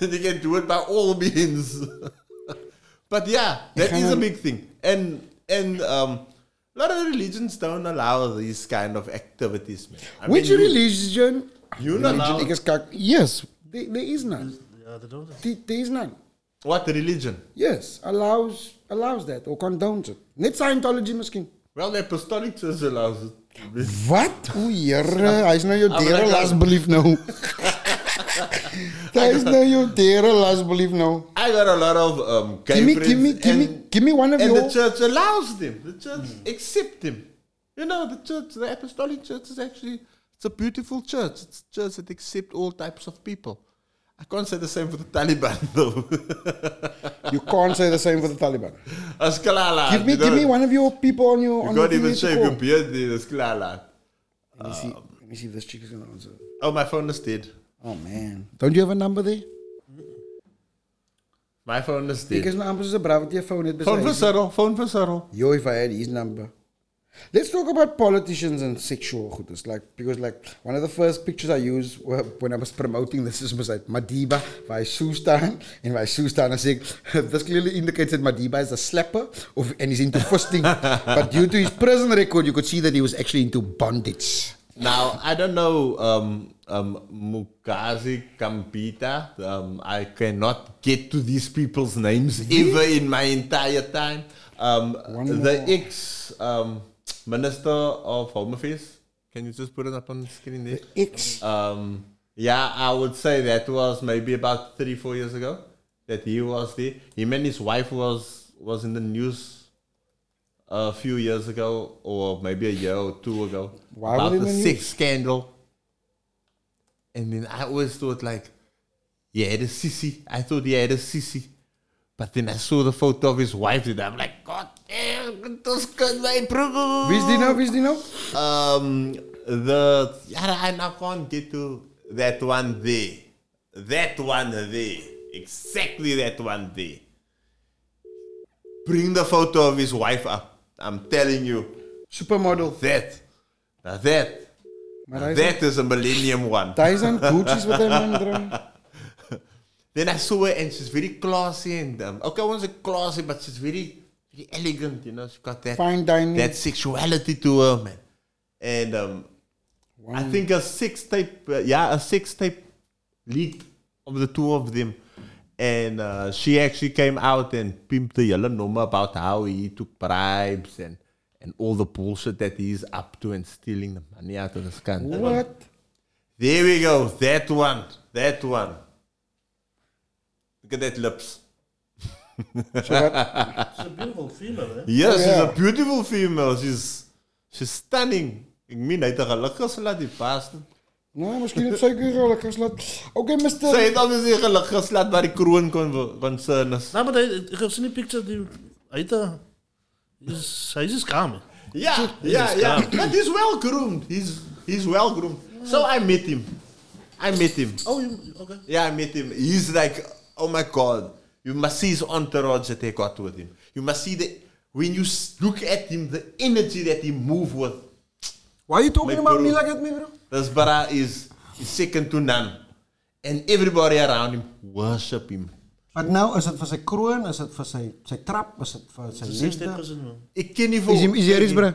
then you can do it by all means. but yeah, that is a big thing. And and um, a lot of religions don't allow these kind of activities, man. I Which mean, religion? You not religion now. ek is kak. Yes, there, there is none. Yeah, they don't. There, there is none. What religion? Yes, allows allows that or condones it. Net Scientology miskien. Well, the apostolic church allows it. Wat? O Here, hy's nou jou Ah, maar dere ek- lasbelief nou. Hy's nou jou dere lasbelief nou. I got a lot of um, gay Give me, friends give me, give me, and- give me one of and your. the church allows them. The church accept them. You know, the church, the apostolic church is actually it's a beautiful church. It's a church that accept all types of people. I can't say the same for the Taliban though. You can't say the same for the Taliban. As Kalala. Give me, you give me one of your people on your. You on can't your even shave your beard there, askalala. Let me see. Let me see if this chick is gonna answer. Oh, my phone is dead. Oh man, don't you have a number there? My phone is dead. nou amper soos 'n braaf wat jy 'n phone Phone for. Cyril. Phone for Cyril. Yo, if I had his number. Let's talk about politicians and sexual goodness. Like because like one of the first pictures I used when I was promoting this is beside Madiba by Sustan and by Sustan I said this clearly indicates that Madiba is a slapper of and he's into fisting. but due to his prison record, you could see that he was actually into bondage. Now, I don't know um, um, Mukazi Kampita. Um, I cannot get to these people's names ever in my entire time. Um, the ex um, Minister of Home Affairs. Can you just put it up on the screen there? Um, yeah, I would say that was maybe about three, four years ago that he was there. Him and his wife was was in the news a few years ago, or maybe a year or two ago, Why about the sex scandal. And then I always thought like, he had a sissy. I thought he had a sissy. But then I saw the photo of his wife and I'm like, God this kan my broer. Wie's die nou? Wie's die nou? Um, the yeah, I now can't get to that one day. That one day. Exactly that one day. Bring the photo of his wife up. I'm telling you. Supermodel. That. Now that. Now that is a millennium one. Dyson Gucci's wat hy man. Then I saw her and she's very classy and um, okay, I say classy, but she's very, elegant. You know, she's got that Fine dining. that sexuality to her, man. And um, I think a sex tape, uh, yeah, a sex tape leaked of the two of them. And uh, she actually came out and pimped the yellow number about how he took bribes and, and all the bullshit that he's up to and stealing the money out of this country. What? There we go. That one. That one. Look at that lips. So wat? It's a beautiful female, eh? Yes, Oh, she's yeah. a beautiful female. She's she's stunning. Ek meen hy het 'n gelukkige slat die pas. Nou, miskien het sy gelukkig geslaat. Okay, Mr. Sy het obviously 'n gelukkige slat waar die kroon kon concern is. Nou, maar hy- ek het sien die picture die hy het 'n is hy is skaam. Yeah, He's yeah, a yeah. scam. But he's well groomed. He's he's well groomed. So I met him. I met him. Oh, you, okay. Yeah, I met him. He's like, oh my god. You must see his entourage that they got with him. You must see the when you s- look at him, the energy that he move with. Why are you talking My about me like that, me bro? This bara is, is second to none. And everybody around him worship him. Maar nou is dit vir sy kroon, is vir sy sy trap, is vir sy Six liefde? Ik ken niet Is hy is iets bro?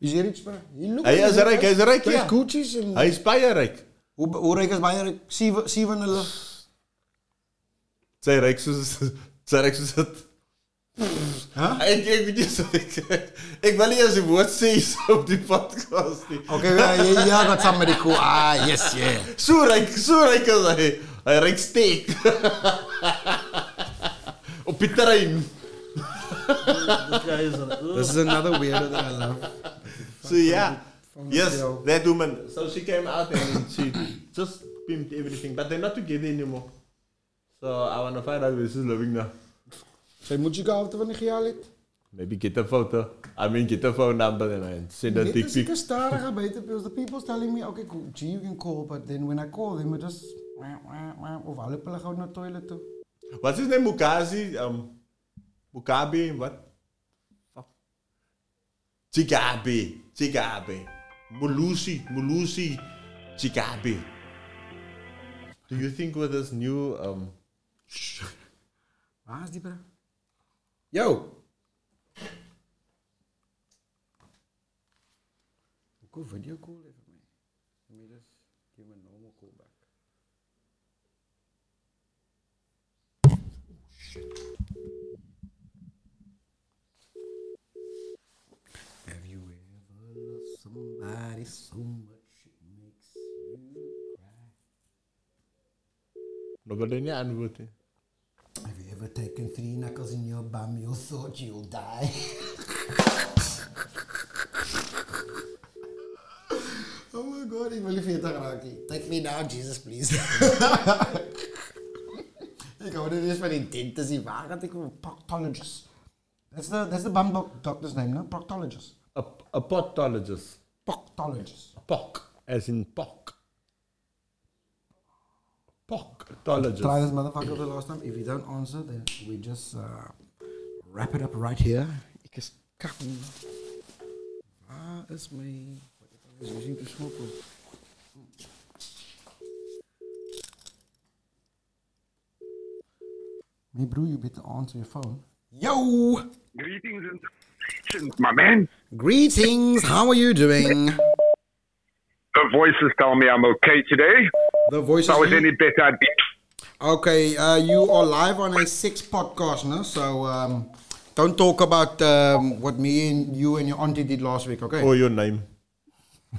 Is hier iets bro? Hy is rijk, hy is rijk, ja. is Gucci's en Hij is baie rijk. hoe hoe ryk is sewe hulle. Sy ryk soos sy ryk soos dit. Ek ek weet nie so ek ek wil nie as die woord sê so op die podcast nie. Okay, ja, ja, ja, got somebody cool. Ah, yes, yeah. So ryk, so ryk is hy. Hy ryk steek. op die terrein. This guy is a- This is another weirdo that I love. So yeah. Yes, Yo. that woman. So she came out and she just pimped everything, but they're not together anymore. So I want to find out where she's living now. Sy moet jy gehad van die gehaal het. Maybe get a photo. I mean, get a phone number and then send a Dit dick is pic. ek stadiger buite because the people's telling me okay cool, gee you can call but then when I call them it just of hulle hulle gou na toilet toe. What's his name? Mukazi? Um, Mukabe? Fuck. Gigaba. Gigaba. Malusi. Malusi. Gigaba. Do you think with this new um Waar is die bro? Yo. Go video call even me. Let me just give him a normal call back. Have you ever loved somebody so much it makes you cry? nobody ever taken three knuckles in your bum? You thought you'll die. oh my god, ik wil je veertig raken. Take me now, Jesus, please. ik hoorde dit van die dentist, die waar had ik een proctologist. That's the, that's the bum doctor's name, no? Proctologist. A, a potologist. Proctologist. Pock. As in pock. Pocktologist. Try this motherfucker the last time. If you don't answer, then we just uh, wrap it up right here. Ik is kakken. Waar is my... Is using to smoke. Hey bro, you better answer your phone. Yo! Greetings and salutations, my man. Greetings, how are you doing? The voices tell me I'm okay today. The voices. If I was you- any better, I'd be. Okay, uh, you are live on a six podcast, no? So um, don't talk about um, what me and you and your auntie did last week, okay? Or your name.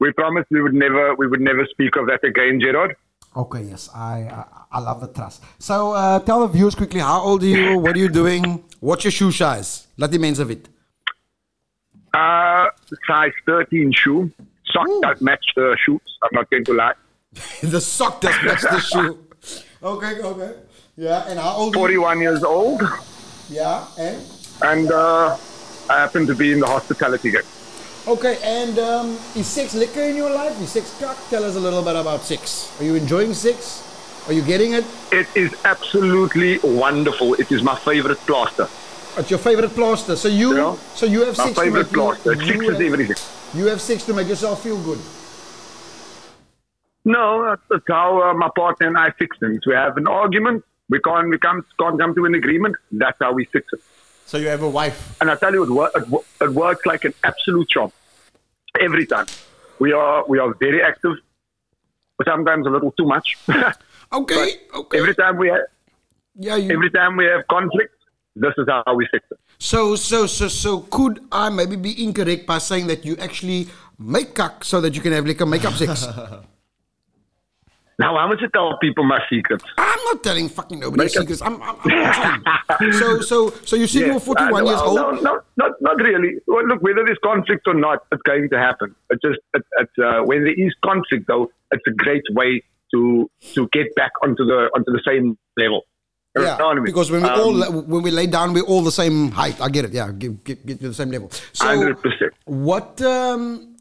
We promised we would never, we would never speak of that again, Gerard. Okay, yes, I I, I love the trust. So uh, tell the viewers quickly, how old are you? What are you doing? What's your shoe size? Laat die mense weet. Uh, size 13 shoe. Sock that match the shoes. I'm not going to lie. the sock does match the shoe. Okay, okay. Yeah, and how old? 41 years old, Yeah, and? and uh, I happen to be in the hospitality game. Okay, and um, is sex liquor in your life? Is sex cock? Tell us a little bit about sex. Are you enjoying sex? Are you getting it? It is absolutely wonderful. It is my favorite plaster. It's your favorite plaster. So you, Yeah. so you have My sex favorite you- plaster. You fixes have- everything. You have sex to make yourself feel good. No, that's, that's how uh, my partner and I fix things. We have an argument. We can't, we can't, can't come to an agreement. That's how we fix it. So you have a wife. And I tell you, it, wor- it, wo- it works like an absolute charm every time. We are we are very active, sometimes a little too much. Okay, okay. Every time we have, Yeah, you. every time we have conflict, this is how we fix it. So, so, so, so, could I maybe be incorrect by saying that you actually make cock so that you can have like a makeup sex? Now, how much you tell people my secrets? I'm not telling fucking nobody Makeup. secrets. I'm, I'm, I'm so, so, so you single, Yes, 41 uh, years old. No, no, not, not really. Well, look, whether there's conflict or not, it's going to happen. It's just it, it's uh, when there is conflict, though, it's a great way to to get back onto the onto the same level. You Yeah, know I mean? because when we Um, all when we lay down, we're all the same height. I get it. Yeah, get, get, get to the same level. So, 100%. what um,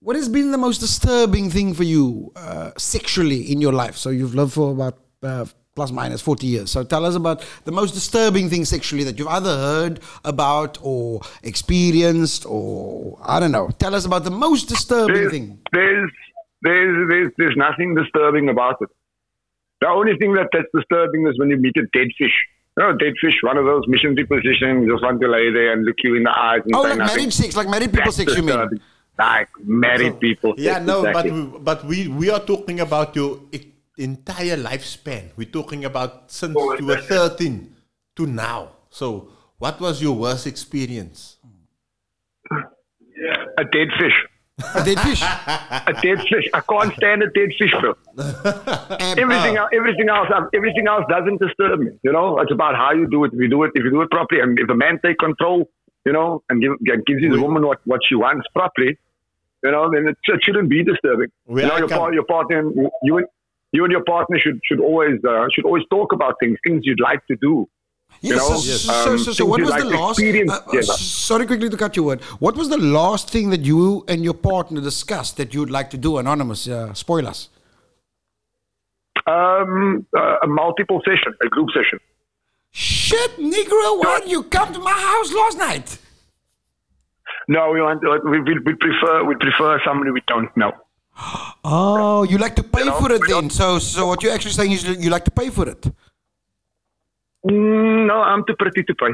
what has been the most disturbing thing for you uh, sexually in your life? So you've lived for about uh, plus minus forty years. So tell us about the most disturbing thing sexually that you've either heard about or experienced, or I don't know. Tell us about the most disturbing there's, thing. There's, there's, there's, there's nothing disturbing about it. The only thing that, that's disturbing is when you meet a dead fish. You know, dead fish, one of those missionary positions, just want to lay there and look you in the eyes and Oh, like nothing. marriage sex, like married people That's sex. You mean? Like married people. Yeah, Yes, no, exactly. but we, but we we are talking about your entire lifespan. We're talking about since oh, you were 13 to now. So, what was your worst experience? A dead fish. A dead fish. a dead fish. I can't stand a dead fish, bro. everything, uh, else, everything else, everything else doesn't disturb me. You know, it's about how you do it. If you do it, if you do it properly, and if a man take control, you know, and give, gives his woman what, what she wants properly, you know, then it, it shouldn't be disturbing. Where you know, I your, par- your partner, you and you and your partner should should always uh, should always talk about things, things you'd like to do. You Yes, know, so, so, um, so, so things what was like the last? uh, uh, sorry, quickly to cut you word. What was the last thing that you and your partner discussed that you'd like to do? Anonymous, uh, spoilers. Um, uh, a multiple session, a group session. Shit, Negro, why did you come to my house last night? No, we want we, we, we prefer we prefer somebody we don't know. Oh, you like to pay for it then? So, so what you're actually saying is you you like to pay for it? No, I'm too pretty to play.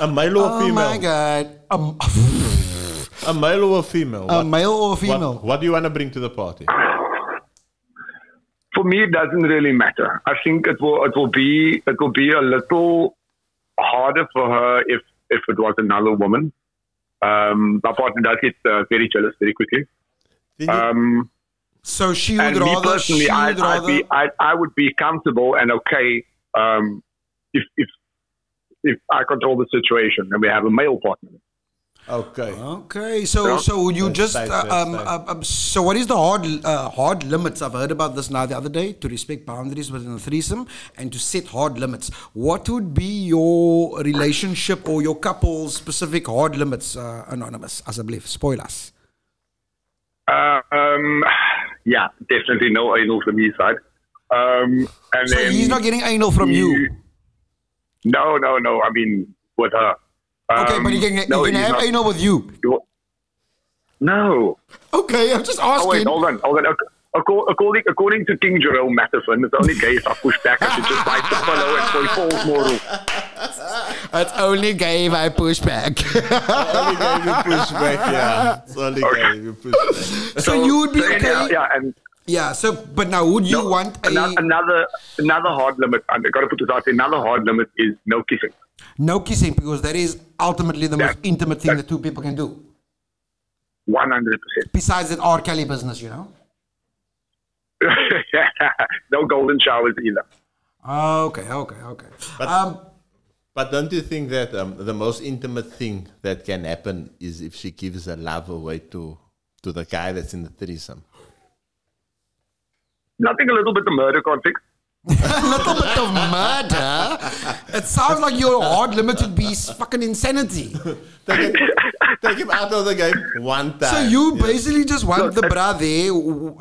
A male or a Oh female? my god, um, A male or a female? a male or a female? What, what do you want to bring to the party? For me, it doesn't really matter. I think it will it will be it will be a little harder for her if if it was another woman. Um, my partner does get uh, very jealous very quickly. Um, so she would and me personally, she I'd, would I'd be I, I would be comfortable and okay um, if if if I control the situation and we have a male partner. Okay. Okay, so Yeah. so you That's just nice, uh, um, uh, um, so what is the hard uh, hard limits? I've heard about this now the other day to respect boundaries within a threesome and to set hard limits. What would be your relationship or your couple's specific hard limits? Uh, anonymous, asseblief, spoilers. Uh, um, yeah, definitely no anal from his side. Um, and So then he's not getting anal from you. No, no, no. I mean, with her. Okay, Um, but he can, he no, can he's have not- anal with you. No. Okay, I'm just Oh wait, asking. hold on, hold on. Ac- acco- According, according to King Jerome Matheson, it's only gay if I push back. I should just bite the pillow and so he falls more. It's only gay if I push back. only guy you push back, yeah. It's only guy you push back. so you would be So anyhow, okay. yeah, and Yeah. So, but now, would you no, want a another another hard limit? I've got to put this out. there, Another hard limit is no kissing. no kissing because that is ultimately the most intimate thing that two people can do. One hundred percent. Besides that R. Kelly business, you know. No golden showers either. Okay, okay, okay. But, Um, but don't you think that um, the most intimate thing that can happen is if she gives her love away to to the guy that's in the threesome? Nothing a little bit of murder can't fix. a little bit of murder. It sounds like your hard limit would be s- fucking insanity. Take him, take him out of the game one time. So you Yes. basically just want the bra there.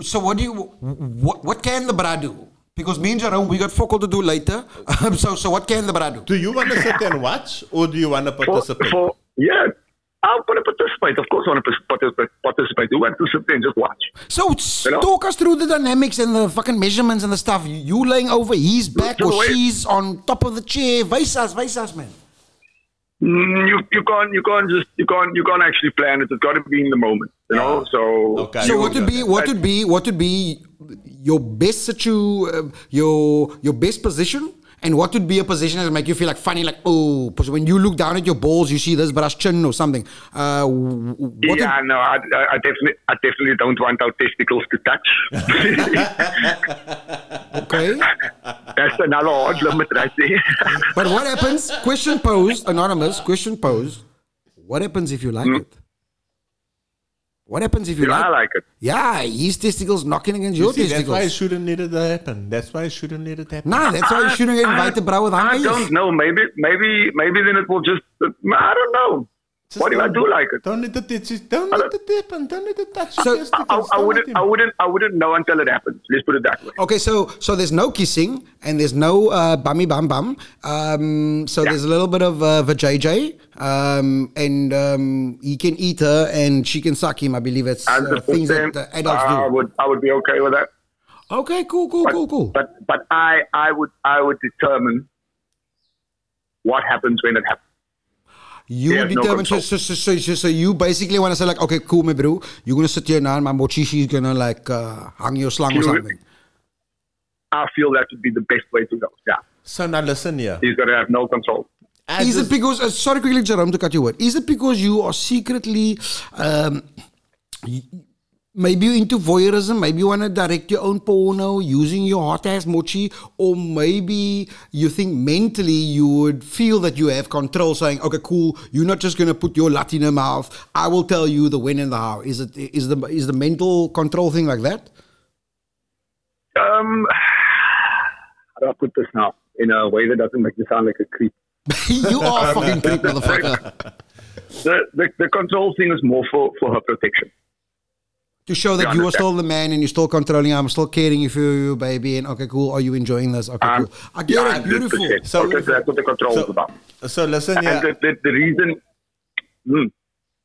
So what do you? What what can the bra do? Because me and Jerome, we got fuck all to do later. Um, so so what can the bra do? Do you want to sit and watch, or do you want to For, participate? for yeah, I want to participate. Of course, I want to participate. Participate. You want to sit there and just watch. So s- talk us through the dynamics and the fucking measurements and the stuff. You, you laying over his back or wait. she's on top of the chair. Vice us, vice us, man. Mm, you you can't you can't just you can't you can't actually plan it. It's got to be in the moment. You know. So okay. So what would be what would be what would be your best situ uh, your your best position and what would be a position that make you feel like funny like oh because when you look down at your balls you see this brush chin or something uh w- w- what yeah, no, I, I, I definitely, I definitely don't want our testicles to touch. okay That's another hard limit right there. but what happens question posed anonymous question posed what happens if you like it what happens if you? Yeah, like I like it yeah his testicles knocking against You your see, that's why it shouldn't let it happen. That's why it shouldn't let it happen. nah that's why you shouldn't invite the bra with I don't know. Maybe, maybe, maybe then it will just. I don't know. What if I do like it? Don't let it touch. Don't let it happen. Don't need it touch. So- your. I, I wouldn't. I wouldn't, I wouldn't know until it happens. Let's put it that way. Okay, so so there's no kissing and there's no uh, bummy bum bum. Um, so there's a little bit of uh, vajayjay, um, and um, he can eat her and she can suck him. I believe it's uh, the things that thing, uh, adults I do. would, I would be okay with that. Okay, cool, cool, cool, cool. But, but I, I would, I would determine what happens when it happens. You Yeah, would no determine. so, so, so, so, so, so you basically want to say like, okay, cool, my bro. You're gonna sit here now, and my mochishi is gonna like uh, hang your slang or You- something. I feel that would be the best way to go. Yeah. So now listen here. He's got to have no control. Is it because, uh, sorry quickly, Jerome, to cut you word. Is it because you are secretly, um, y- maybe you're into voyeurism, maybe you want to direct your own porno using your hot ass mochi, or maybe you think mentally you would feel that you have control, saying, okay, cool, you're not just going to put your lat in her mouth, I will tell you the when and the how. Is it is the is the mental control thing like that? Um, how do I put this now in a way that doesn't make you sound like a creep? you are fucking creep, motherfucker. The, the the control thing is more for for her protection. To show that You are still the man and you're still controlling, I'm still caring for you, baby, and okay, cool, are you enjoying this? Okay, Um, cool. I get yeah, it, beautiful. So- okay, so that's what the control is about. So listen And here. the, the, the reason, hmm,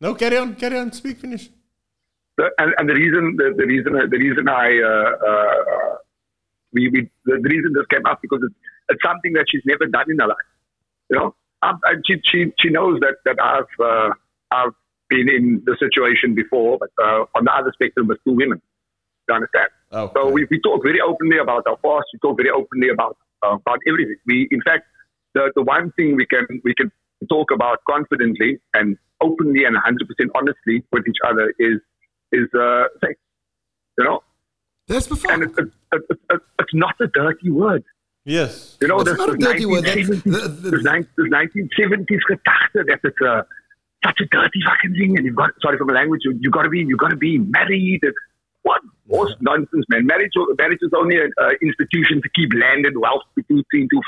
No, carry on, carry on. Speak, finish. the, and, and the reason, the, the reason, the reason I, uh, uh, we, we, the, reason this came up because it's, it's something that she's never done in her life. You know, um, and she, she, she knows that that I've, uh, I've been in the situation before, but uh, on the other spectrum with two women. You understand? Okay. So we, we talk very openly about our past. We talk very openly about uh, about everything. We, in fact, the the one thing we can we can talk about confidently and openly and 100 percent honestly with each other is is uh, sex. You know, That's before. and it's, it's, it's, it's not a dirty word. Yes. You know, It's this, not a this dirty word. That's- 1970s the- the- this nine- this 1970s gedachte that it's a such a dirty fucking thing, and you've got sorry for my language. You, you got to be you've got to be married. It's, what horse nonsense, man? Marriage marriage is only an uh, institution to keep land and wealth between two two.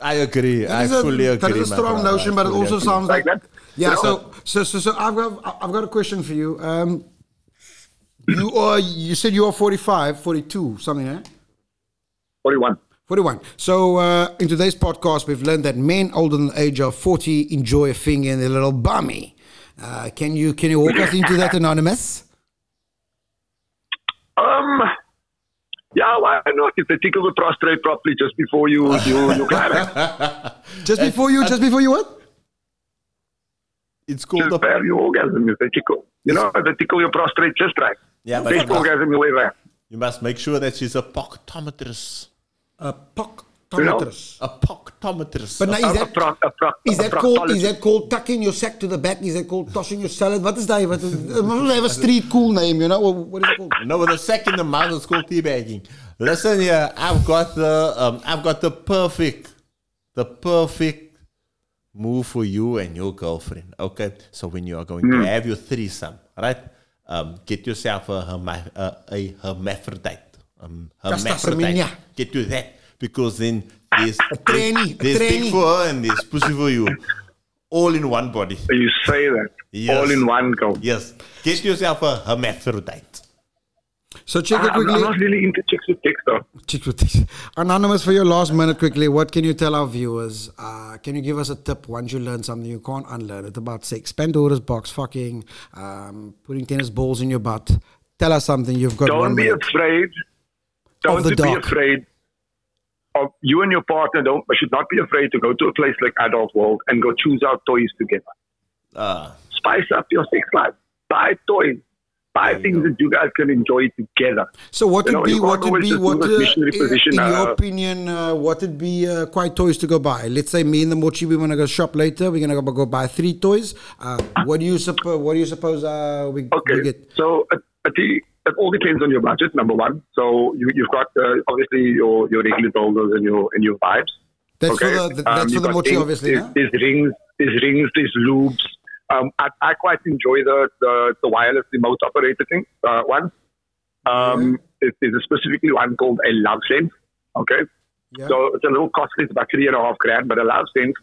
I agree. That I is a- fully agree. That is a strong brother. notion, I but it also agree. sounds like, Like that? yeah. You So, so, so, so I've got, I've got a question for you. Um, you are, you said you are 45, 42, something, eh? 41. 41. So, uh, in today's podcast, we've learned that men older than the age of 40 enjoy a finger in their little bummy. Uh, can you can you walk us into that, Anonymous? Um, yeah, why not? If they tickle the prostrate properly just before you you you climax, Just before you, just before you what? It's called just the bear your orgasm if they tickle. You know, if they tickle your prostrate just right. Yeah, but Best you must, orgasm you ever have. you must make sure that she's a proctometrist. A proctometrist. A proctometrist. But now, is a, that, pro, a, is that called is that called tucking your sack to the back? Is that called tossing your salad? What is that? What is, it must have a street cool name, you know? What, what is it called? No, with a sack in the mouth, it's called teabagging. Listen here, I've got the um, I've got the perfect, the perfect move for you and your girlfriend. Okay, so when you are going to have your threesome, right? Um, get yourself a herma- a, a hermaphrodite. Um, hermaphrodite. Castasemina. Get to that because then there's tranny, a there's dick for her and there's pussy for you, all in one body. You say that Yes. all in one go. Yes, get yourself a hermaphrodite. So check it I'm, I'm not really into chicks with dicks though. Check with this. Anonymous, for your last minute, quickly, what can you tell our viewers? Uh, can you give us a tip once you learn something you can't unlearn it about sex? Pandora's box, fucking, um, putting tennis balls in your butt. Tell us something you've got. Don't one be minute. afraid. Don't the be afraid of you and your partner. Don't should not be afraid to go to a place like Adult World and go choose out toys together. Ah, Spice up your sex life. Buy toys. Buy things that you guys can enjoy together. So what would be what would be what uh, missionary in, position, in your uh, opinion uh, what would be uh, quite toys to go buy? Let's say me and the mochi we want to go shop later. We're gonna go, go buy three toys. Uh, what do you suppose? What do you suppose uh, we, Okay, we get? so uh, I think it all depends on your budget. Number one, so you, you've got uh, obviously your your regular builders and your and your vibes. That's okay? for the that's Um, for the mochi, things- obviously. There's, no? there's rings, there's rings, there's lubes. Um, I, I quite enjoy the, the, the wireless remote operated thing. Uh, one, um, it- there's a specifically one called a Love Sense. Okay, Yeah. so it's a little costly. It's about three and a half grand, but a Love Sense.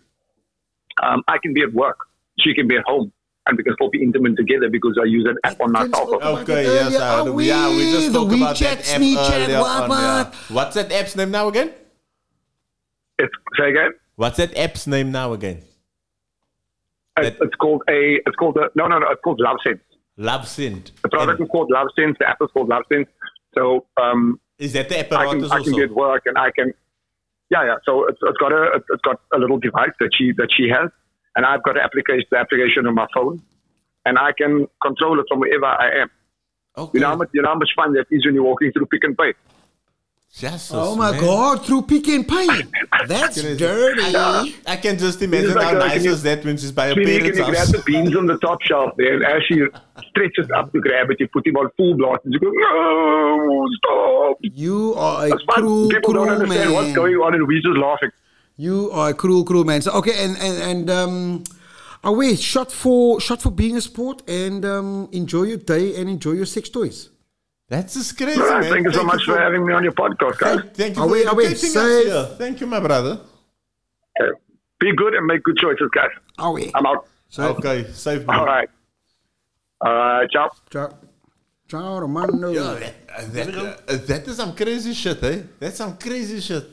Um, I can be at work, she can be at home, and we can still be intimate together because I use an app on my Can cell phone. Okay, yes, earlier. I Are we yeah, we just talked about WeChat, that app Sneechat, earlier what, on, yeah. What's that app's name now again? It's, say again. What's that app's name now again? It's, it's called a. It's called a. No, no, no. It's called Lovense. Love Scent. The product And is called Love Sense. The app is called Lovense. So um, is that the I apparatus can I can get work and I can. Yeah, yeah. So it's, it's got a it's got a little device that she that she has, and I've got an application the application on my phone, and I can control it from wherever I am. Okay. You know how much you know how much fun that is when you're walking through Pick n Pay. Jesus, Oh my man. God, through Pick n Pay. That's dirty. I, I can just imagine like how a- nice can you- is that when she's by her Sweetie, can parents' you grab house. the beans on the top shelf there? And as she stretches up to grab it, you put him on full blast and you go, no, stop. You are a That's fun. cruel, People don't cruel man. what's going on and we're just laughing. You are a cruel, cruel man. So okay, and and and um, away shot for shot for being a sport and um, enjoy your day and enjoy your sex toys. That's just crazy, All right, man. thank you so much for having me on your podcast, guys. Thank, thank you Are for we- are we educating us safe? here. Thank you, my brother. Okay. Be good and make good choices, guys. Are we? I'm out. Okay, safe. All right. All right, ciao. Ciao. Ciao, Romano. Yo, that, uh, that, uh, that is some crazy shit, eh? That's some crazy shit.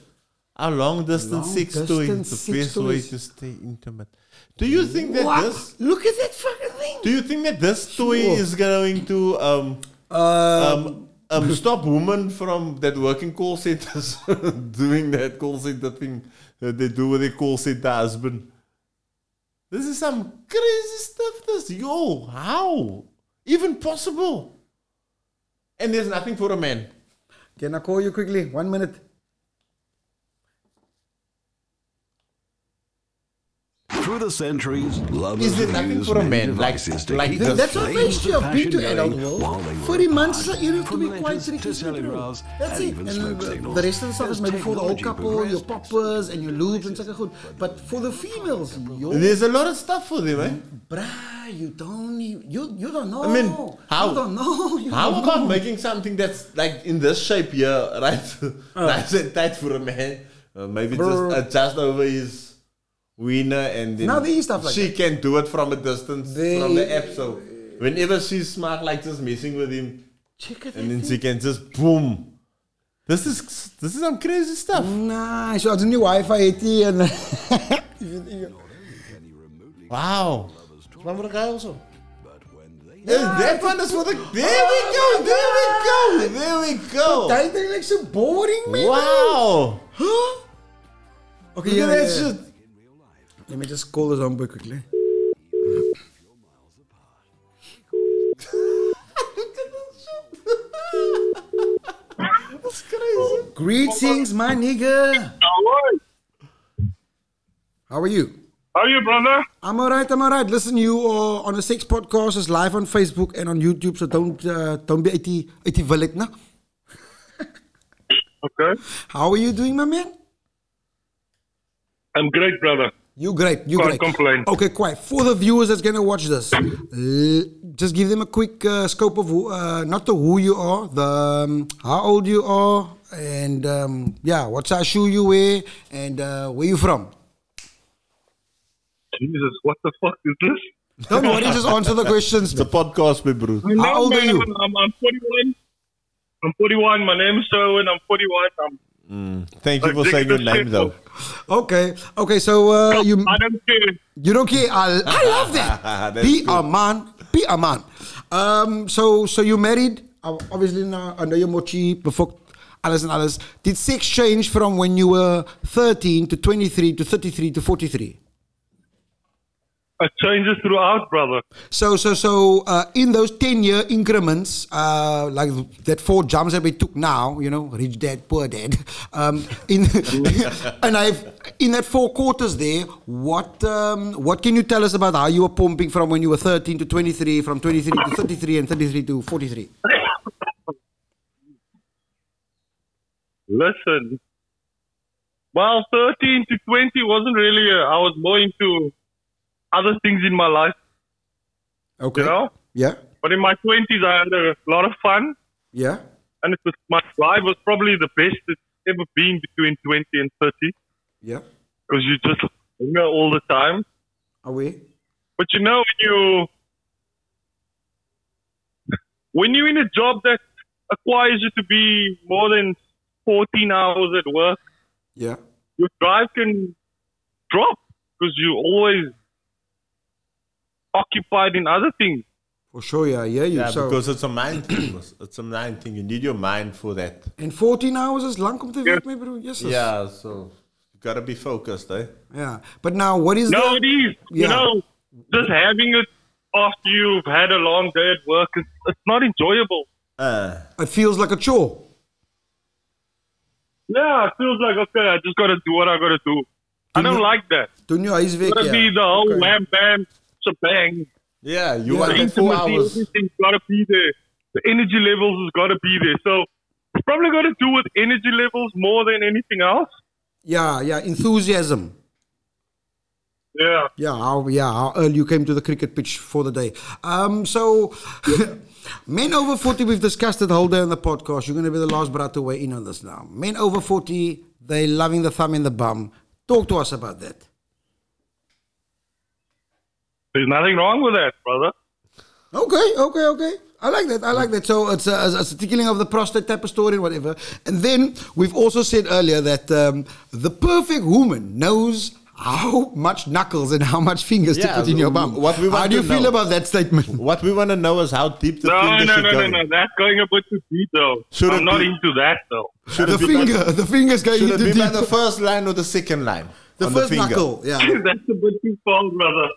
A long distance Long sex toy, distance the sex best way to stay intimate. Do you think that What? this? Look at that fucking thing. Do you think that this toy Sure. is going to um um um stop women from that working call centers doing that call center thing that they do with their call center husband? This is some crazy stuff. This yo, how even possible? And there's nothing for a man. Can I call you quickly? One minute. Through the centuries, lovers Is there have nothing for a man? Like- devices like keep this? the That's what flames makes you of have to passion adult world. while 40 months, you have to be quite letters tricky. to telegraphs That's and it. even And smoke the, signals. the rest of the stuff is maybe for the old technology couple, your poppers and your lubes and such a good. But for the females, yo, There's a lot of stuff for them, eh? bruh, you don't even, you, you don't know. I mean, how You don't know. You how don't about know. making something that's like in this shape here, right? nice and tight for a man. Uh, maybe Brr. just adjust over his wiener and then Now there is stuff like she can do it from a distance They- from the app. So whenever she's smart, like just messing with him, Check it and then she can just boom. This is this is some crazy stuff. Nice. So, die Wi-Fi het jy en Wow. One for the guy also. Yeah, that one is for the. There we go. There we go. There we go. That thing like so boring, man. Wow. Huh? Okay, Look yeah, at that yeah, yeah. shit. Let me just call this homeboy quickly. That's crazy. Greetings, my nigga. How are you? How are you, brother? I'm alright, I'm alright. Listen, you are on a sex podcast. It's live on Facebook and on YouTube, so don't uh, don't be 80 80 villet, no? Okay. How are you doing, my man? I'm great, brother. You great, you Can't great. complain. Okay, quiet. For the viewers that's gonna watch this, just give them a quick uh, scope of who, uh, not the who you are, the um, how old you are, and um, yeah, what size shoe you wear, and uh, where you from. Jesus, what the fuck is this? Don't worry, just answer the questions. the podcast, my bro. How name, old are you? I'm, I'm 41. I'm 41. My name is Sherwin. I'm 41. I'm, Thank you for saying your name, though. Okay, okay. So uh, you I don't care. you don't care. I, I love that. Be good. a man. Be a man. Um, so so you married. uh, Obviously now I know you're mochi before alles and alles. Did sex change from when you were 13 to 23 to 33 to 43? Changes throughout, brother. So so so uh, in those 10 year increments, uh, like that four jumps that we took now, you know, rich dad, poor dad. Um, in and I've in that four quarters there, what um, what can you tell us about how you were pumping from when you were 13 to 23, from 23 to 33, and 33 to 43? Listen. Well, 13 to 20 wasn't really, a, I was more into other things in my life, Okay. you know? Yeah. But in my 20s, I had a lot of fun. Yeah. And it was, my drive was probably the best it's ever been between 20 and 30 Yeah. because you just hunger all the time. Away. But you know, when you when you're in a job that requires you to be more than 14 hours at work, Yeah. your drive can drop because you're always occupied in other things. For sure, yeah, yeah, you. Yeah, so, because it's a mind thing. It's a mind thing. You need your mind for that. and 14 hours is lang om te werk, my bro. Yes. Yeah, so you gotta be focused, eh? Yeah. But now, what is No, the? it is. You know, just having it after you've had a long day at work, it's, it's not enjoyable. Uh, It feels like a chore. Yeah, it feels like okay, I just gotta do what I gotta do. I don't like that. Doen jou huiswerk, Gotta ja. be the whole Okay. wham bam, shebang. Yeah, you the want that four hours. Everything's gotta be there. The energy levels has gotta be there. So it's probably got to do with energy levels more than anything else. Yeah, yeah, enthusiasm. Yeah. Yeah, how yeah, how early you came to the cricket pitch for the day. Um, so men over forty, we've discussed it the whole day on the podcast. You're going to be the last brat to weigh in on this now. Men over forty, they loving the thumb in the bum. Talk to us about that. There's nothing wrong with that, brother. Okay, okay, okay. I like that. I like that. So it's a, it's a tickling of the prostate type of story and whatever. And then we've also said earlier that um, the perfect woman knows how much knuckles and how much fingers to put in your bum. what we want how do you to feel about that statement? What we want to know is how deep the No, finger no, should no, go. no, no. That's going a bit too deep, though. Should I'm not be- into that, though. Should the it be by- finger, the fingers going Should it into be by deep. the first line or the second line? The on first the finger? knuckle, yeah. That's a bit too far, brother.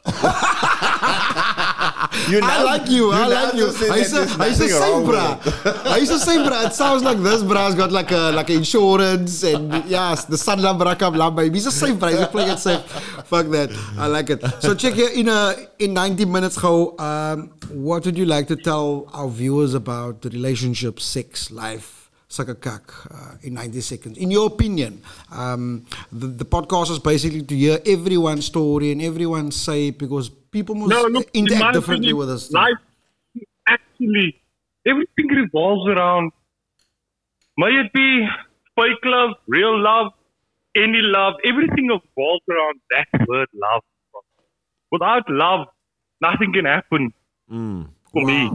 You I like you. I like you. just said I that used to, I used to say, wrong bruh. it. I used to say, bruh. It sounds like this, bruh's got like a like a insurance and yes, the sun lamb brakam lamb baby. He's a safe, bruh. He's a playing it safe. Fuck that. I like it. So check here in a in 90 minutes, how Um, what would you like to tell our viewers about the relationship, sex, life? Sakakak uh, in 90 seconds. In your opinion, um, the, the podcast is basically to hear everyone's story and everyone's say because people must No, look, interact my differently opinion, with us. Life actually, everything revolves around. May it be fake love, real love, any love, everything revolves around that word love. Without love, nothing can happen for me.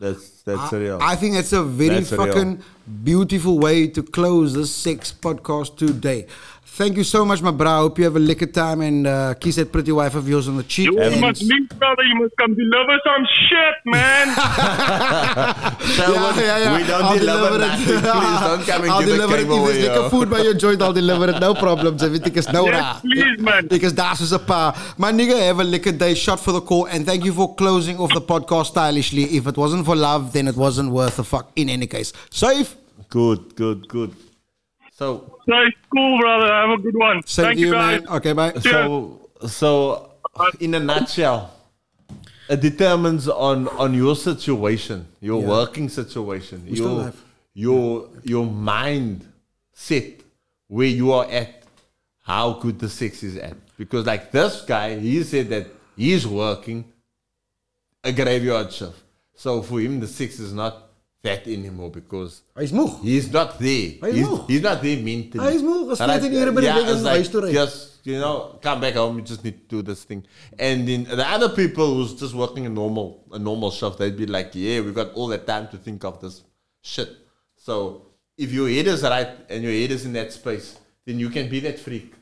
That's that's real. I think it's a very That's fucking beautiful way to close this sex podcast today. Thank you so much, my bro. I hope you have a liquor time and uh, kiss that pretty wife of yours on the cheek. You And- must link, brother. You must come deliver some shit, man. Sherwood, we don't deliver nothing. Please don't come and I'll give the deliver it. game If there's lekker yo. food by your joint, I'll deliver it. No problems. Everything is no Yes, ra. please, man. Because that's is a pa. My nigga, have a liquor day. Shot for the call. And thank you for closing off the podcast stylishly. If it wasn't for love, then it wasn't worth a fuck in any case. Safe. Good, good, good. So, Nice, cool, brother. Have a good one. Same Thank you, you, man. Okay, bye. so, so, in a nutshell, it determines on on your situation, your Yeah. working situation, We your your your mind set where you are at, how good the sex is at. Because like this guy, he said that he's working a graveyard shift. So for him, the sex is not that anymore because Hy's moeg. he's not there. Hy's He's, moeg. he's not there mentally. Hy's moeg. As Alright, 14 ure yeah, week in it's huis. Just, you know, come back home, you just need to do this thing. And then the other people who's just working a normal a normal shift, they'd be like, yeah, we got all that time to think of this shit. So if your head is right and your head is in that space, then you can be that freak.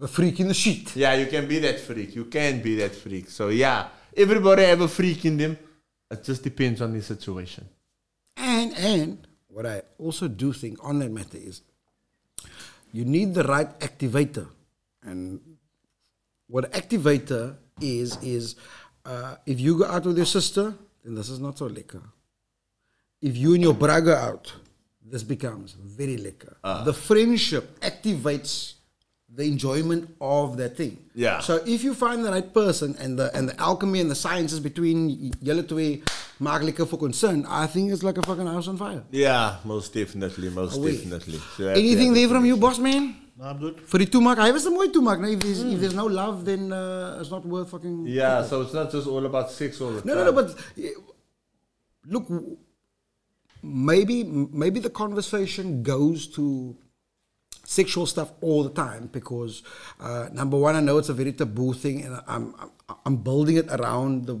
A freak in the sheet. Yeah, you can be that freak. You can be that freak. So yeah, everybody have a freak in them. It just depends on the situation. And and what I also do think on that matter is you need the right activator. And what activator is is uh, if you go out with your sister, then this is not so liquor. If you and your brother go out, this becomes very liquor. Ah. The friendship activates the enjoyment of that thing. Yeah. So if you find the right person and the and the alchemy and the sciences between yellow julle twee maak liquor for concern, I think it's like a fucking house on fire. Yeah, most definitely, most Away. definitely. So you have to Anything have there from you, boss man? No, I'm good. For die toemaak, hy was 'n mooi toemaak. Nou, if there's, if there's no love, then uh, it's not worth fucking. Yeah, so it's not just all about sex all the No, time. no, no. But uh, look, maybe maybe the conversation goes to sexual stuff all the time because uh, number one, I know it's a very taboo thing, and I'm I'm, I'm building it around the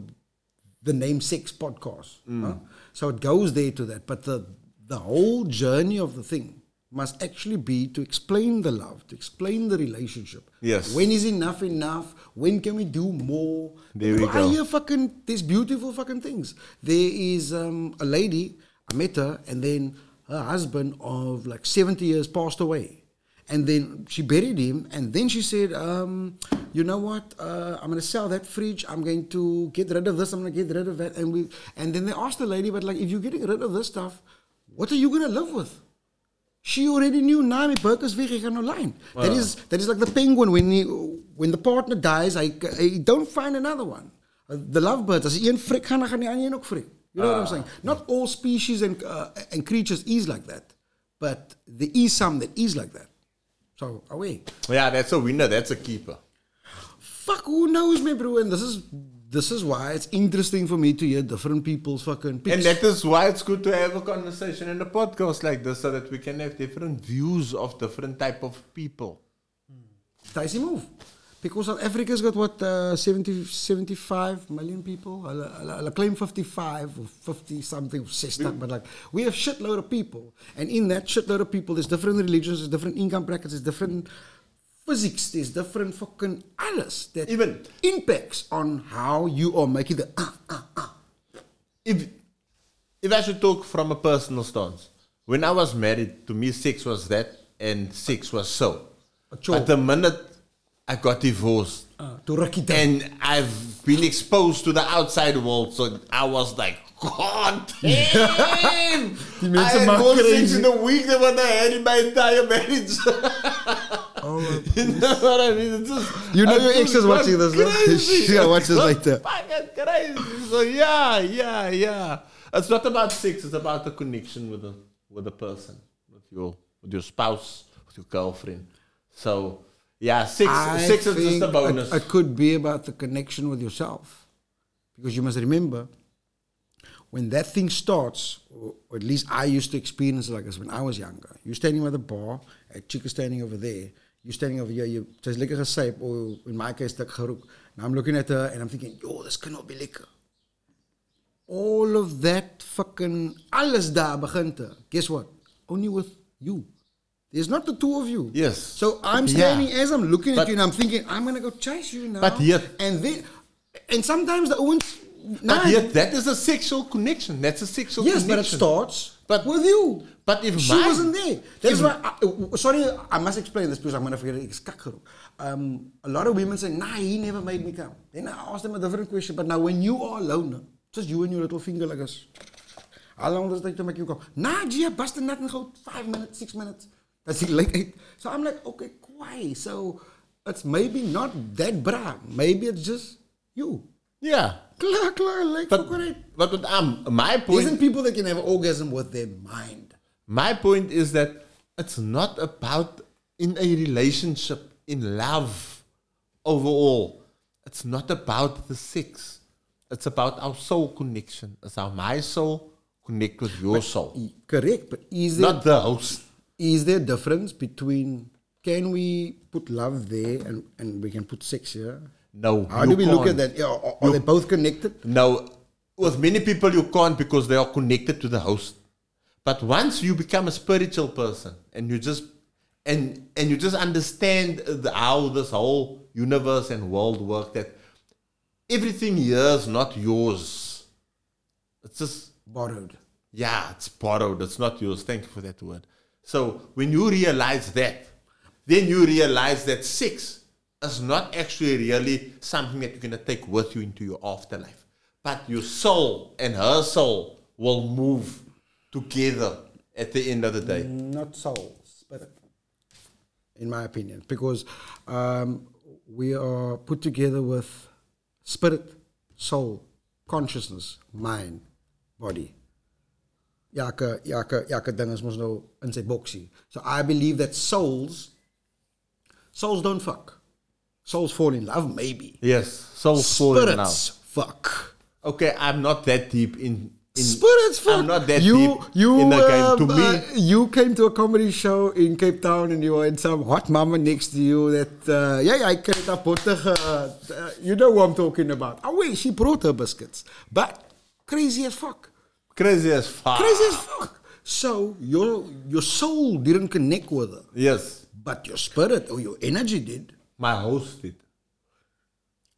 the name sex podcast. Mm. huh? So it goes there to that, but the the whole journey of the thing must actually be to explain the love, to explain the relationship. Yes. When is enough enough? When can we do more? There we I go. hear fucking these beautiful fucking things. There is um, a lady, I met her, and then her husband of like 70 years passed away. And then she buried him, and then she said, um, "You know what? Uh, I'm gonna sell that fridge. I'm going to get rid of this. I'm gonna get rid of that." And we, and then they asked the lady, "But like, if you're getting rid of this stuff, what are you gonna live with?" She already knew, burger is weg, gaan line. That Wow. is that is like the penguin when he, when the partner dies, I, I don't find another one. Uh, The lovebirds, as een frik gaan, dan gaan die ander ook frik. You know what I'm Ah. saying? Not all species and uh, and creatures is like that, but there is some that is like that. So away. Yeah, that's a winner. That's a keeper. Fuck, who knows me, bro? And this is this is why it's interesting for me to hear different people's fucking picks. And that is why it's good to have a conversation in a podcast like this so that we can have different views of different type of people. Dicey move. Because South Africa's got what, uh, 70, 75 million people? Hulle claim 55 or 50 something, or 60, but like, we have shitload of people. And in that shitload of people, there's different religions, there's different income brackets, there's different physics, there's different fucking alles that even impacts on how you are making the uh, If if I should talk from a personal stance, when I was married, to me sex was that and sex was so. But the minute I got divorced, uh, and I've been exposed to the outside world, so I was like, God damn! Die I had more sex in a week than what I had in my entire marriage. you know what I mean? It's just, Oh, You know I your ex is watching this, no? crazy. Yeah, watch this later. Fucking crazy. So yeah, yeah, yeah. It's not about sex. It's about the connection with the with the person, with your with your spouse, with your girlfriend. So yeah, sex I sex is just a bonus. It, it could be about the connection with yourself. Because you must remember, when that thing starts, or, at least I used to experience it like this when I was younger. You're standing by the bar, a chick is standing over there, you're standing over here, you just lekker gesyp, or in my case, dik geroek. Now I'm looking at her and I'm thinking, yo, this cannot be lekker. All of that fucking, alles daar begint. Guess what? Only with you. There's not the two of you. Yes. So I'm Yeah. standing as I'm looking But- at you and I'm thinking, I'm gonna go chase you now. But yet- and then and sometimes the Owens But yet, that is a sexual connection. That's a sexual connection. Yes, but it starts but with you. But if she mine- wasn't there. That's why. I, uh, sorry, I must explain this because I'm gonna forget it. Um, a lot of women say, "Nah, he never made me come." Then I ask them a different question. But now, when you are alone, just you and your little finger like this, how long does it take to make you come? Nah, Gia, bust a nut and go five minutes, six minutes. That's it, like eight. So I'm like, okay, why? So it's maybe not that bra. Maybe it's just you. Yeah. Klaar, klaar, like But, correct. but, but um, my point isn't people that can have orgasm with their mind. My point is that it's not about in a relationship, in love overall. It's not about the sex. It's about our soul connection. It's how my soul connect with your soul. Correct, but is Not the host. Is there a difference between can we put love there and, and we can put sex here? No. How do we look can't. at that? Are, are they both connected? No, with many people you can't because they are connected to the host. But once you become a spiritual person and you just and and you just understand the, how this whole universe and world work, that everything here is not yours. It's just borrowed. Yeah, it's borrowed. It's not yours. Thank you for that word. So when you realize that, then you realize that sex is not actually really something that you're going to take with you into your afterlife. But your soul and her soul will move together at the end of the day. Not soul, spirit. In my opinion, because um, we are put together with spirit, soul, consciousness, mind, body. Elke, elke, elke ding is mos nou in sy boksie. So I believe that souls, souls don't fuck. Souls fall in love, maybe. Yes, souls fall in love. Spirits fuck. Okay, I'm not that deep in. in Spirits fuck. I'm not that you, deep you, in the game. um, To me, uh, you came to a comedy show in Cape Town and you were in some hot mama next to you that, uh, yeah, yeah, I pottige, uh, you know what I'm talking about. Oh wait, she brought her biscuits. But crazy as fuck. Crazy as fuck. Crazy as fuck. So your your soul didn't connect with her, Yes, but your spirit or your energy did. my host did.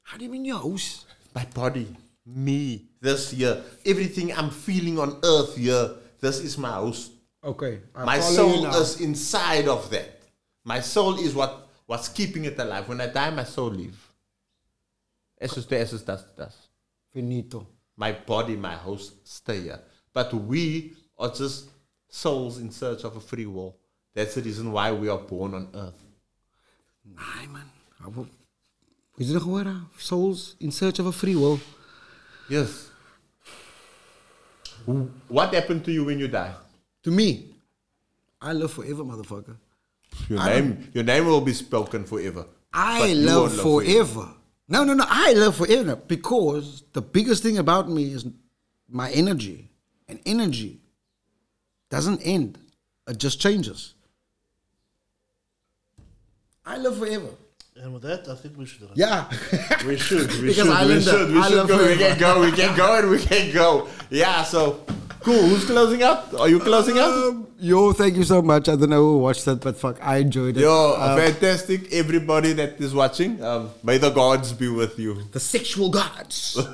How do you mean your house? my body, me, this year. everything I'm feeling on earth here, this is my house. Okay. I my soul is inside of that. My soul is what what's keeping it alive. When I die, my soul leave. To essence, dust to dust. Finito. My body, my host stay here. But we are just souls in search of a free will. That's the reason why we are born on earth. Nee man. Is dit gehoor? hè? Ah? Souls in search of a free will. Yes. What happened to you when you die? To me, I live forever, motherfucker. Your I name, your name will be spoken forever. I live won't forever. No, no, no. I live forever because the biggest thing about me is my energy. And energy doesn't end, it just changes. I live forever. And with that, I think we should. Yeah. We should, we Because should, we should, we should go. We can go, we can go, and we can go. Yeah, so cool. Who's closing out? Are you closing out? Um, yo, thank you so much. I don't know who watched that, but fuck, I enjoyed it. Yo, Um, fantastic. Everybody that is watching, um, may the gods be with you. the sexual gods.